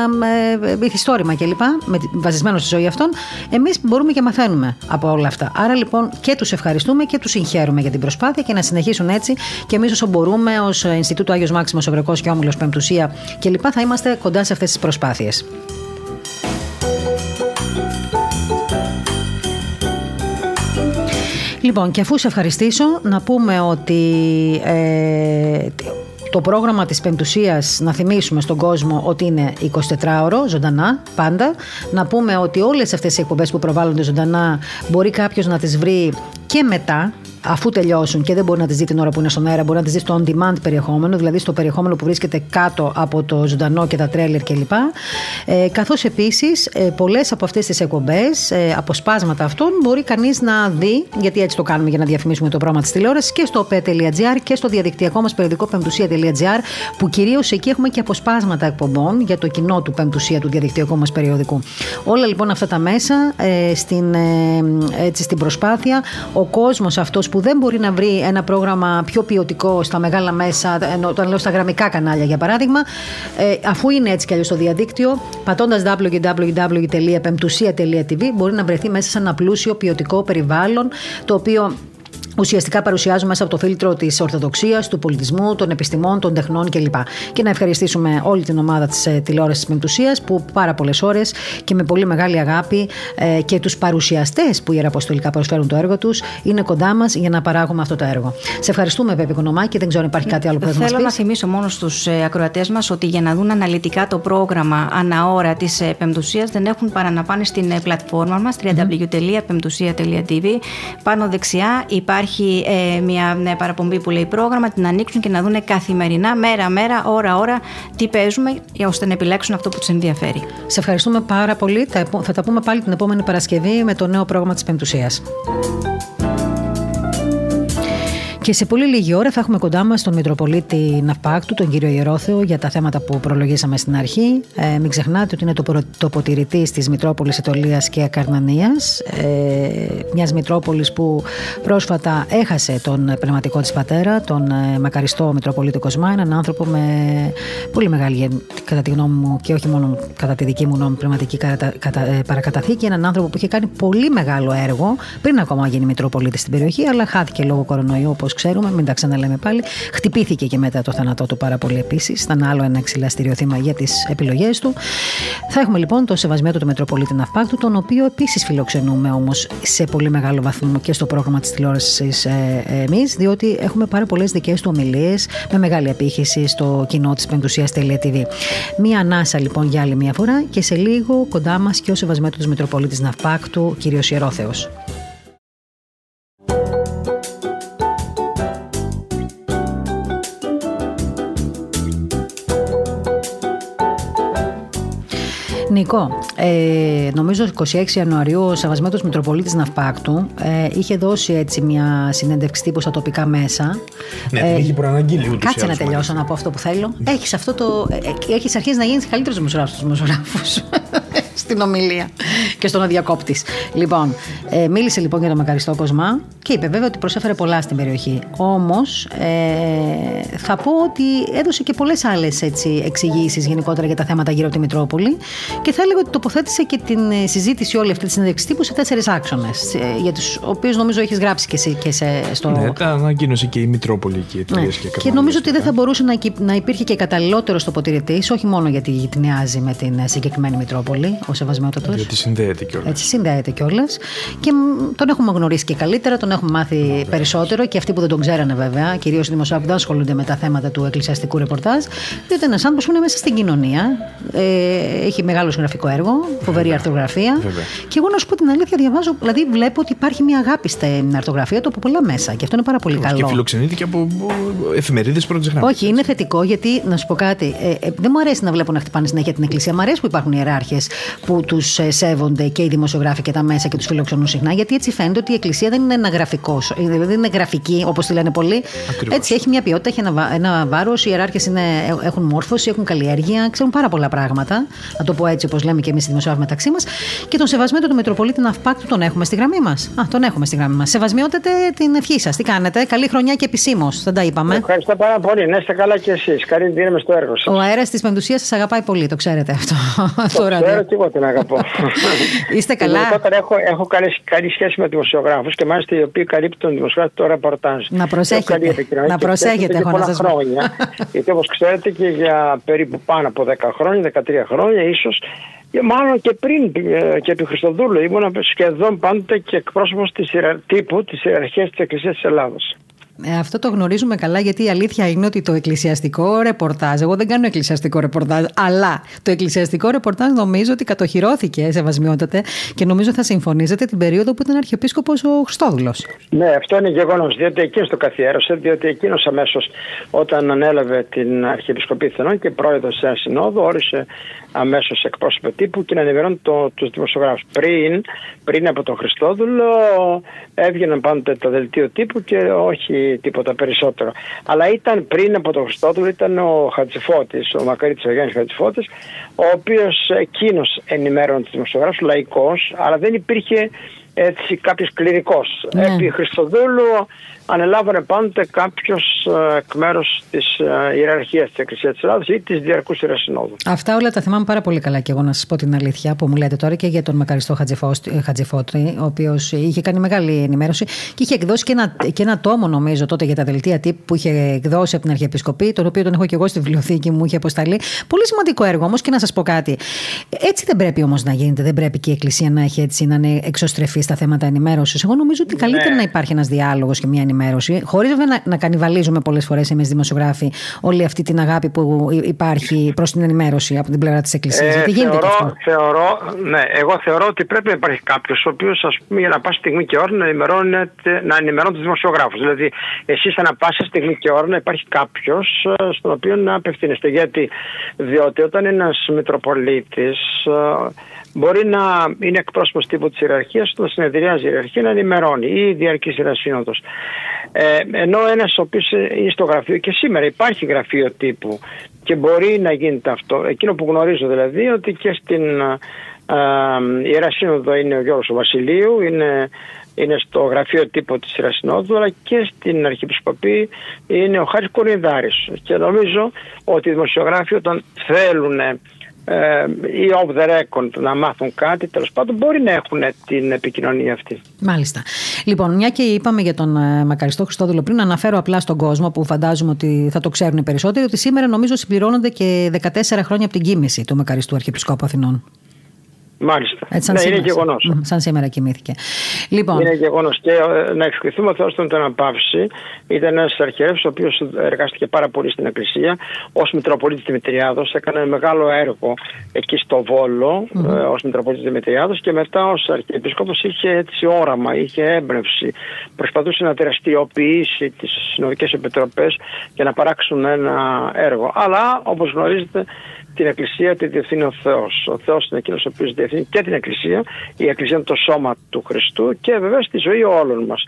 ε, μυθιστόρημα κλπ. με τη- βασισμένο στη ζωή αυτών, εμείς μπορούμε και μαθαίνουμε από όλα αυτά. Άρα λοιπόν και τους ευχαριστούμε και τους συγχαίρουμε για την προσπάθεια και να συνεχίσουν έτσι και εμείς όσο μπορούμε ως Ινστιτούτο Άγιος Μάξιμος Ευρεκό και Όμιλος Πεμπτουσία κλπ. θα είμαστε κοντά σε αυτές τις προσπάθειες. Λοιπόν, και αφού σε ευχαριστήσω, να πούμε ότι ε, το πρόγραμμα της Πεμπτουσίας, να θυμίσουμε στον κόσμο ότι είναι 24ωρο, ζωντανά, πάντα. Να πούμε ότι όλες αυτές οι εκπομπές που προβάλλονται ζωντανά μπορεί κάποιος να τις βρει και μετά, αφού τελειώσουν και δεν μπορεί να τις δει την ώρα που είναι στον αέρα, μπορεί να τις δει στο on-demand περιεχόμενο, δηλαδή στο περιεχόμενο που βρίσκεται κάτω από το ζωντανό και τα τρέλερ κλπ. Ε, καθώς επίσης ε, πολλές από αυτές τις εκπομπές, ε, αποσπάσματα αυτών, μπορεί κανείς να δει, γιατί έτσι το κάνουμε για να διαφημίσουμε το πρόγραμμα της τηλεόρασης, και στο op.gr και στο διαδικτυακό μας περιοδικό πεμπτουσία.gr, που κυρίως εκεί έχουμε και αποσπάσματα εκπομπών για το κοινό του πεμπτουσία του διαδικτυακού μας περιοδικού. Όλα λοιπόν αυτά τα μέσα ε, στην, ε, έτσι, στην προσπάθεια, ο κόσμος αυτός που δεν μπορεί να βρει ένα πρόγραμμα πιο ποιοτικό στα μεγάλα μέσα, ενώ, όταν λέω στα γραμμικά κανάλια για παράδειγμα, ε, αφού είναι έτσι κι αλλιώς στο διαδίκτυο, πατώντας www.pemptusia.tv μπορεί να βρεθεί μέσα σε ένα πλούσιο ποιοτικό περιβάλλον, το οποίο ουσιαστικά παρουσιάζουν μέσα από το φίλτρο της Ορθοδοξίας, του πολιτισμού, των επιστημών, των τεχνών κλπ. Και να ευχαριστήσουμε όλη την ομάδα της ε, τηλεόρασης τη Μεμπτουσία που πάρα πολλές ώρες και με πολύ μεγάλη αγάπη ε, και τους παρουσιαστές που ιεραποστολικά προσφέρουν το έργο τους είναι κοντά μας για να παράγουμε αυτό το έργο. Σε ευχαριστούμε, Πέπη Κονομάκη. Δεν ξέρω αν υπάρχει κάτι άλλο που θέλει Θέλω να να πεις; θυμίσω μόνος στου ακροατές μας ότι για να δουν αναλυτικά το πρόγραμμα αναώρα της Πεμπτουσίας δεν έχουν παρά να πάνε στην ε, πλατφόρμα μας www.pemptusia.tv. Πάνω δεξιά υπάρχει ε, μια ε, παραπομπή που λέει πρόγραμμα, την ανοίξουν και να δουν καθημερινά, μέρα-μέρα, ώρα-ώρα τι παίζουμε για ώστε να επιλέξουν αυτό που τους ενδιαφέρει. Σε ευχαριστούμε πάρα πολύ. Τα επο- Θα τα πούμε πάλι την επόμενη Παρασκευή με το νέο πρόγραμμα της Πεμπτουσίας. Και σε πολύ λίγη ώρα θα έχουμε κοντά μας τον Μητροπολίτη Ναυπάκτου, τον κύριο Ιερόθεο, για τα θέματα που προλογίσαμε στην αρχή. Ε, μην ξεχνάτε ότι είναι το τοποτηρητή της Μητρόπολης Ετωλία και Ακαρνανίας. Ε, Μιας Μητρόπολης που πρόσφατα έχασε τον πνευματικό της πατέρα, τον ε, μακαριστό Μητροπολίτη Κοσμά. Έναν άνθρωπο με πολύ μεγάλη, κατά τη γνώμη μου, και όχι μόνο κατά τη δική μου νόμη, πνευματική ε, παρακαταθήκη. Έναν άνθρωπο που είχε κάνει πολύ μεγάλο έργο πριν ακόμα γίνει Μητροπολίτης στην περιοχή, αλλά χάθηκε λόγω κορονοϊού, όπως ξέρουμε, μην τα ξαναλέμε πάλι. Χτυπήθηκε και μετά το θάνατό του πάρα πολύ επίσης. Ήταν άλλο ένα ξυλαστήριο θύμα για τις επιλογές του. Θα έχουμε λοιπόν το σεβασμένο του Μετροπολίτη Ναυπάκτου, τον οποίο επίσης φιλοξενούμε όμως σε πολύ μεγάλο βαθμό και στο πρόγραμμα της τηλεόρασης ε, εμείς, διότι έχουμε πάρα πολλές δικές του ομιλίες με μεγάλη απήχηση στο κοινό της Πεντουσία.tv. Μία ανάσα λοιπόν για άλλη μία φορά και σε λίγο κοντά μας και ο σεβασμένο του Μετροπολίτης Ναυπάκτου, κ. Ιερόθεος. Νικό, ε, νομίζω 26 Ιανουαρίου ο Σαβασμέτος Μητροπολίτης Ναυπάκτου ε, είχε δώσει έτσι μια συνέντευξη τύπου στα τοπικά μέσα. Ναι, ε, την είχε προαναγγείλει ούτως Κάτσε να τελειώσω να πω αυτό που θέλω. Έχεις, αυτό το, ε, ε, έχεις αρχίσει να γίνεις καλύτερος δημοσιογράφος στους δημοσιογράφους στην ομιλία και στον αδιακόπτης. Λοιπόν, ε, μίλησε λοιπόν για το μακαριστό Κοσμά και είπε βέβαια ότι προσέφερε πολλά στην περιοχή. Όμως ε, θα πω ότι έδωσε και πολλές άλλες εξηγήσεις γενικότερα για τα θέματα γύρω από τη Μητρόπολη και θα έλεγα ότι τοποθέτησε και την ε, συζήτηση όλη αυτή τη συνέντευξη τύπου σε τέσσερις άξονες, ε, για τους οποίους νομίζω έχεις γράψει και εσύ και σε, στο. Ναι, τα ανακοίνωσε και η Μητρόπολη και η ναι. και, και νομίζω ότι δεν θα μπορούσε να, να υπήρχε και καταλληλότερο τοποτηρητή, όχι μόνο γιατί γυτνιάζει με την ε, συγκεκριμένη Μητρόπολη, ο Σεβασμιότατο. Γιατί συνδέεται κιόλας. Έτσι, συνδέεται κιόλας. Και τον έχουμε γνωρίσει και καλύτερα, τον έχουμε μάθει περισσότερο και αυτοί που δεν τον ξέρανε βέβαια, κυρίως οι δημοσιογράφοι που δεν ασχολούνται με τα θέματα του εκκλησιαστικού ρεπορτάζ, διότι ένας άνθρωπος που είναι μέσα στην κοινωνία, ε, έχει μεγάλο γραφικό έργο, φοβερή αρθρογραφία. Και εγώ να σου πω την αλήθεια, διαβάζω, δηλαδή βλέπω ότι υπάρχει μια αγάπη στην αρθρογραφία του από πολλά μέσα και αυτό είναι πάρα πολύ καλό. Και φιλοξενείται και από εφημερίδες πρώτη γραμμή. Όχι, είναι θετικό γιατί να σου πω κάτι. Ε, ε, δεν μου αρέσει να βλέπω να χτυπάνε συνέχεια την εκκλησία. Μου αρέσει που υπάρχουν ιεράρχες που τους ε, σέβονται και οι δημοσιογράφοι και τα μέσα και τους φιλοξενούν συχνά, γιατί έτσι φαίνεται ότι η εκκλησία δεν είναι ένα γραφικός, ε, δηλαδή δεν είναι γραφική όπως τη λένε πολλοί. Ακριβώς. Έτσι έχει μια ποιότητα, έχει ένα, ένα βάρος. Οι ιεράρχες έχουν μόρφωση, έχουν καλλιέργεια, ξέρουν πάρα πολλά πράγματα. Να το πω έτσι όπως λέμε και εμείς οι δημοσιογράφοι μεταξύ μας. Και τον σεβασμένο του Μητροπολίτη Ναυπάκτου τον έχουμε στη γραμμή μας. Α, τον έχουμε στη γραμμή μας. Σεβασμιότατε την ευχή σας. Τι κάνετε; Καλή χρονιά και επισήμως. Δεν τα είπαμε. Ευχαριστώ πάρα πολύ. Να είστε καλά κι εσείς. Καλή δύναμη στο έργο σας. Ο αέρας της Πεντουσίας σας αγαπάει πολύ. Το ξέρετε αυτό. [LAUGHS] Το ξέρω και εγώ την αγαπώ. [LAUGHS] Είστε καλά. έχω, έχω καλή, καλή σχέση με δημοσιογράφους και μάλιστα οι οποίοι καλύπτουν τον δημοσιογράφο το ρεπορτάζ. Να προσέχετε. Να προσέχετε, έχω να σας χρόνια. [LAUGHS] γιατί όπως ξέρετε και για περίπου πάνω από 10 χρόνια, 13 χρόνια ίσως μάλλον και πριν ε, και του Χριστοδούλου ήμουν σχεδόν πάντοτε και εκπρόσωπος της τύπου της ιεραρχίας της Εκκλησίας της Ελλάδας. Ε, αυτό το γνωρίζουμε καλά γιατί η αλήθεια είναι ότι το εκκλησιαστικό ρεπορτάζ, εγώ δεν κάνω εκκλησιαστικό ρεπορτάζ, αλλά το εκκλησιαστικό ρεπορτάζ νομίζω ότι κατοχυρώθηκε σε βασμιότατε και νομίζω θα συμφωνήσετε την περίοδο που ήταν αρχιεπίσκοπος ο Χριστόδουλο. Ναι, αυτό είναι γεγονός, διότι εκείνο το καθιέρωσε, διότι εκείνος αμέσως όταν ανέλαβε την Αρχιεπισκοπή Θενών και πρόεδρος σε ένα συνόδο, όρισε αμέσως εκπρόσωπο τύπου και να ενημερώνει το, τους δημοσιογράφους. Πριν, πριν από τον Χριστόδουλο έβγαιναν πάντοτε το δελτίο τύπου και όχι τίποτα περισσότερο. Αλλά ήταν πριν από τον Χριστόδουλο ήταν ο Χατζηφώτης, ο Μακαρίτης Αγιάννη Χατζηφώτης, ο οποίος εκείνος ενημέρωνε τους δημοσιογράφους, λαϊκός, αλλά δεν υπήρχε έτσι κάποιος κληρικός. Ναι. Επί Χριστοδούλου ανελάβανε πάντοτε κάποιος ε, εκ μέρους της ε, ιεραρχίας της Εκκλησίας της Ελλάδα ή της Διαρκούς Ιερασυνόδου. Αυτά όλα τα θυμάμαι πάρα πολύ καλά και εγώ να σας πω την αλήθεια που μου λέτε τώρα και για τον Μακαριστό Χατζηφώτρη, ο οποίος είχε κάνει μεγάλη ενημέρωση και είχε εκδώσει και ένα, και ένα τόμο, νομίζω, τότε για τα δελτία τύπου που είχε εκδώσει από την Αρχιεπισκοπή, τον οποίο τον έχω και εγώ στη βιβλιοθήκη μου, είχε αποσταλεί. Πολύ σημαντικό έργο όμως και να σας πω κάτι. Έτσι δεν πρέπει όμως να γίνεται, δεν πρέπει και η Εκκλησία να έχει έτσι, να είναι εξωστρεφή στα θέματα ενημέρωσης. Εγώ νομίζω ότι καλύτερα ναι. να υπάρχει ένας διάλογος και μια ενημέρωση, χωρίς βέβαια να, να κανιβαλίζουμε πολλές φορές εμείς δημοσιογράφοι όλη αυτή την αγάπη που υπάρχει προς την ενημέρωση από την πλευρά της Εκκλησίας. Ε, γίνεται θεωρώ, αυτό; Θεωρώ, ναι, εγώ θεωρώ ότι πρέπει να υπάρχει κάποιος ο οποίος, ας πούμε, για να πάσει στιγμή και ώρα να ενημερώνει, να ενημερώνει του δημοσιογράφους. Δηλαδή, εσείς ανά πάσα στιγμή και ώρα να υπάρχει κάποιος ε, στον οποίο να απευθύνεστε. Γιατί, διότι όταν ένας Μητροπολίτης μπορεί να είναι εκπρόσωπος τύπου της ιεραρχίας, όταν συνεδριάζει η ιεραρχία να ενημερώνει ή διαρκή σύνοδος. Ε, ενώ ένας ο οποίος είναι στο γραφείο και σήμερα υπάρχει γραφείο τύπου και μπορεί να γίνεται αυτό. Εκείνο που γνωρίζω δηλαδή ότι και στην ε, Ιερά Σύνοδο είναι ο Γιώργος Βασιλείου, είναι, είναι στο γραφείο τύπου της Ιεράς Συνόδου, αλλά και στην Αρχιεπισκοπή είναι ο Χάρης Κορινδάρης. Και νομίζω ότι οι δημοσιογράφοι όταν θέλουν ε, ή off the record να μάθουν κάτι, τέλος πάντων μπορεί να έχουν την επικοινωνία αυτή. Μάλιστα. Λοιπόν, μια και είπαμε για τον ε, Μακαριστό Χριστόδουλο πριν, αναφέρω απλά στον κόσμο που φαντάζομαι ότι θα το ξέρουν περισσότεροι, ότι σήμερα νομίζω συμπληρώνονται και 14 χρόνια από την κοίμηση του Μακαριστού Αρχιεπισκόπου Αθηνών. Μάλιστα. Έτσι, σαν ναι, σήμερα. είναι γεγονό. Σαν σήμερα κοιμήθηκε. Λοιπόν, Είναι γεγονός. Και ε, να ευχηθούμε ο Θεό τον Αναπαύση. Ήταν ένας αρχιερέας ο οποίος εργάστηκε πάρα πολύ στην Εκκλησία. Ω Μητροπολίτης Δημητριάδος έκανε μεγάλο έργο εκεί στο Βόλο mm-hmm. ως Μητροπολίτης Δημητριάδος και μετά ως Αρχιεπίσκοπος είχε έτσι όραμα, είχε έμπνευση. Προσπαθούσε να τεραστιοποιήσει τις συνοδικές επιτροπές και να παράξουν ένα έργο. Αλλά όπως γνωρίζετε την Εκκλησία τη διευθύνει ο Θεός. Ο Θεός είναι εκείνος ο οποίος διευθύνει και την Εκκλησία. Η Εκκλησία είναι το σώμα του Χριστού και βεβαίως τη ζωή όλων μας.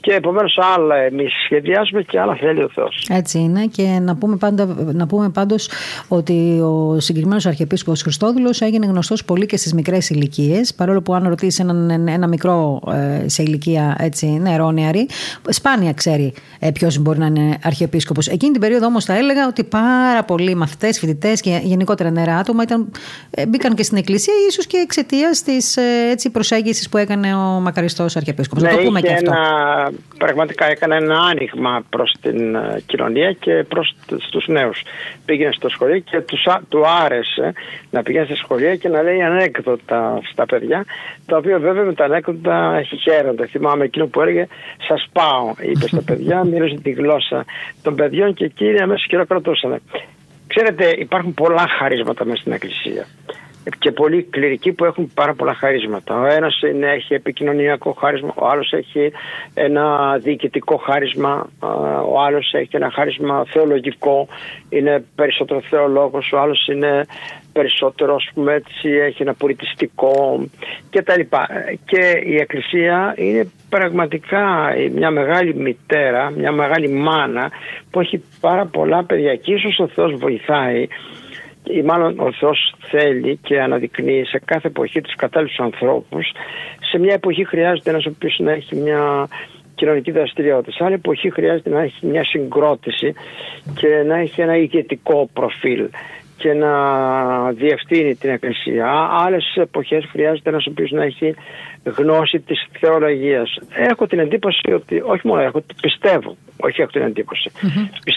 Και επομένως άλλα εμείς σχεδιάζουμε και άλλα θέλει ο Θεός. Έτσι είναι. Και να πούμε, πάντα, να πούμε πάντως ότι ο συγκεκριμένος Αρχιεπίσκοπος Χριστόδουλος έγινε γνωστός πολύ και στις μικρές ηλικίες. Παρόλο που αν ρωτήσεις έναν ένα μικρό ε, σε ηλικία έτσι, νεαρή, σπάνια ξέρει ε, ποιος μπορεί να είναι Αρχιεπίσκοπος. Εκείνη την περίοδο όμως θα έλεγα ότι πάρα πολλοί μαθητές, φοιτητές και γενικότερα νερά άτομα ήταν, ε, μπήκαν και στην Εκκλησία, ίσως και εξαιτίας της προσέγγισης που έκανε ο μακαριστός Αρχιεπίσκοπος. Ναι, το πούμε και αυτό. Ένα, πραγματικά έκανε ένα άνοιγμα προς την ε, κοινωνία και προς του νέους. Πήγαινε στο σχολείο και τους, του άρεσε να πηγαίνει στα σχολεία και να λέει ανέκδοτα στα παιδιά, τα οποία βέβαια με τα ανέκδοτα χαίρονται. Θυμάμαι εκείνο που έλεγε Σας πάω, είπε στα [LAUGHS] παιδιά, μοίρωσε τη γλώσσα των παιδιών και εκείνοι αμέσως χειροκροτούσαν. Ξέρετε, υπάρχουν πολλά χαρίσματα μέσα στην Εκκλησία και πολλοί κληρικοί που έχουν πάρα πολλά χαρίσματα. Ο ένας έχει επικοινωνιακό χάρισμα, ο άλλος έχει ένα διοικητικό χάρισμα, ο άλλος έχει ένα χάρισμα θεολογικό, είναι περισσότερο θεολόγος, ο άλλος είναι περισσότερο, ας πούμε έτσι, έχει ένα πολιτιστικό κτλ. Και η Εκκλησία είναι πραγματικά μια μεγάλη μητέρα, μια μεγάλη μάνα που έχει πάρα πολλά παιδιά και ίσως ο Θεός βοηθάει ή μάλλον ο Θεός θέλει και αναδεικνύει σε κάθε εποχή τους κατάλληλους ανθρώπους σε μια εποχή χρειάζεται ένας ο οποίος να έχει μια κοινωνική δραστηριότητα. Σε άλλη εποχή χρειάζεται να έχει μια συγκρότηση και να έχει ένα ηγετικό προφίλ και να διευθύνει την Εκκλησία. Άλλες εποχές χρειάζεται ένας ο οποίος να έχει γνώση της θεολογίας. Έχω την εντύπωση ότι, όχι μόνο έχω, πιστεύω, όχι έχω την εντυπωση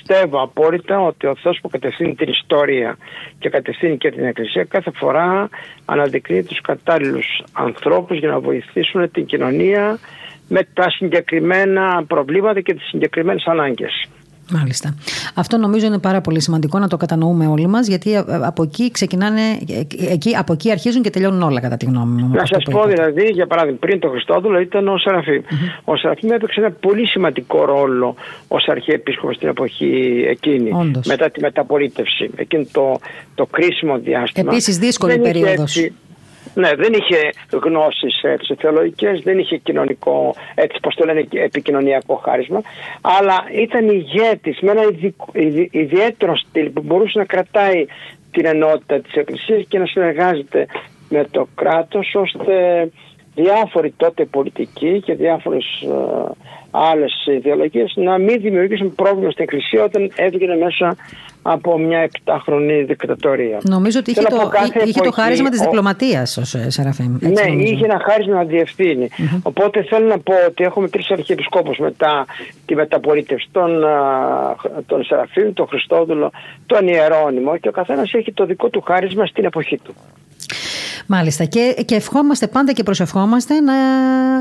πιστεύω απόλυτα ότι ο Θεός που κατευθύνει την ιστορία και κατευθύνει και την Εκκλησία κάθε φορά αναδεικνύει τους κατάλληλους ανθρώπους για να βοηθήσουν την κοινωνία με τα συγκεκριμένα προβλήματα και τις συγκεκριμένες ανάγκες. Μάλιστα. Αυτό νομίζω είναι πάρα πολύ σημαντικό να το κατανοούμε όλοι μας, γιατί ε, από εκεί ξεκινάνε, ε, εκεί, από εκεί αρχίζουν και τελειώνουν όλα, κατά τη γνώμη μου. Να σας πω δηλαδή, για παράδειγμα, πριν το Χριστόδουλο ήταν ο σεραφιμ Ο Σεραφείμ έπαιξε ένα πολύ σημαντικό ρόλο ως αρχιεπίσκοπος στην εποχή εκείνη, Όντως. μετά τη μεταπολίτευση. Εκείνο το, το κρίσιμο διάστημα. Επίσης, δύσκολη περίοδος. Ναι, δεν είχε γνώσεις έτσι, θεολογικές, δεν είχε κοινωνικό, έτσι πώς το λένε, επικοινωνιακό χάρισμα, αλλά ήταν ηγέτης με ένα ιδιαίτερο στυλ που μπορούσε να κρατάει την ενότητα της Εκκλησίας και να συνεργάζεται με το κράτος ώστε διάφοροι τότε πολιτικοί και διάφορες ε, άλλες ιδεολογίες να μην δημιουργήσουν πρόβλημα στην Εκκλησία όταν έβγαινε μέσα από μια επτάχρονη δικτατορία. Νομίζω ότι είχε, το, είχε το χάρισμα της ο... διπλωματίας ο Σεραφείμ. Ναι, νομίζω. είχε ένα χάρισμα να διευθύνει. Mm-hmm. Οπότε θέλω να πω ότι έχουμε τρεις αρχιεπισκόπους μετά τη μεταπολίτευση τον, τον Σεραφείμ, τον Χριστόδουλο, τον Ιερώνυμο και ο καθένας έχει το δικό του χάρισμα στην εποχή του. Μάλιστα. Και, και ευχόμαστε πάντα και προσευχόμαστε να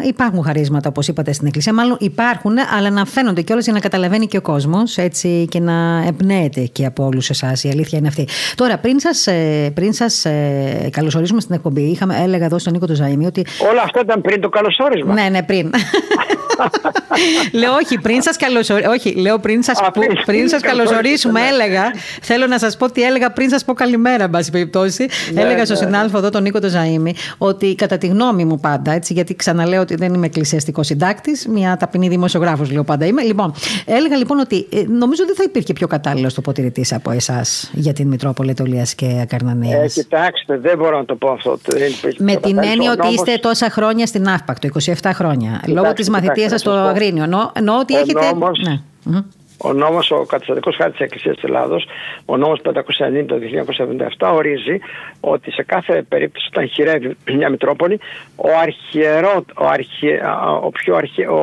υπάρχουν χαρίσματα, όπως είπατε στην Εκκλησία. Μάλλον υπάρχουν, αλλά να φαίνονται κιόλας για να καταλαβαίνει και ο κόσμος έτσι και να εμπνέεται και από όλους εσάς. Η αλήθεια είναι αυτή. Τώρα, πριν σας πριν σας, ε, καλωσορίσουμε στην εκπομπή, είχαμε, έλεγα εδώ στον Νίκο του Ζαήμι ότι. Όλα αυτά ήταν πριν το καλωσόρισμα. Ναι, ναι, πριν. [LAUGHS] λέω όχι, πριν σας καλωσορι... όχι, λέω πριν σας, που... πριν σας καλωσορίσουμε, έλεγα. Θέλω να σας πω τι έλεγα πριν σας πω καλημέρα, εν πάση περιπτώσει. Ναι, έλεγα ναι. στον συνάδελφο εδώ τον Νίκο είπε το Ζαήμι, ότι κατά τη γνώμη μου πάντα, έτσι, γιατί ξαναλέω ότι δεν είμαι εκκλησιαστικός συντάκτης, μια ταπεινή δημοσιογράφος λέω πάντα είμαι. Λοιπόν, έλεγα λοιπόν ότι ε, νομίζω δεν θα υπήρχε πιο κατάλληλος τοποτηρητή από εσάς για την Μητρόπολη Ετωλίας και Καρνανίας. Ε, κοιτάξτε, δεν μπορώ να το πω αυτό. Με την έννοια ότι είστε τόσα χρόνια στην ΑΦΠΑΚ, 27 χρόνια, λόγω της μαθητείας σας στο Αγρίνιο. Εννοώ ότι έχετε. Ναι. Ο νόμος, ο καταστατικός χάρτης της Εκκλησίας της Ελλάδος, ο νόμος 590 το 1977 ορίζει ότι σε κάθε περίπτωση όταν χειρεύει μια Μητρόπολη ο αρχιερό, ο, αρχι, ο πιο αρχι, ο,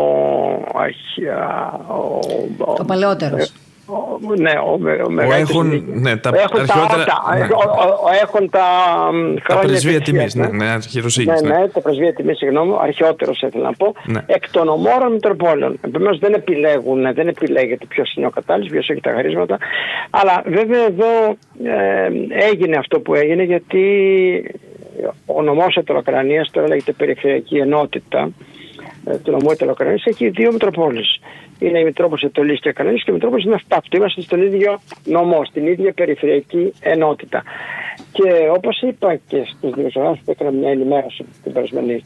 ο, ο, ο παλαιότερος ναι, ο, ο, έχουν, ναι, τα έχουν αρχαιότερα, τα, ναι. έχουν τα τα πρεσβεία τιμής. Ναι, ναι, ναι, ναι, ναι, τα πρεσβεία τιμής, συγγνώμη, αρχαιότερος ήθελα να πω, ναι. εκ των ομόρων Μητροπόλεων. Επομένως δεν επιλέγουν, δεν επιλέγεται ποιος είναι ο κατάλληλος, ποιος έχει τα χαρίσματα. Αλλά βέβαια εδώ ε, έγινε αυτό που έγινε γιατί ο νομό Ετωλοκρανία, τώρα λέγεται Περιφερειακή Ενότητα, ε, του νομού Ετωλοκρανία, έχει δύο Μητροπόλεις είναι η Μητρόπολη Ετωλή και Κανονής και η Μητρόπολη είναι αυτάπτω. Είμαστε στον ίδιο νομό, στην ίδια περιφερειακή ενότητα. Και όπως είπα και στους δημοσιογράφους που έκανα μια ενημέρωση την περασμένη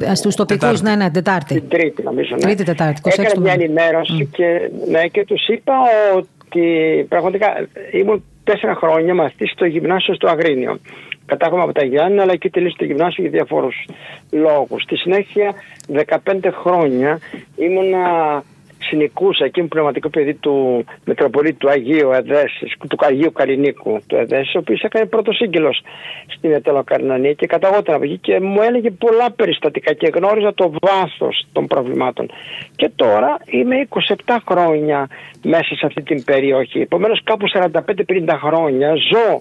ε, Στους τοπικούς, ναι, ναι, Τετάρτη. Την Τρίτη, νομίζω. Ναι. Τρίτη, Τετάρτη. Έκανα μια ενημέρωση mm. και, ναι, και τους είπα ότι πραγματικά ήμουν τέσσερα χρόνια μαθητής στο γυμνάσιο στο Αγρίνιο. Κατάγομαι από τα Γιάννη, αλλά και τελείωσε το γυμνάσιο για διαφόρους λόγους. Στη συνέχεια, 15 χρόνια ήμουνα συνικούσα εκεί μου πνευματικό παιδί του Μητροπολίτη του Αγίου Εδέσης, του Αγίου Καλλινίκου του Εδέσης, ο οποίος έκανε πρώτος σύγκελο στην Ετωλοκαρνανία και καταγόταν από εκεί και μου έλεγε πολλά περιστατικά και γνώριζα το βάθος των προβλημάτων. Και τώρα είμαι 27 χρόνια μέσα σε αυτή την περιοχή. Επομένως κάπου 45-50 χρόνια ζω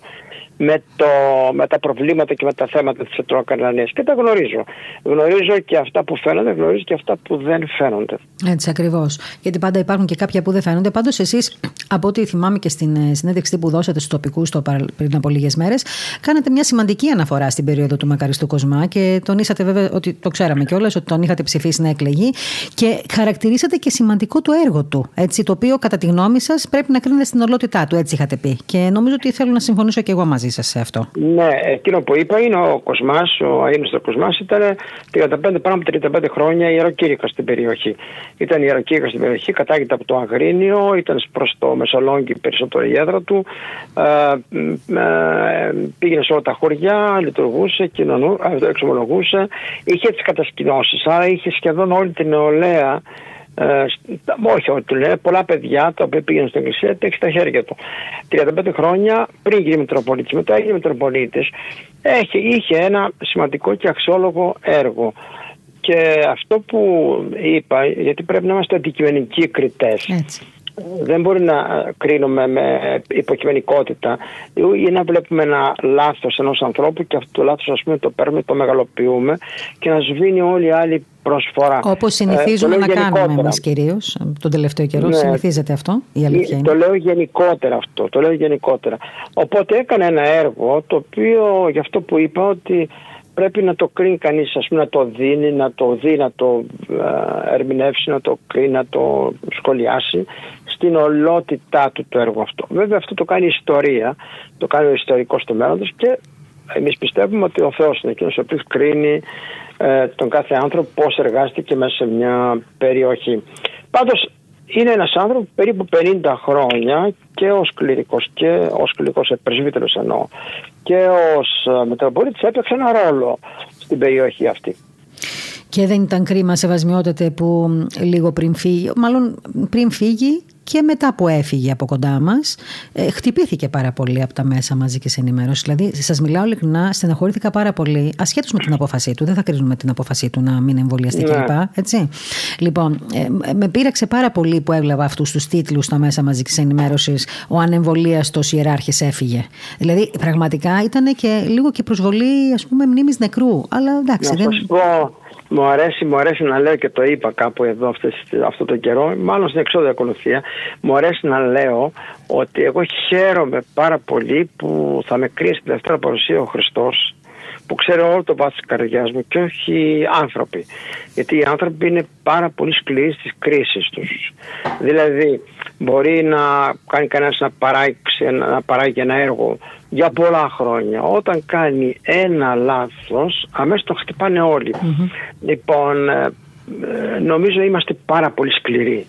με, το, με τα προβλήματα και με τα θέματα της Ετρόκαρνανίας και τα γνωρίζω. Γνωρίζω και αυτά που φαίνονται, γνωρίζω και αυτά που δεν φαίνονται. Έτσι ακριβώς. Γιατί πάντα υπάρχουν και κάποια που δεν φαίνονται. Πάντως εσείς, από ό,τι θυμάμαι και στην ε, συνέντευξη που δώσατε στους τοπικούς το, πριν από λίγες μέρες, κάνατε μια σημαντική αναφορά στην περίοδο του Μακαριστού Κοσμά και τονίσατε βέβαια ότι το ξέραμε κιόλας, ότι τον είχατε ψηφίσει να εκλεγεί και χαρακτηρίσατε και σημαντικό το έργο του, έτσι, το οποίο κατά τη γνώμη σας πρέπει να κρίνεται στην ολότητά του, έτσι είχατε πει. Και νομίζω ότι θέλω να συμφωνήσω και εγώ μαζί μαζί σας σε αυτό. Ναι, εκείνο που είπα είναι ο Κοσμάς, ο Αίμιστο Κοσμάς ήταν 35, πάνω από 35 χρόνια ιεροκήρυκα στην περιοχή. Ήταν ιεροκήρυκα στην περιοχή, κατάγεται από το Αγρίνιο, ήταν προς το Μεσολόγγι περισσότερο η έδρα του. Ε, ε, πήγαινε σε όλα τα χωριά, λειτουργούσε, ε, εξομολογούσε. Είχε τις κατασκηνώσεις, άρα είχε σχεδόν όλη την νεολαία ε, όχι ότι λέει, πολλά παιδιά τα οποία πήγαιναν στην εκκλησία τα έχει στα χέρια του. 35 χρόνια πριν γίνει Μητροπολίτης, μετά έγινε Μητροπολίτης, είχε ένα σημαντικό και αξιόλογο έργο. Και αυτό που είπα, γιατί πρέπει να είμαστε αντικειμενικοί κριτές. Δεν μπορεί να κρίνουμε με υποκειμενικότητα ή να βλέπουμε ένα λάθος ενός ανθρώπου και αυτό το λάθος ας πούμε το παίρνουμε, το μεγαλοποιούμε και να σβήνει όλη η άλλη προσφορά. Όπως συνηθίζουμε ε, να κάνουμε εμείς κυρίως τον τελευταίο καιρό. Ναι. Συνηθίζεται αυτό, η αλήθεια είναι. Το λέω γενικότερα αυτό. Το λέω γενικότερα. Οπότε έκανε ένα έργο το οποίο γι' αυτό που είπα ότι πρέπει να το κρίνει κανείς, ας πούμε, να το δίνει, να το δει, να το ε, ερμηνεύσει, να το κρίνει, να το σχολιάσει στην ολότητά του το έργο αυτό. Βέβαια αυτό το κάνει η ιστορία, το κάνει ο ιστορικός του μέλλοντος και εμείς πιστεύουμε ότι ο Θεός είναι εκείνος ο οποίος κρίνει ε, τον κάθε άνθρωπο πώς εργάστηκε μέσα σε μια περιοχή. Πάντως είναι ένας άνθρωπος περίπου 50 χρόνια και ως κληρικός και ως κληρικός πρεσβύτερος εννοώ και ως ε, Μετροπολίτης έπαιξε ένα ρόλο στην περιοχή αυτή. Και δεν ήταν κρίμα σεβασμιότατε που λίγο πριν φύγει, μάλλον πριν φύγει και μετά που έφυγε από κοντά μας, ε, χτυπήθηκε πάρα πολύ από τα μέσα μαζική ενημέρωση. Δηλαδή, σας μιλάω ειλικρινά, στεναχωρήθηκα πάρα πολύ, ασχέτως με την απόφασή του. Δεν θα κρίνουμε την απόφασή του να μην εμβολιαστεί ναι. κλπ. Έτσι. Λοιπόν, ε, με πείραξε πάρα πολύ που έβλεπα αυτούς τους τίτλους στα μέσα μαζική ενημέρωσης. Ο ανεμβολίαστος ιεράρχης έφυγε. Δηλαδή, πραγματικά ήταν και λίγο και προσβολή, ας πούμε, μνήμης νεκρού. Αλλά εντάξει. Να δεν... πω, μου αρέσει, μου αρέσει να λέω και το είπα κάπου εδώ αυτές, αυτό το καιρό, μάλλον στην εξόδια ακολουθία, μου αρέσει να λέω ότι εγώ χαίρομαι πάρα πολύ που θα με κρίνει στη δεύτερη παρουσία ο Χριστός που ξέρει όλο το βάθος της καρδιάς μου και όχι οι άνθρωποι. Γιατί οι άνθρωποι είναι πάρα πολύ σκληροί στις κρίσεις τους. Δηλαδή Μπορεί να κάνει κανένας να, να παράγει ένα έργο για πολλά χρόνια. Όταν κάνει ένα λάθος, αμέσως το χτυπάνε Λοιπόν, ε, ε, νομίζω είμαστε πάρα πολύ σκληροί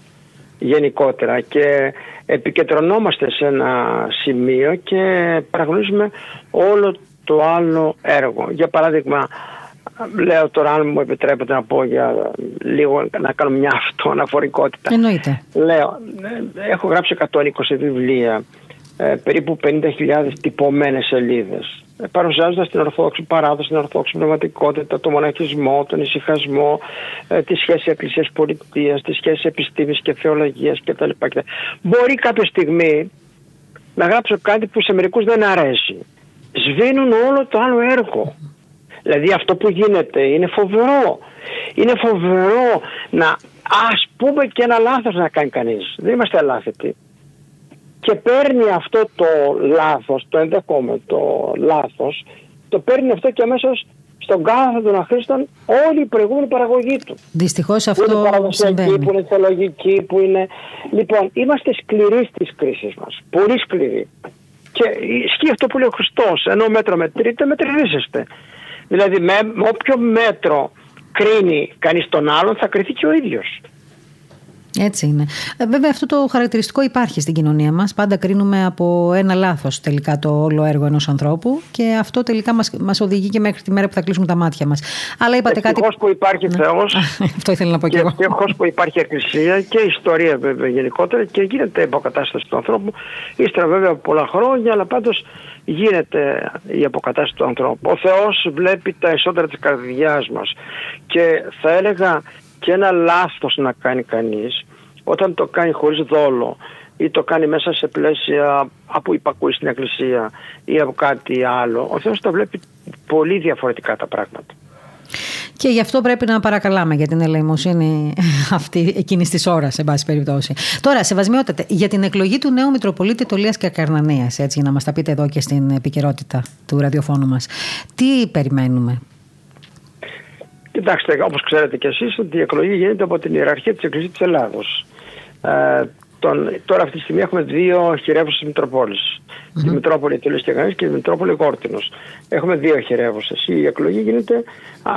γενικότερα και επικεντρωνόμαστε σε ένα σημείο και παραγνωρίζουμε όλο το άλλο έργο. Για παράδειγμα, λέω τώρα αν μου επιτρέπετε να πω για λίγο να κάνω μια αυτοαναφορικότητα. Εννοείται. Λέω, ε, έχω γράψει 120 βιβλία, ε, περίπου 50.000 τυπωμένες σελίδες ε, παρουσιάζοντας την Ορθόδοξη παράδοση, την Ορθόδοξη πνευματικότητα, τον μοναχισμό, τον ησυχασμό, τη σχέση Εκκλησία-Πολιτεία, τη σχέση επιστήμης και θεολογίας κτλ. Μπορεί κάποια στιγμή να γράψω κάτι που σε μερικούς δεν αρέσει. Σβήνουν όλο το άλλο έργο. Δηλαδή αυτό που γίνεται είναι φοβερό. Είναι φοβερό να ας πούμε και ένα λάθος να κάνει κανείς. Δεν είμαστε αλάθητοι. Και παίρνει αυτό το λάθος, το ενδεχόμενο το λάθος, το παίρνει αυτό και αμέσως στον κάθε των αχρήστων όλη η προηγούμενη παραγωγή του. Δυστυχώς αυτό που είναι παραδοσιακή, που είναι θεολογική, που είναι... Λοιπόν, είμαστε σκληροί στις κρίσεις μας. Πολύ σκληροί. Και ισχύει αυτό που λέει ο Χριστός, ενώ μέτρο μετρείτε, μετρήσεστε. Δηλαδή με, όποιο μέτρο κρίνει κανείς τον άλλον θα κριθεί και ο ίδιος. Έτσι είναι. Ε, βέβαια, αυτό το χαρακτηριστικό υπάρχει στην κοινωνία μας. Πάντα κρίνουμε από ένα λάθος τελικά το όλο έργο ενός ανθρώπου και αυτό τελικά μας μας οδηγεί και μέχρι τη μέρα που θα κλείσουμε τα μάτια μας. Αλλά είπατε κάτι. Ευτυχώς που υπάρχει ναι. Θεός. [LAUGHS] αυτό ήθελα να πω και, και εγώ. Ευτυχώς που υπάρχει Εκκλησία και ιστορία βέβαια γενικότερα και γίνεται υποκατάσταση του ανθρώπου. Ύστερα βέβαια από πολλά χρόνια, αλλά πάντως γίνεται η αποκατάσταση του ανθρώπου. Ο Θεός βλέπει τα εσωτερικά της καρδιάς μας και θα έλεγα και ένα λάθος να κάνει κανείς όταν το κάνει χωρίς δόλο ή το κάνει μέσα σε πλαίσια από υπακούει στην εκκλησία ή από κάτι άλλο, ο Θεός τα βλέπει πολύ διαφορετικά τα πράγματα. Και γι' αυτό πρέπει να παρακαλάμε για την ελεημοσύνη [LAUGHS] αυτή εκείνης της ώρας, σε πάση περιπτώσει. Τώρα, σεβασμιότατε, για την εκλογή του νέου Μητροπολίτη Τολίας και Ακαρνανίας, έτσι, για να μας τα πείτε εδώ και στην επικαιρότητα του ραδιοφώνου μας. Τι περιμένουμε, Κοιτάξτε, όπως ξέρετε κι εσείς, ότι η εκλογή γίνεται από την ιεραρχία της Εκκλησίας της Ελλάδος. Ε, τον, τώρα αυτή τη στιγμή έχουμε δύο χειρεύουσες Μητροπόλεις. Mm-hmm. Τη Μητρόπολη Τελής και και τη Μητρόπολη Γόρτινο. Έχουμε δύο χειρεύουσες. Η εκλογή γίνεται α,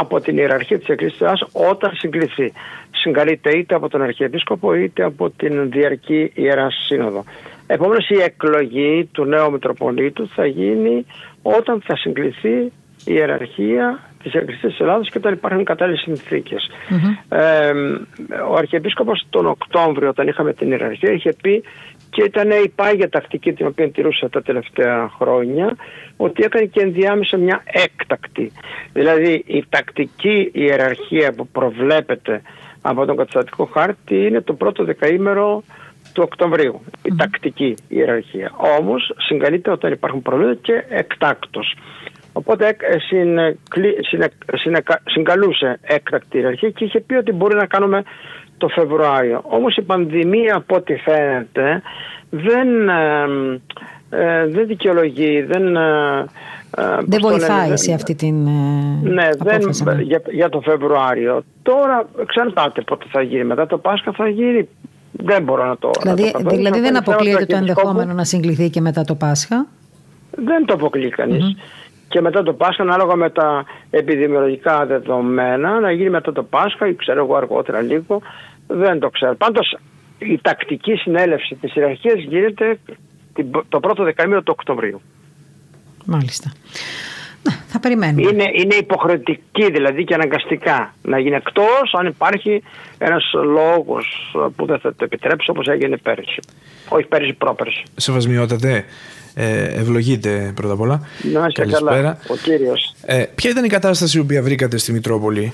από την ιεραρχία της Εκκλησίας όταν συγκληθεί. Συγκαλείται είτε από τον Αρχιεπίσκοπο είτε από την Διαρκή Ιερά Σύνοδο. Επομένως η εκλογή του νέου Μητροπολίτου θα γίνει όταν θα συγκληθεί η ιεραρχία τη Εκκλησία της Ελλάδα και όταν υπάρχουν κατάλληλες Ε, ο Αρχιεπίσκοπος τον Οκτώβριο, όταν είχαμε την ιεραρχία, είχε πει και ήταν η πάγια τακτική την οποία τηρούσα τα τελευταία χρόνια, ότι έκανε και ενδιάμεσα μια έκτακτη. Δηλαδή η τακτική ιεραρχία που προβλέπεται από τον καταστατικό χάρτη είναι το πρώτο δεκαήμερο του Οκτωβρίου. Η τακτική ιεραρχία. Όμως συγκαλείται όταν υπάρχουν προβλήματα και εκτάκτος. Οπότε ε, συγκαλούσε έκτακτη ιεραρχία και είχε πει ότι μπορεί να κάνουμε το Φεβρουάριο. Όμως η πανδημία από ό,τι φαίνεται δεν, ε, ε, δεν δικαιολογεί, δεν... δεν βοηθάει σε αυτή την Ναι, δεν, ναι. για, για το Φεβρουάριο. Τώρα εξαρτάται πότε θα γίνει. Μετά το Πάσχα θα γίνει. Δεν μπορώ να το Δηλαδή, να το δηλαδή δεν αποκλείεται το ενδεχόμενο να συγκληθεί και μετά το Πάσχα; Δεν το αποκλεί και μετά το Πάσχα, ανάλογα με τα επιδημιολογικά δεδομένα, να γίνει μετά το Πάσχα ή ξέρω εγώ αργότερα λίγο, δεν το ξέρω. Πάντως η τακτική συνέλευση της ιεραρχίας γίνεται το πρώτο δεκαήμερο του Οκτωβρίου. Μάλιστα. Θα περιμένουμε. Είναι, είναι υποχρεωτική δηλαδή και αναγκαστικά να γίνει εκτός αν υπάρχει ένας λόγος που δεν θα το επιτρέψει όπως έγινε πέρυσι. Όχι πέρυσι, πρόπερσι. Σεβασμιότατε, ε, ευλογείτε πρώτα απ' όλα. Να είστε καλά, ο κύριος. Ε, ποια ήταν η κατάσταση που βρήκατε στη Μητρόπολη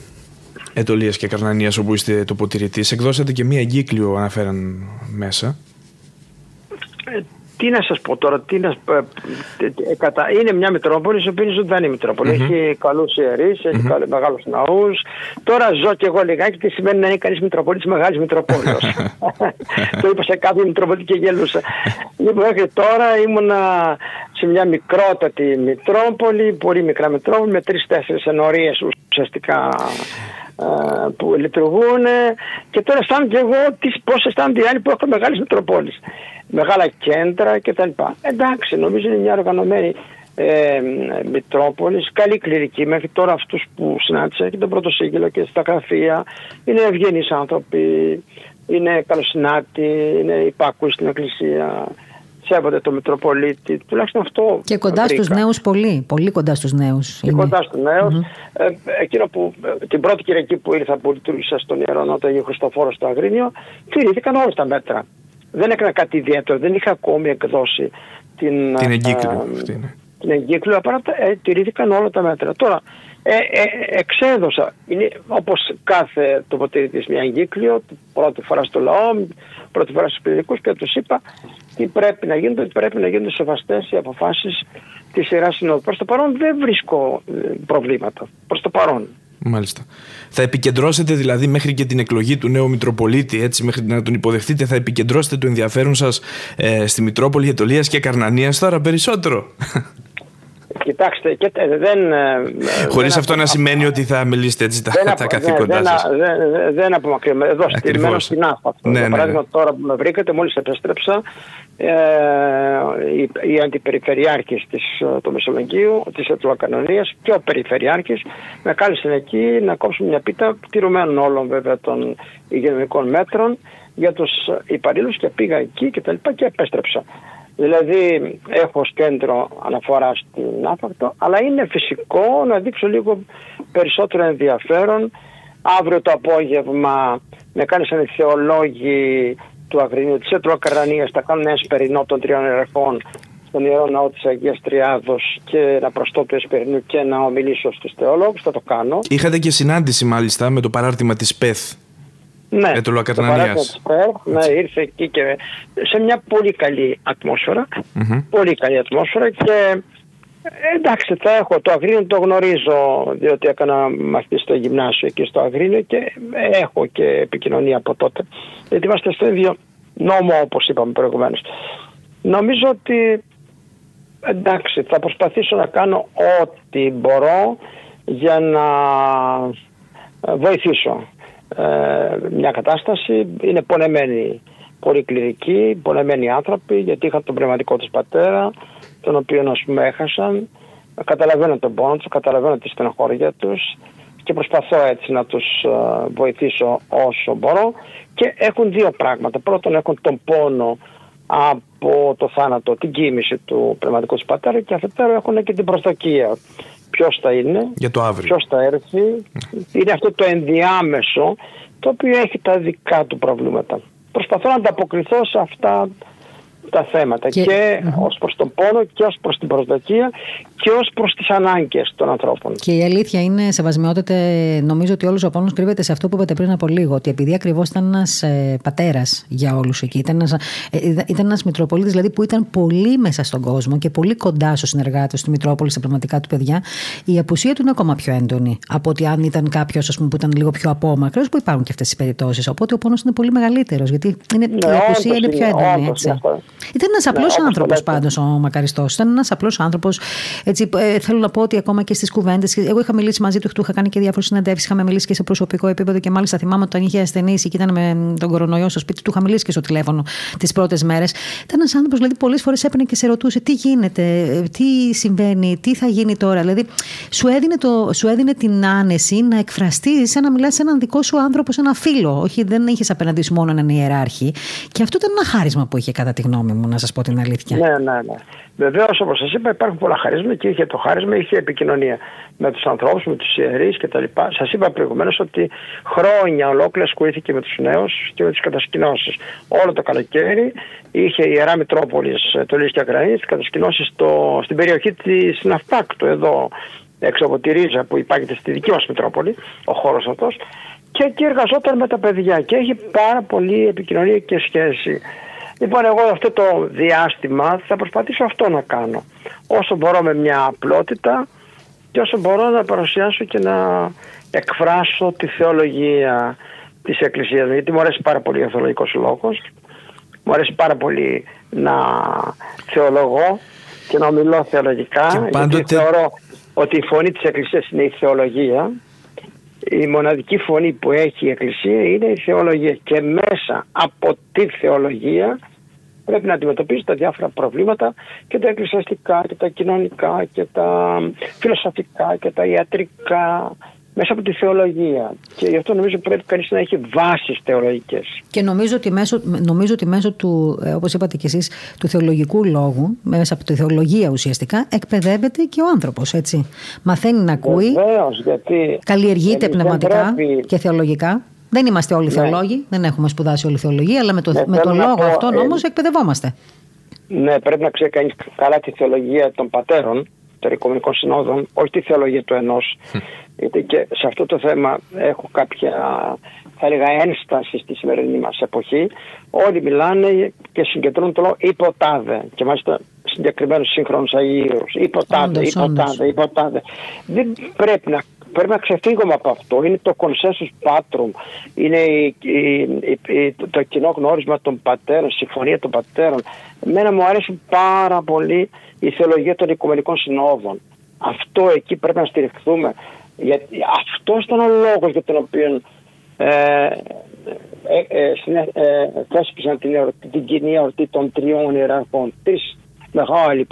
Ετωλίας και Καρνανίας όπου είστε τοποτηρητής. Εκδώσατε και μία εγκύκλιο αναφέραν μέσα. Ε, τι να σας πω τώρα, τι να, ε, είναι μια Μητρόπολη, η οποία είναι ζωντανή Μητρόπολη. Mm-hmm. Έχει καλούς ιερείς, έχει mm-hmm. μεγάλους ναούς. Τώρα ζω και εγώ λιγάκι τι σημαίνει να είναι κανείς Μητροπόλη της Μεγάλης Μητροπόλεως. [LAUGHS] το είπα σε κάποιο Μητροπόλη και γελούσα. λοιπόν, μέχρι τώρα ήμουνα σε μια μικρότατη Μητρόπολη, πολύ μικρά Μητρόπολη, με τρεις-τέσσερις ενορίες ουσιαστικά που λειτουργούν και τώρα αισθάνομαι και εγώ πώς αισθάνονται οι άλλοι που έχουν μεγάλες μετροπόλεις. Μεγάλα κέντρα κτλ. Εντάξει, νομίζω είναι μια οργανωμένη ε, Μητρόπολης, καλή κληρική. Μέχρι τώρα αυτούς που συνάντησα και τον πρώτο σύγγυλο και στα γραφεία είναι ευγενείς άνθρωποι, είναι καλοσυνάτοι, είναι υπάκουοι στην εκκλησία, σέβονται το Μητροπολίτη, τουλάχιστον αυτό. Και κοντά στους νέους πολύ, πολύ κοντά στους νέους. Και κοντά στους νεου Ε, εκείνο που την πρώτη Κυριακή που ήρθα που λειτουργήσα στον Ιερό Νότο Αγίου Χριστοφόρος στο Αγρίνιο, τηρήθηκαν όλα τα μέτρα. Δεν έκανα κάτι ιδιαίτερο, δεν είχα ακόμη εκδώσει την, την εγκύκλιο. Ε, την εγκύκλιο, απλά ε, τηρήθηκαν όλα τα μέτρα. Τώρα, ε, ε, εξέδωσα, είναι όπως κάθε τοποθετητής μια εγκύκλιο, πρώτη φορά στο λαό, πρώτη φορά στους παιδικούς και τους είπα τι πρέπει να γίνεται, ότι πρέπει να γίνονται σεβαστές οι αποφάσεις της Ιεράς Συνόδου. Προς το παρόν δεν βρίσκω ε, προβλήματα, προς το παρόν. Μάλιστα. Θα επικεντρώσετε δηλαδή μέχρι και την εκλογή του νέου Μητροπολίτη, έτσι, μέχρι να τον υποδεχτείτε, θα επικεντρώσετε το ενδιαφέρον σας ε, στη Μητρόπολη Ετωλίας και Καρνανίας τώρα περισσότερο. Κοιτάξτε, και, δεν. Ε, Χωρίς αυτό να σημαίνει ότι θα μιλήσετε έτσι τα, δεν τα καθήκοντά σας. Δεν, δεν, δεν απομακρύνουμε. Εδώ στην στην ΑΦΑ. Ναι, Για ναι, παράδειγμα, ναι. τώρα που με βρήκατε, μόλις επέστρεψα, ε, οι, οι αντιπεριφερειάρχες της, του Μεσολογγίου, της Ετωλοκανονίας και ο Περιφερειάρχης με κάλεσαν εκεί να κόψουμε μια πίτα τηρουμένων όλων βέβαια των υγειονομικών μέτρων για τους υπαλλήλους και πήγα εκεί και τα λοιπά και επέστρεψα. Δηλαδή έχω ως κέντρο αναφορά στην άφακτο, αλλά είναι φυσικό να δείξω λίγο περισσότερο ενδιαφέρον. Αύριο το απόγευμα με κάλεσαν οι θεολόγοι του Αγρινίου της Ετροκαρανίας θα κάνουν ένα εσπερινό των τριών ερεχών στον Ιερό Ναό της Αγίας Τριάδος και να προστώ του εσπερινού και να ομιλήσω στους θεολόγους, θα το κάνω. Είχατε και συνάντηση μάλιστα με το παράρτημα της ΠΕΘ ναι, το Λουακαρνανίας. Ναι, ήρθε εκεί και σε μια πολύ καλή Πολύ καλή ατμόσφαιρα και εντάξει θα έχω το Αγρίνιο το γνωρίζω διότι έκανα μαθητή στο γυμνάσιο εκεί στο Αγρίνιο και έχω και επικοινωνία από τότε γιατί είμαστε στο ίδιο νόμο όπως είπαμε προηγουμένως. Νομίζω ότι εντάξει θα προσπαθήσω να κάνω ό,τι μπορώ για να βοηθήσω ε, μια κατάσταση. Είναι πονεμένοι πολύ κληρικοί, πονεμένοι άνθρωποι, γιατί είχαν τον πνευματικό τους πατέρα, τον οποίο ας πούμε έχασαν. Καταλαβαίνω τον πόνο τους, καταλαβαίνω τη στενοχώρια τους και προσπαθώ έτσι να τους ε, βοηθήσω όσο μπορώ και έχουν δύο πράγματα. Πρώτον έχουν τον πόνο από το θάνατο, την κοίμηση του πνευματικού τους πατέρα και αφετέρου έχουν και την προσδοκία ποιος θα είναι, Για το ποιος θα έρθει. Είναι αυτό το ενδιάμεσο το οποίο έχει τα δικά του προβλήματα. Προσπαθώ να ανταποκριθώ σε αυτά τα θέματα και, και mm-hmm. ως προς τον πόνο και ως προς την προσδοκία και ως προς τις ανάγκες των ανθρώπων. Και η αλήθεια είναι, σεβασμιότατε, νομίζω ότι όλος ο πόνος κρύβεται σε αυτό που είπατε πριν από λίγο, ότι επειδή ακριβώς ήταν ένας ε, πατέρας για όλους εκεί, ήταν ένας, ε, ήταν ένας Μητροπολίτης δηλαδή που ήταν πολύ μέσα στον κόσμο και πολύ κοντά στους συνεργάτες του Μητρόπολη, στα πραγματικά του παιδιά, η απουσία του είναι ακόμα πιο έντονη από ότι αν ήταν κάποιος που ήταν λίγο πιο απόμακρος, που υπάρχουν και αυτές τις περιπτώσεις. Οπότε ο πόνος είναι πολύ μεγαλύτερος, γιατί είναι, ναι, η απουσία είναι πιο έντονη. Έτσι. Ήταν ένας απλός ναι, άνθρωπος πάντως ο Μακαριστός. Ήταν ένας απλός άνθρωπος. Ε, θέλω να πω ότι ακόμα και στις κουβέντες. Εγώ είχα μιλήσει μαζί του, του είχα κάνει και διάφορες συνεντεύξει. Είχαμε μιλήσει και σε προσωπικό επίπεδο και μάλιστα θυμάμαι όταν είχε ασθενήσει και ήταν με τον κορονοϊό στο σπίτι του. Είχα μιλήσει και στο τηλέφωνο τις πρώτες μέρες. Ήταν ένας άνθρωπος, δηλαδή, πολλές φορές έπαιρνε και σε ρωτούσε τι γίνεται, τι συμβαίνει, τι θα γίνει τώρα; Δηλαδή, σου έδινε, το, σου έδινε την άνεση να εκφραστείς σαν να μιλάς σε έναν δικό σου άνθρωπο, σε ένα φίλο. Όχι, δεν είχες απέναντί σου μόνο έναν ιεράρχη. Και αυτό ήταν ένα χάρισμα που είχε κατά τη γνώμη μου, να σας πω την αλήθεια. Ναι, ναι, ναι. Βεβαίως, όπως σας είπα, υπάρχουν πολλά χαρίσματα και είχε το χάρισμα, είχε επικοινωνία με τους ανθρώπους, με τους ιερείς κτλ. Σας είπα προηγουμένως ότι χρόνια ολόκληρα ασχολήθηκε με τους νέους και με τις κατασκηνώσεις. Όλο το καλοκαίρι είχε η ιερά Μητρόπολης το Λύση Ακρανής, τις κατασκηνώσεις στην περιοχή της Ναυτάκτου, εδώ έξω από τη Ρίζα που υπάρχει στη δική μας Μητρόπολη, ο χώρος αυτός. Και εκεί εργαζόταν με τα παιδιά και έχει πάρα πολύ επικοινωνία και σχέση Λοιπόν, εγώ αυτό το διάστημα θα προσπαθήσω αυτό να κάνω. Όσο μπορώ με μια απλότητα και όσο μπορώ να παρουσιάσω και να εκφράσω τη θεολογία της Εκκλησίας. Γιατί μου αρέσει πάρα πολύ ο θεολογικός λόγος. Μου αρέσει πάρα πολύ να θεολογώ και να μιλώ θεολογικά. Και πάντοτε... Γιατί θεωρώ ότι η φωνή της Εκκλησίας είναι η θεολογία η μοναδική φωνή που έχει η Εκκλησία είναι η θεολογία και μέσα από τη θεολογία πρέπει να αντιμετωπίσει τα διάφορα προβλήματα και τα εκκλησιαστικά και τα κοινωνικά και τα φιλοσοφικά και τα ιατρικά μέσα από τη θεολογία. Και γι' αυτό νομίζω πρέπει κανείς να έχει βάσεις θεολογικές. Και νομίζω ότι μέσω, νομίζω ότι μέσω του, ε, όπως είπατε κι εσείς, του θεολογικού λόγου, μέσα από τη θεολογία ουσιαστικά, εκπαιδεύεται και ο άνθρωπος. Μαθαίνει να ακούει. Βεβαίως, γιατί. Καλλιεργείται πνευματικά και θεολογικά. Δεν είμαστε όλοι ναι. θεολόγοι, δεν έχουμε σπουδάσει όλη θεολογία, αλλά με, το, ναι, με τον λόγο αυτόν ε, όμως εκπαιδευόμαστε. Ναι, πρέπει να ξέρει κανείς καλά τη θεολογία των πατέρων, των Οικουμενικών Συνόδων, όχι τη θεολογία του ενός. Γιατί και σε αυτό το θέμα έχω κάποια, θα έλεγα, ένσταση στη σημερινή μας εποχή. Όλοι μιλάνε και συγκεντρώνουν το λόγο υποτάδε. Και μάλιστα συγκεκριμένου σύγχρονου Αγίου. Υποτάδε, υποτάδε, υποτάδε. Δεν πρέπει να Πρέπει να ξεφύγουμε από αυτό. Είναι το consensus patrum. Είναι η, η, το κοινό γνώρισμα των πατέρων, η συμφωνία των πατέρων. Εμένα μου αρέσει πάρα πολύ η θεολογία των οικουμενικών συνόδων. Αυτό εκεί πρέπει να στηριχθούμε. Γιατί αυτό ήταν ο λόγος για τον οποίο ε, ε, ε, ε, θέσπισαν την, την κοινή εορτή των τριών ιεραρχών. Τρεις μεγάλοι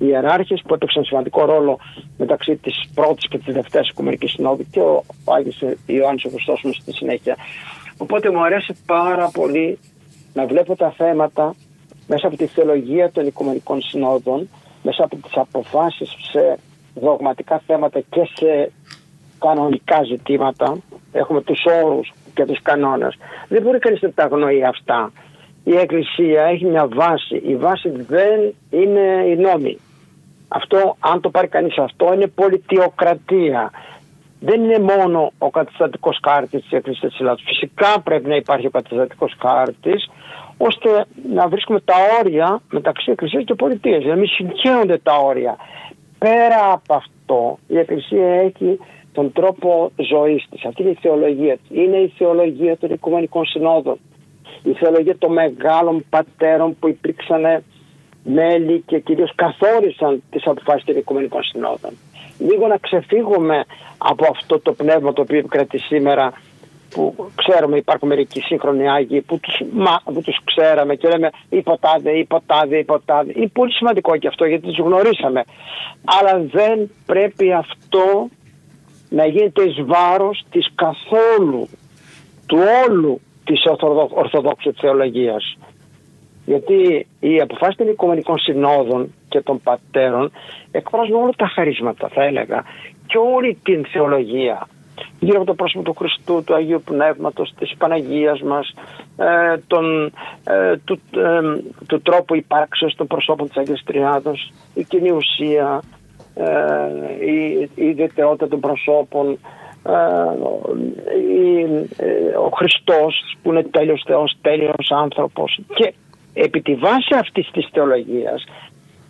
πατέρε ιεράρχε που έπαιξαν σημαντικό ρόλο μεταξύ της πρώτης και της δευτέρας Οικουμενικής Συνόδου και ο Άγιος Ιωάννης ο στη συνέχεια. Οπότε μου αρέσει πάρα πολύ να βλέπω τα θέματα μέσα από τη θεολογία των Οικουμενικών Συνόδων, μέσα από τις αποφάσεις σε δογματικά θέματα και σε κανονικά ζητήματα. Έχουμε τους όρους και τους κανόνες. Δεν μπορεί κανείς να τα αγνοεί αυτά. Η Εκκλησία έχει μια βάση. Η βάση δεν είναι η νόμη. Αυτό, αν το πάρει κανείς αυτό, είναι πολιτιοκρατία. Δεν είναι μόνο ο καταστατικός χάρτης της Εκκλησίας της Ελλάδας. Φυσικά πρέπει να υπάρχει ο καταστατικός χάρτης, ώστε να βρίσκουμε τα όρια μεταξύ Εκκλησίας και Πολιτείας, να μην συγχέονται τα όρια. Πέρα από αυτό, η Εκκλησία έχει τον τρόπο ζωής της. Αυτή είναι η θεολογία της. Είναι η θεολογία των Οικουμενικών Συνόδων. Η θεολογία των μεγάλων πατέρων που υπήρξαν μέλη και κυρίως καθόρισαν τις αποφάσεις των Οικουμενικών Συνόδων. Λίγο να ξεφύγουμε από αυτό το πνεύμα το οποίο επικρατεί σήμερα που ξέρουμε υπάρχουν μερικοί σύγχρονοι Άγιοι που τους, μα, που τους ξέραμε και λέμε υποτάδε, υποτάδε, υποτάδε. Είναι πολύ σημαντικό και αυτό γιατί τους γνωρίσαμε. Αλλά δεν πρέπει αυτό να γίνεται εις βάρος της καθόλου του όλου της Ορθοδόξου θεολογίας. Γιατί οι αποφάσει των Οικουμενικών Συνόδων και των πατέρων εκφράζουν όλα τα χαρίσματα, θα έλεγα, και όλη την θεολογία γύρω από το πρόσωπο του Χριστού, του Αγίου Πνεύματος, της Παναγίας μας, ε, τον, ε, του, ε, του τρόπου υπάρξεως των προσώπων της Αγίας Τριάδος, η κοινή ουσία, ε, η, η ιδιαιτερότητα των προσώπων, ε, ο Χριστός που είναι τέλειος Θεός, τέλειος άνθρωπος και επί τη βάση αυτής της θεολογίας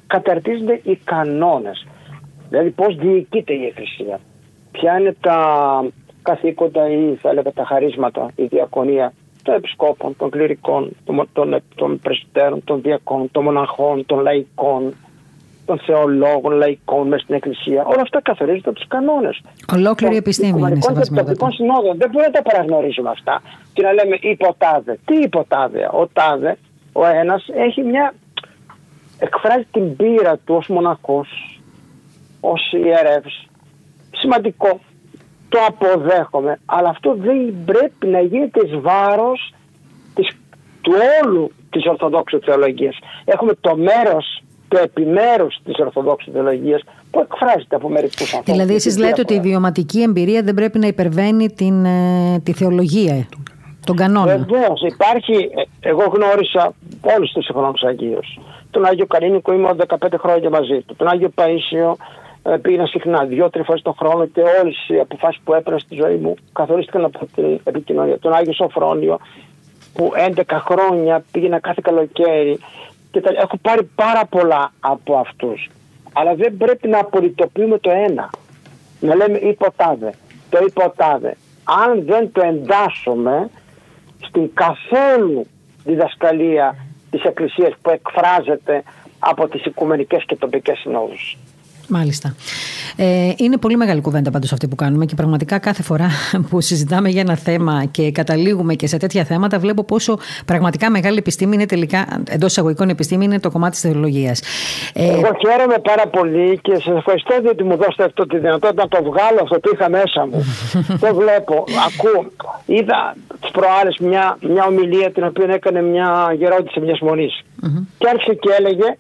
καταρτίζονται οι κανόνες. Δηλαδή πώς διοικείται η Εκκλησία ποια είναι τα καθήκοντα ή θα έλεγα τα χαρίσματα, η διακονία των επισκόπων, των κληρικών, των, των, των πρεσβυτέρων, των διακών, των μοναχών, των λαϊκών, των θεολόγων, λαϊκών μέσα στην Εκκλησία. Όλα αυτά καθορίζονται από τους κανόνες. Ολόκληρη επιστήμη είναι σεβασμένα. συνόδων. Δεν μπορούμε να τα παραγνωρίζουμε αυτά και να λέμε υποτάδε. Τι υποτάδε; Ο τάδε, ο ένας έχει μια. εκφράζει την πείρα του ως μοναχός, ως ιερεύς, σημαντικό. Το αποδέχομαι. Αλλά αυτό δεν πρέπει να γίνεται εις βάρος της, του όλου της Ορθοδόξου Θεολογίας. Έχουμε το μέρος, το επιμέρους της Ορθοδόξου Θεολογίας που εκφράζεται από μερικούς ανθρώπους. Δηλαδή, εσείς λέτε ότι η βιωματική εμπειρία δεν πρέπει να υπερβαίνει την, ε, τη θεολογία, τον κανόνα. Βεβαίως, υπάρχει. Ε, εγώ γνώρισα όλους τους συγχρόνου Αγίους. Τον Άγιο Καλίνικο είμαι 15 χρόνια μαζί του. Τον Άγιο Παίσιο ε, πήγαινα συχνά δύο-τρεις φορές το χρόνο και όλες οι αποφάσεις που έπαιρνα στη ζωή μου καθορίστηκαν από την επικοινωνία. Τον Άγιο Σοφρόνιο που 11 χρόνια πήγαινα κάθε καλοκαίρι και τα, έχω πάρει πάρα πολλά από αυτούς. Αλλά δεν πρέπει να απολυτοποιούμε το ένα. Να λέμε υποτάδε, το υποτάδε. Αν δεν το εντάσσουμε στην καθόλου διδασκαλία της Εκκλησίας που εκφράζεται από τις οικουμενικές και τοπικές συνόδους. Μάλιστα. Ε, είναι πολύ μεγάλη κουβέντα πάντως αυτή που κάνουμε και πραγματικά κάθε φορά [LAUGHS] που συζητάμε για ένα θέμα και καταλήγουμε και σε τέτοια θέματα βλέπω πόσο πραγματικά μεγάλη επιστήμη είναι τελικά, εντός εισαγωγικών επιστήμη, είναι το κομμάτι της θεολογίας. Ε, Εγώ χαίρομαι πάρα πολύ και σας ευχαριστώ διότι μου δώσετε αυτό τη δυνατότητα να το βγάλω αυτό που είχα μέσα μου. [LAUGHS] το βλέπω, ακούω. Είδα τις προάλλες μια, μια ομιλία την οποία έκανε μια γερόντιση μιας μονής. Και άρχισε και έλεγε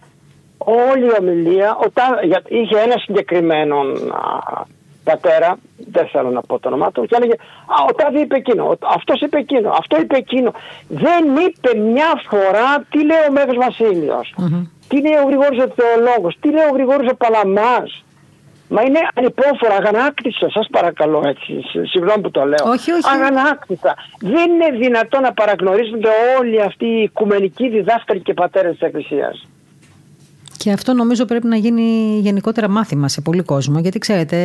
όλη η ομιλία είχε ένα συγκεκριμένο πατέρα, δεν θέλω να πω το όνομά του, και έλεγε Α, ο Τάδη είπε εκείνο, αυτός είπε εκείνο, αυτό είπε εκείνο. Δεν είπε μια φορά τι λέει ο Μέγας Βασίλειος, τι λέει ο Γρηγόρης ο Θεολόγος, τι λέει ο Γρηγόρης ο Παλαμάς. Μα είναι ανυπόφορα, αγανάκτησα, σας παρακαλώ έτσι, συγγνώμη που το λέω. Όχι, όχι. Αγανάκτησα. Δεν είναι δυνατόν να παραγνωρίζονται όλοι αυτοί οι οικουμενικοί διδάσκαλοι και πατέρες της Εκκλησίας. Και αυτό νομίζω πρέπει να γίνει γενικότερα μάθημα σε πολύ κόσμο, γιατί ξέρετε,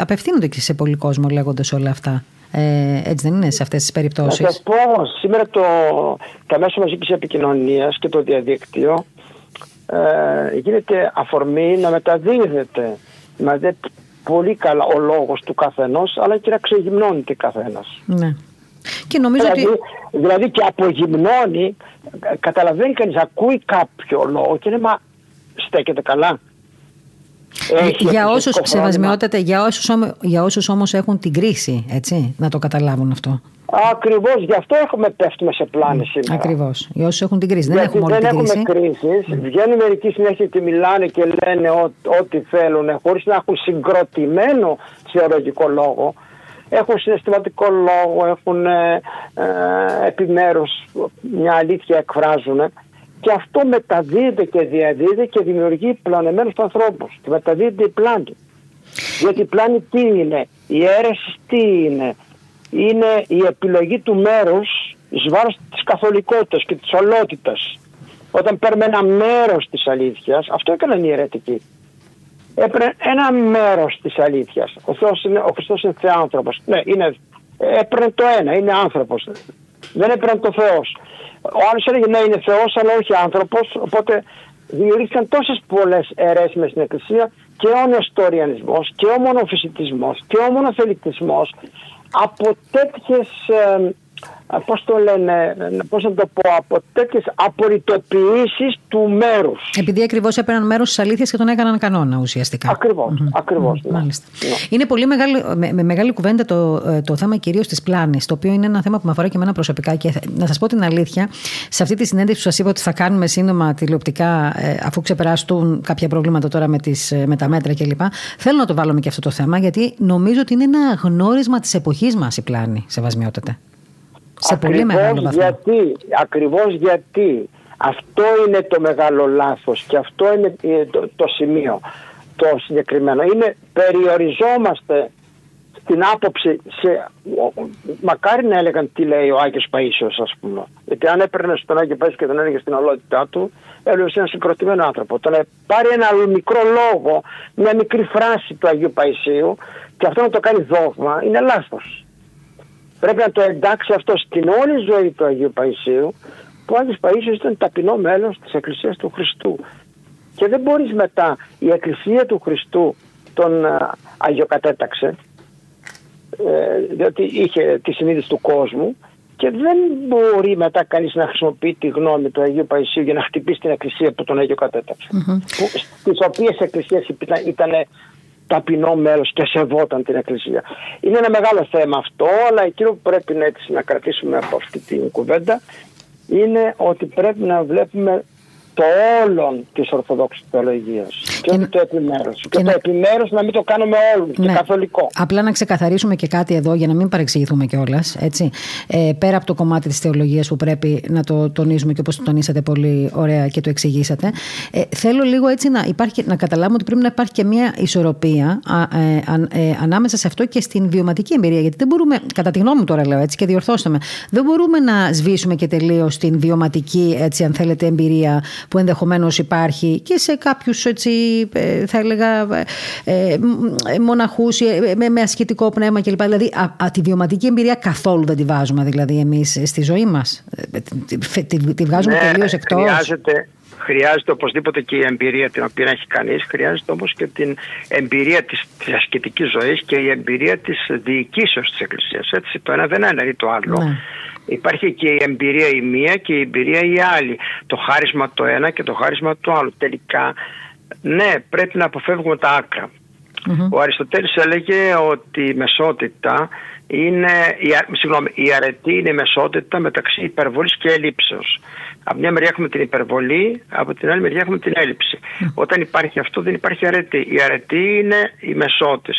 απευθύνονται και σε πολύ κόσμο λέγοντας όλα αυτά. Ε, έτσι δεν είναι σε αυτές τις περιπτώσεις; Να σας πω, σήμερα το, τα μέσα μαζικής επικοινωνίας και το διαδίκτυο ε, γίνεται αφορμή να μεταδίδεται δηλαδή, πολύ καλά ο λόγος του καθενός αλλά και να ξεγυμνώνεται καθένας. Ναι. Και νομίζω δηλαδή, ότι... δηλαδή και απογυμνώνει, καταλαβαίνει κανείς, ακούει κάποιο λόγο και είναι μα στέκεται καλά. Έχει για όσους σεβασμιότατε, για όσους, για όσους όμως έχουν την κρίση, έτσι, να το καταλάβουν αυτό. Ακριβώς, γι' αυτό έχουμε πέφτουμε σε πλάνη σήμερα. Ακριβώς. Για όσους έχουν την κρίση. Γιατί δεν έχουμε δεν την έχουμε κρίση. Βγαίνουν μερικοί συνέχεια και μιλάνε και λένε ό,τι θέλουν, χωρίς να έχουν συγκροτημένο θεολογικό λόγο. Έχουν συναισθηματικό λόγο, έχουν ε, ε, επιμέρους μια αλήθεια εκφράζουν. Και αυτό μεταδίδεται και διαδίδεται και δημιουργεί πλανεμένους ανθρώπους. Και μεταδίδεται η πλάνη. Γιατί η πλάνη τι είναι, η αίρεση τι είναι; Είναι η επιλογή του μέρους εις βάρος της καθολικότητας και της ολότητας. Όταν παίρνουμε ένα μέρος της αλήθειας, αυτό έκαναν οι αιρετικοί. Έπαιρνε ένα μέρος της αλήθειας. Ο, Θεός είναι, ο Χριστός είναι θεάνθρωπος. Ναι, είναι, έπαιρνε το ένα, είναι άνθρωπος. Δεν έπαιρνε το Θεός. Ο άλλος έλεγε ναι, είναι Θεός, αλλά όχι άνθρωπος. Οπότε δημιουργήθηκαν τόσες πολλές αιρέσιμε στην Εκκλησία και ο νεστοριανισμός και ο μονοφυσιτισμό και ο μονοθελητισμό από τέτοιες Πώς το λένε, πώς να το πω, από τέτοιες απορριτοποιήσεις του μέρους. Επειδή ακριβώς έπαιρναν μέρος τη αλήθεια και τον έκαναν κανόνα ουσιαστικά. Ακριβώς. Mm-hmm. Ακριβώς, mm-hmm. Μάλιστα. Ναι. Είναι πολύ μεγάλη, με, με, μεγάλη κουβέντα το, ε, το θέμα κυρίως της πλάνης, το οποίο είναι ένα θέμα που με αφορά και εμένα προσωπικά. Και να σας πω την αλήθεια, σε αυτή τη συνέντευξη που σας είπα ότι θα κάνουμε σύντομα τηλεοπτικά, ε, αφού ξεπεράσουν κάποια προβλήματα τώρα με, τις, ε, με τα μέτρα κλπ. Θέλω να το βάλουμε και αυτό το θέμα, γιατί νομίζω ότι είναι ένα γνώρισμα της εποχής μας η πλάνη, σεβασμιότατε. Σε πολύ μεγάλο βαθμό. Γιατί, ακριβώς γιατί αυτό είναι το μεγάλο λάθος και αυτό είναι το, το σημείο το συγκεκριμένο. Είναι περιοριζόμαστε στην άποψη σε, μακάρι να έλεγαν τι λέει ο Άγιος Παΐσιος ας πούμε. Γιατί αν έπαιρνε στον Άγιο Παΐσιο και τον έλεγε στην ολότητά του, έλεγε ένα συγκροτημένο άνθρωπο. Τον πάρει ένα μικρό λόγο, μια μικρή φράση του Αγίου Παϊσίου και αυτό να το κάνει δόγμα, είναι λάθος. Πρέπει να το εντάξει αυτό στην όλη ζωή του Αγίου Παϊσίου που ο Άγιος Παΐσιος ήταν ταπεινό μέλος της Εκκλησίας του Χριστού. Και δεν μπορείς μετά η Εκκλησία του Χριστού τον αγιοκατέταξε ε, διότι είχε τη συνείδηση του κόσμου και δεν μπορεί μετά κανείς να χρησιμοποιεί τη γνώμη του Αγίου Παϊσίου για να χτυπήσει την εκκλησία που τον αγιοκατέταξε. Mm-hmm. Στις οποίες εκκλησίες ήταν, ήταν ταπεινό μέρος και σεβόταν την Εκκλησία. Είναι ένα μεγάλο θέμα αυτό, αλλά εκείνο που πρέπει να, έτσι, να κρατήσουμε από αυτή την κουβέντα είναι ότι πρέπει να βλέπουμε το όλον της Ορθοδόξης Θεολογίας. Και, όχι το επιμέρους. Και, και, το επιμέρους να μην το κάνουμε όλο ναι. και καθολικό. Απλά να ξεκαθαρίσουμε και κάτι εδώ για να μην παρεξηγηθούμε κιόλας. Ε, πέρα από το κομμάτι της θεολογίας που πρέπει να το τονίζουμε και όπως το τονίσατε πολύ ωραία και το εξηγήσατε. Ε, θέλω λίγο έτσι να, υπάρχει, να καταλάβουμε ότι πρέπει να υπάρχει και μια ισορροπία ε, ε, ανάμεσα σε αυτό και στην βιωματική εμπειρία. Γιατί δεν μπορούμε, κατά τη γνώμη μου τώρα λέω έτσι και διορθώστε με, δεν μπορούμε να σβήσουμε και τελείως την βιωματική, έτσι, αν θέλετε, εμπειρία που ενδεχομένως υπάρχει και σε κάποιους έτσι ε, θα έλεγα ε, ε μοναχούς με, με ασχετικό πνεύμα κλπ. Δηλαδή α, τη βιωματική εμπειρία καθόλου δεν τη βάζουμε δηλαδή εμείς στη ζωή μας. Τη, τη, τη βγάζουμε ναι, τελείως εκτός. Χρειάζεται, Χρειάζεται οπωσδήποτε και η εμπειρία την οποία έχει κανείς. Χρειάζεται όμως και την εμπειρία της της ασκητικής ζωής και η εμπειρία της διοικήσεως της Εκκλησίας. Έτσι, το ένα δεν είναι το άλλο. Ναι. Υπάρχει και η εμπειρία η μία και η εμπειρία η άλλη. Το χάρισμα το ένα και το χάρισμα το άλλο. Τελικά, ναι, πρέπει να αποφεύγουμε τα άκρα. Ο Αριστοτέλης έλεγε ότι η μεσότητα είναι, η, συγγνώμη, η αρετή είναι η μεσότητα μεταξύ υπερβολής και ελλείψεως. Από μια μεριά έχουμε την υπερβολή, από την άλλη μεριά έχουμε την έλλειψη. Όταν υπάρχει αυτό δεν υπάρχει αρετή. Η αρετή είναι η μεσότητα.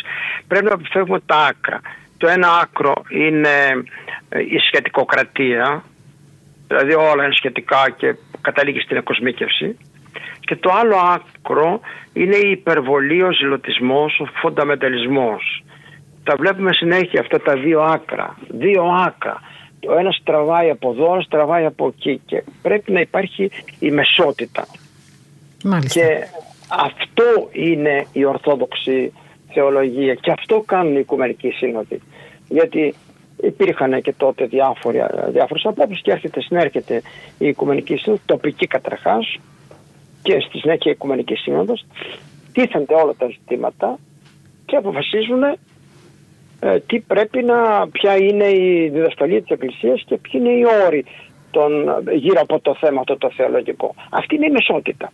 Πρέπει να αποφεύγουμε τα άκρα. Το ένα άκρο είναι ε, η σχετικοκρατία, δηλαδή όλα είναι σχετικά και καταλήγει στην εκοσμίκευση. Και το άλλο άκρο είναι η υπερβολή, ο ζηλωτισμός, ο φονταμεταλισμός. Τα βλέπουμε συνέχεια αυτά τα δύο άκρα. Δύο άκρα. Το ένας στραβάει από εδώ, ένα στραβάει από εκεί και πρέπει να υπάρχει η μεσότητα. Μάλιστα. Και αυτό είναι η ορθόδοξη θεολογία και αυτό κάνουν οι οικουμενικοί σύνοδοι. Γιατί υπήρχαν και τότε διάφορες απόψεις και έρχεται, συνέρχεται η Οικουμενική Σύνοδος, τοπική καταρχάς και στη συνέχεια η Οικουμενική Σύνοδος, τίθενται όλα τα ζητήματα και αποφασίζουν ε, τι πρέπει να, ποια είναι η διδασκαλία της Εκκλησίας και ποιοι είναι οι όροι των, γύρω από το θέμα αυτό το θεολογικό. Αυτή είναι η μεσότητα.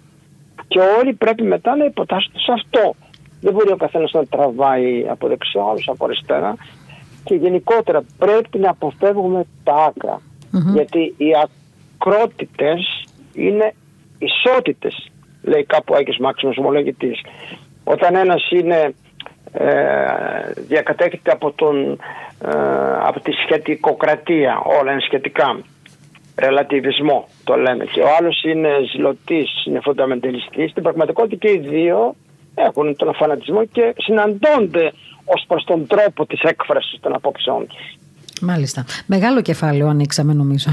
Και όλοι πρέπει μετά να υποτάσσονται σε αυτό. Δεν μπορεί ο καθένας να τραβάει από δεξιά, όλους από αριστερά. Και γενικότερα πρέπει να αποφεύγουμε τα ακρα Γιατί οι ακρότητες είναι ισότητες, λέει κάπου ο Άγιος Μάξιμος ομολογητής. Όταν ένας είναι ε, διακατέχεται από, τον, ε, από τη σχετικοκρατία, όλα είναι σχετικά. Ρελατιβισμό το λέμε. Και ο άλλος είναι ζηλωτής, είναι φονταμεντελιστής. Στην πραγματικότητα και οι δύο έχουν τον φανατισμό και συναντώνται ως προς τον τρόπο της έκφρασης των απόψεών τους. Μάλιστα. Μεγάλο κεφάλαιο ανοίξαμε νομίζω.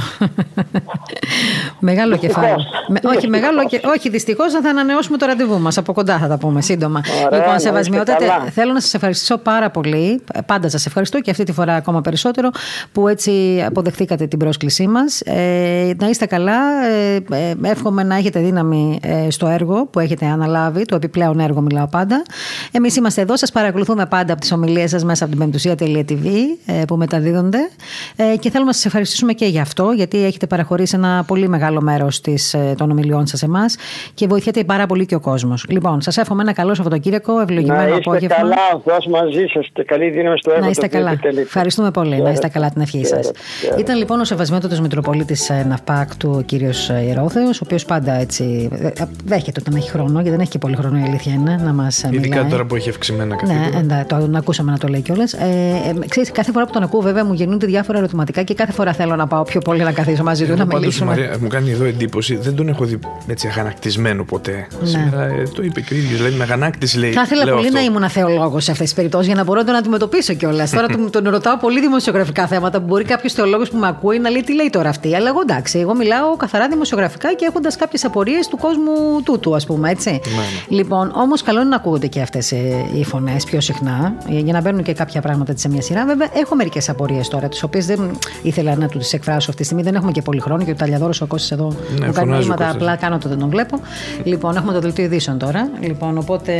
μεγάλο κεφάλαιο. όχι, μεγάλο και... όχι δυστυχώς θα ανανεώσουμε το ραντεβού μας. Από κοντά θα τα πούμε σύντομα. Ωραία, λοιπόν, σεβασμιότατε, θέλω να σας ευχαριστήσω πάρα πολύ. Πάντα σας ευχαριστώ και αυτή τη φορά ακόμα περισσότερο που έτσι αποδεχτήκατε την πρόσκλησή μας. Ε, να είστε καλά. Ε, ε, εύχομαι να έχετε δύναμη ε, στο έργο που έχετε αναλάβει. Το επιπλέον έργο μιλάω πάντα. Εμείς είμαστε εδώ. Σας παρακολουθούμε πάντα από τις ομιλίες σας μέσα από την πεμπτουσία.tv ε, που μεταδίδονται ε, και θέλουμε να σας ευχαριστήσουμε και για αυτό, γιατί έχετε παραχωρήσει ένα πολύ μεγάλο μέρος ε, των ομιλιών σας εμάς και βοηθιέται πάρα πολύ και ο κόσμος. Λοιπόν, σας εύχομαι ένα καλό Σαββατοκύριακο, ευλογημένο να απόγευμα. Καλά, ο μαζί σας και καλή δύναμη στο έργο. Να είστε καλά. Ευχαριστούμε πολύ. Να είστε καλά την ευχή σας. Ήταν λοιπόν ο Σεβασμιότατος Μητροπολίτης ε, Ναυπάκ του ο κύριος Ιερόθεος, ο οποίος πάντα έτσι δέχεται όταν έχει χρόνο, γιατί δεν έχει και πολύ χρόνο η αλήθεια είναι να μας μιλάει. Ειδικά τώρα που έχει αυξημένα καθήκοντα. Ναι, το, το ακούσαμε να το λέει κιόλας. Ε, κάθε φορά που τον ακούω, βέβαια, μου γεννούνται διάφορα ερωτηματικά και κάθε φορά θέλω να πάω πιο πολύ να καθίσω μαζί του να μιλήσουμε. Μαρία, μου κάνει εδώ εντύπωση, δεν τον έχω δει έτσι αγανακτισμένο ποτέ. Ναι. Σήμερα ε, το είπε και ο ίδιος. Δηλαδή, με αγανάκτηση λέει. Θα ήθελα πολύ αυτό. να ήμουν θεολόγο σε αυτές τις περιπτώσεις για να μπορώ να τον αντιμετωπίσω κιόλας. Τώρα τον, τον ρωτάω πολύ δημοσιογραφικά θέματα που μπορεί κάποιος θεολόγος που με ακούει να λέει τι λέει τώρα αυτή; Αλλά εγώ εντάξει, εγώ μιλάω καθαρά δημοσιογραφικά και έχοντας κάποιες απορίες του κόσμου τούτου, ας πούμε έτσι. Ναι, ναι. Λοιπόν, όμως καλό είναι να ακούγονται και αυτές ε, οι φωνές πιο συχνά για να μπαίνουν και κάποια πράγματα σε μια σειρά. Βέβαια, έχω μερικές απορίες τώρα, τις οποίες δεν ήθελα να τους τι εκφράσω αυτή τη στιγμή. Δεν έχουμε και πολύ χρόνο και ο Ταλιαδόρος ο Κώστας εδώ ναι, μου κάνει μήνυματα. Απλά κάνω το δεν τον βλέπω. Λοιπόν, έχουμε το δελτίο ειδήσεων τώρα. Λοιπόν, οπότε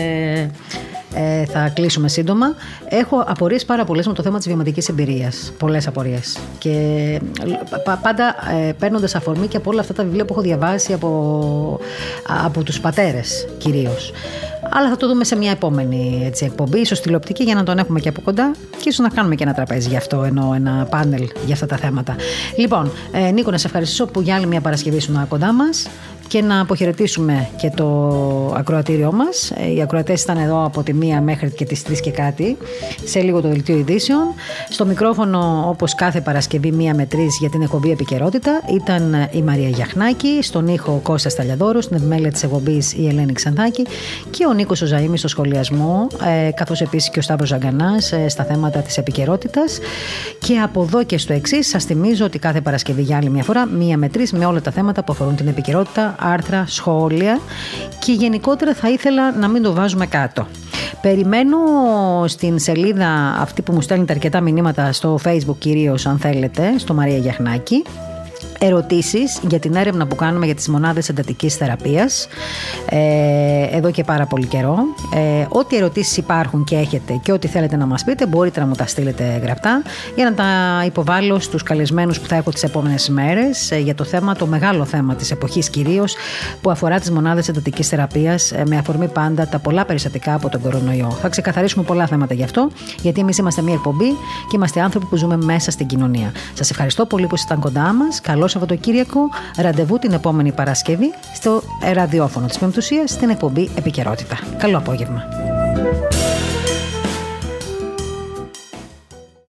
ε, θα κλείσουμε σύντομα. Έχω απορίες πάρα πολλές με το θέμα της βιωματικής εμπειρίας. Πολλές απορίες. Και πα, πάντα ε, παίρνοντας αφορμή και από όλα αυτά τα βιβλία που έχω διαβάσει από, από τους πατέρες κυρίως. Αλλά θα το δούμε σε μια επόμενη έτσι, εκπομπή, ίσως τηλεοπτική, για να τον έχουμε και από κοντά και ίσως να κάνουμε και ένα τραπέζι γι' αυτό, ενώ ένα πάνελ για αυτά τα θέματα. Λοιπόν, ε, Νίκο, να σε ευχαριστήσω που για άλλη μια Παρασκευή ήσουν κοντά μας και να αποχαιρετήσουμε και το ακροατήριό μας. Ε, οι ακροατές ήταν εδώ από τη μία μέχρι και τις 3 και κάτι, σε λίγο το δελτίο ειδήσεων. Στο μικρόφωνο, όπως κάθε Παρασκευή, μία με τρεις για την εκπομπή επικαιρότητα, ήταν η Μαρία Γιαχνάκη, στον ήχο Κώστας Σταλιαδόρου, στην επιμέλεια της εκπομπής η Ελένη Ξανθάκη και ο Νίκος Ζωζαήμι στο σχολιασμό, ε, καθώς επίσης και ο Σταύρος Ζαγκανάς ε, στα θέματα της επικαιρότητας. Και από εδώ και στο εξής, σας θυμίζω ότι κάθε Παρασκευή για άλλη μια φορά, μία με τρεις με όλα τα θέματα που αφορούν την επικαιρότητα, άρθρα, σχόλια και γενικότερα θα ήθελα να μην το βάζουμε κάτω. Περιμένω στην σελίδα αυτή που μου στέλνετε αρκετά μηνύματα στο facebook κυρίως αν θέλετε, στο Μαρία Γιαχνάκη ερωτήσεις για την έρευνα που κάνουμε για τις μονάδες εντατικής θεραπείας ε, εδώ και πάρα πολύ καιρό. Ε, ό,τι ερωτήσεις υπάρχουν και έχετε και ό,τι θέλετε να μας πείτε μπορείτε να μου τα στείλετε γραπτά για να τα υποβάλω στους καλεσμένους που θα έχω τις επόμενες μέρες ε, για το θέμα, το μεγάλο θέμα της εποχής κυρίως που αφορά τις μονάδες εντατικής θεραπείας ε, με αφορμή πάντα τα πολλά περιστατικά από τον κορονοϊό. Θα ξεκαθαρίσουμε πολλά θέματα γι' αυτό γιατί εμείς είμαστε μια εκπομπή και είμαστε άνθρωποι που ζούμε μέσα στην κοινωνία. Σας ευχαριστώ πολύ που ήσασταν κοντά μας. Καλό Σαββατοκύριακο. Ραντεβού την επόμενη Παρασκευή στο ραδιόφωνο της Πεμπτουσίας στην εκπομπή Επικαιρότητα. Καλό απόγευμα.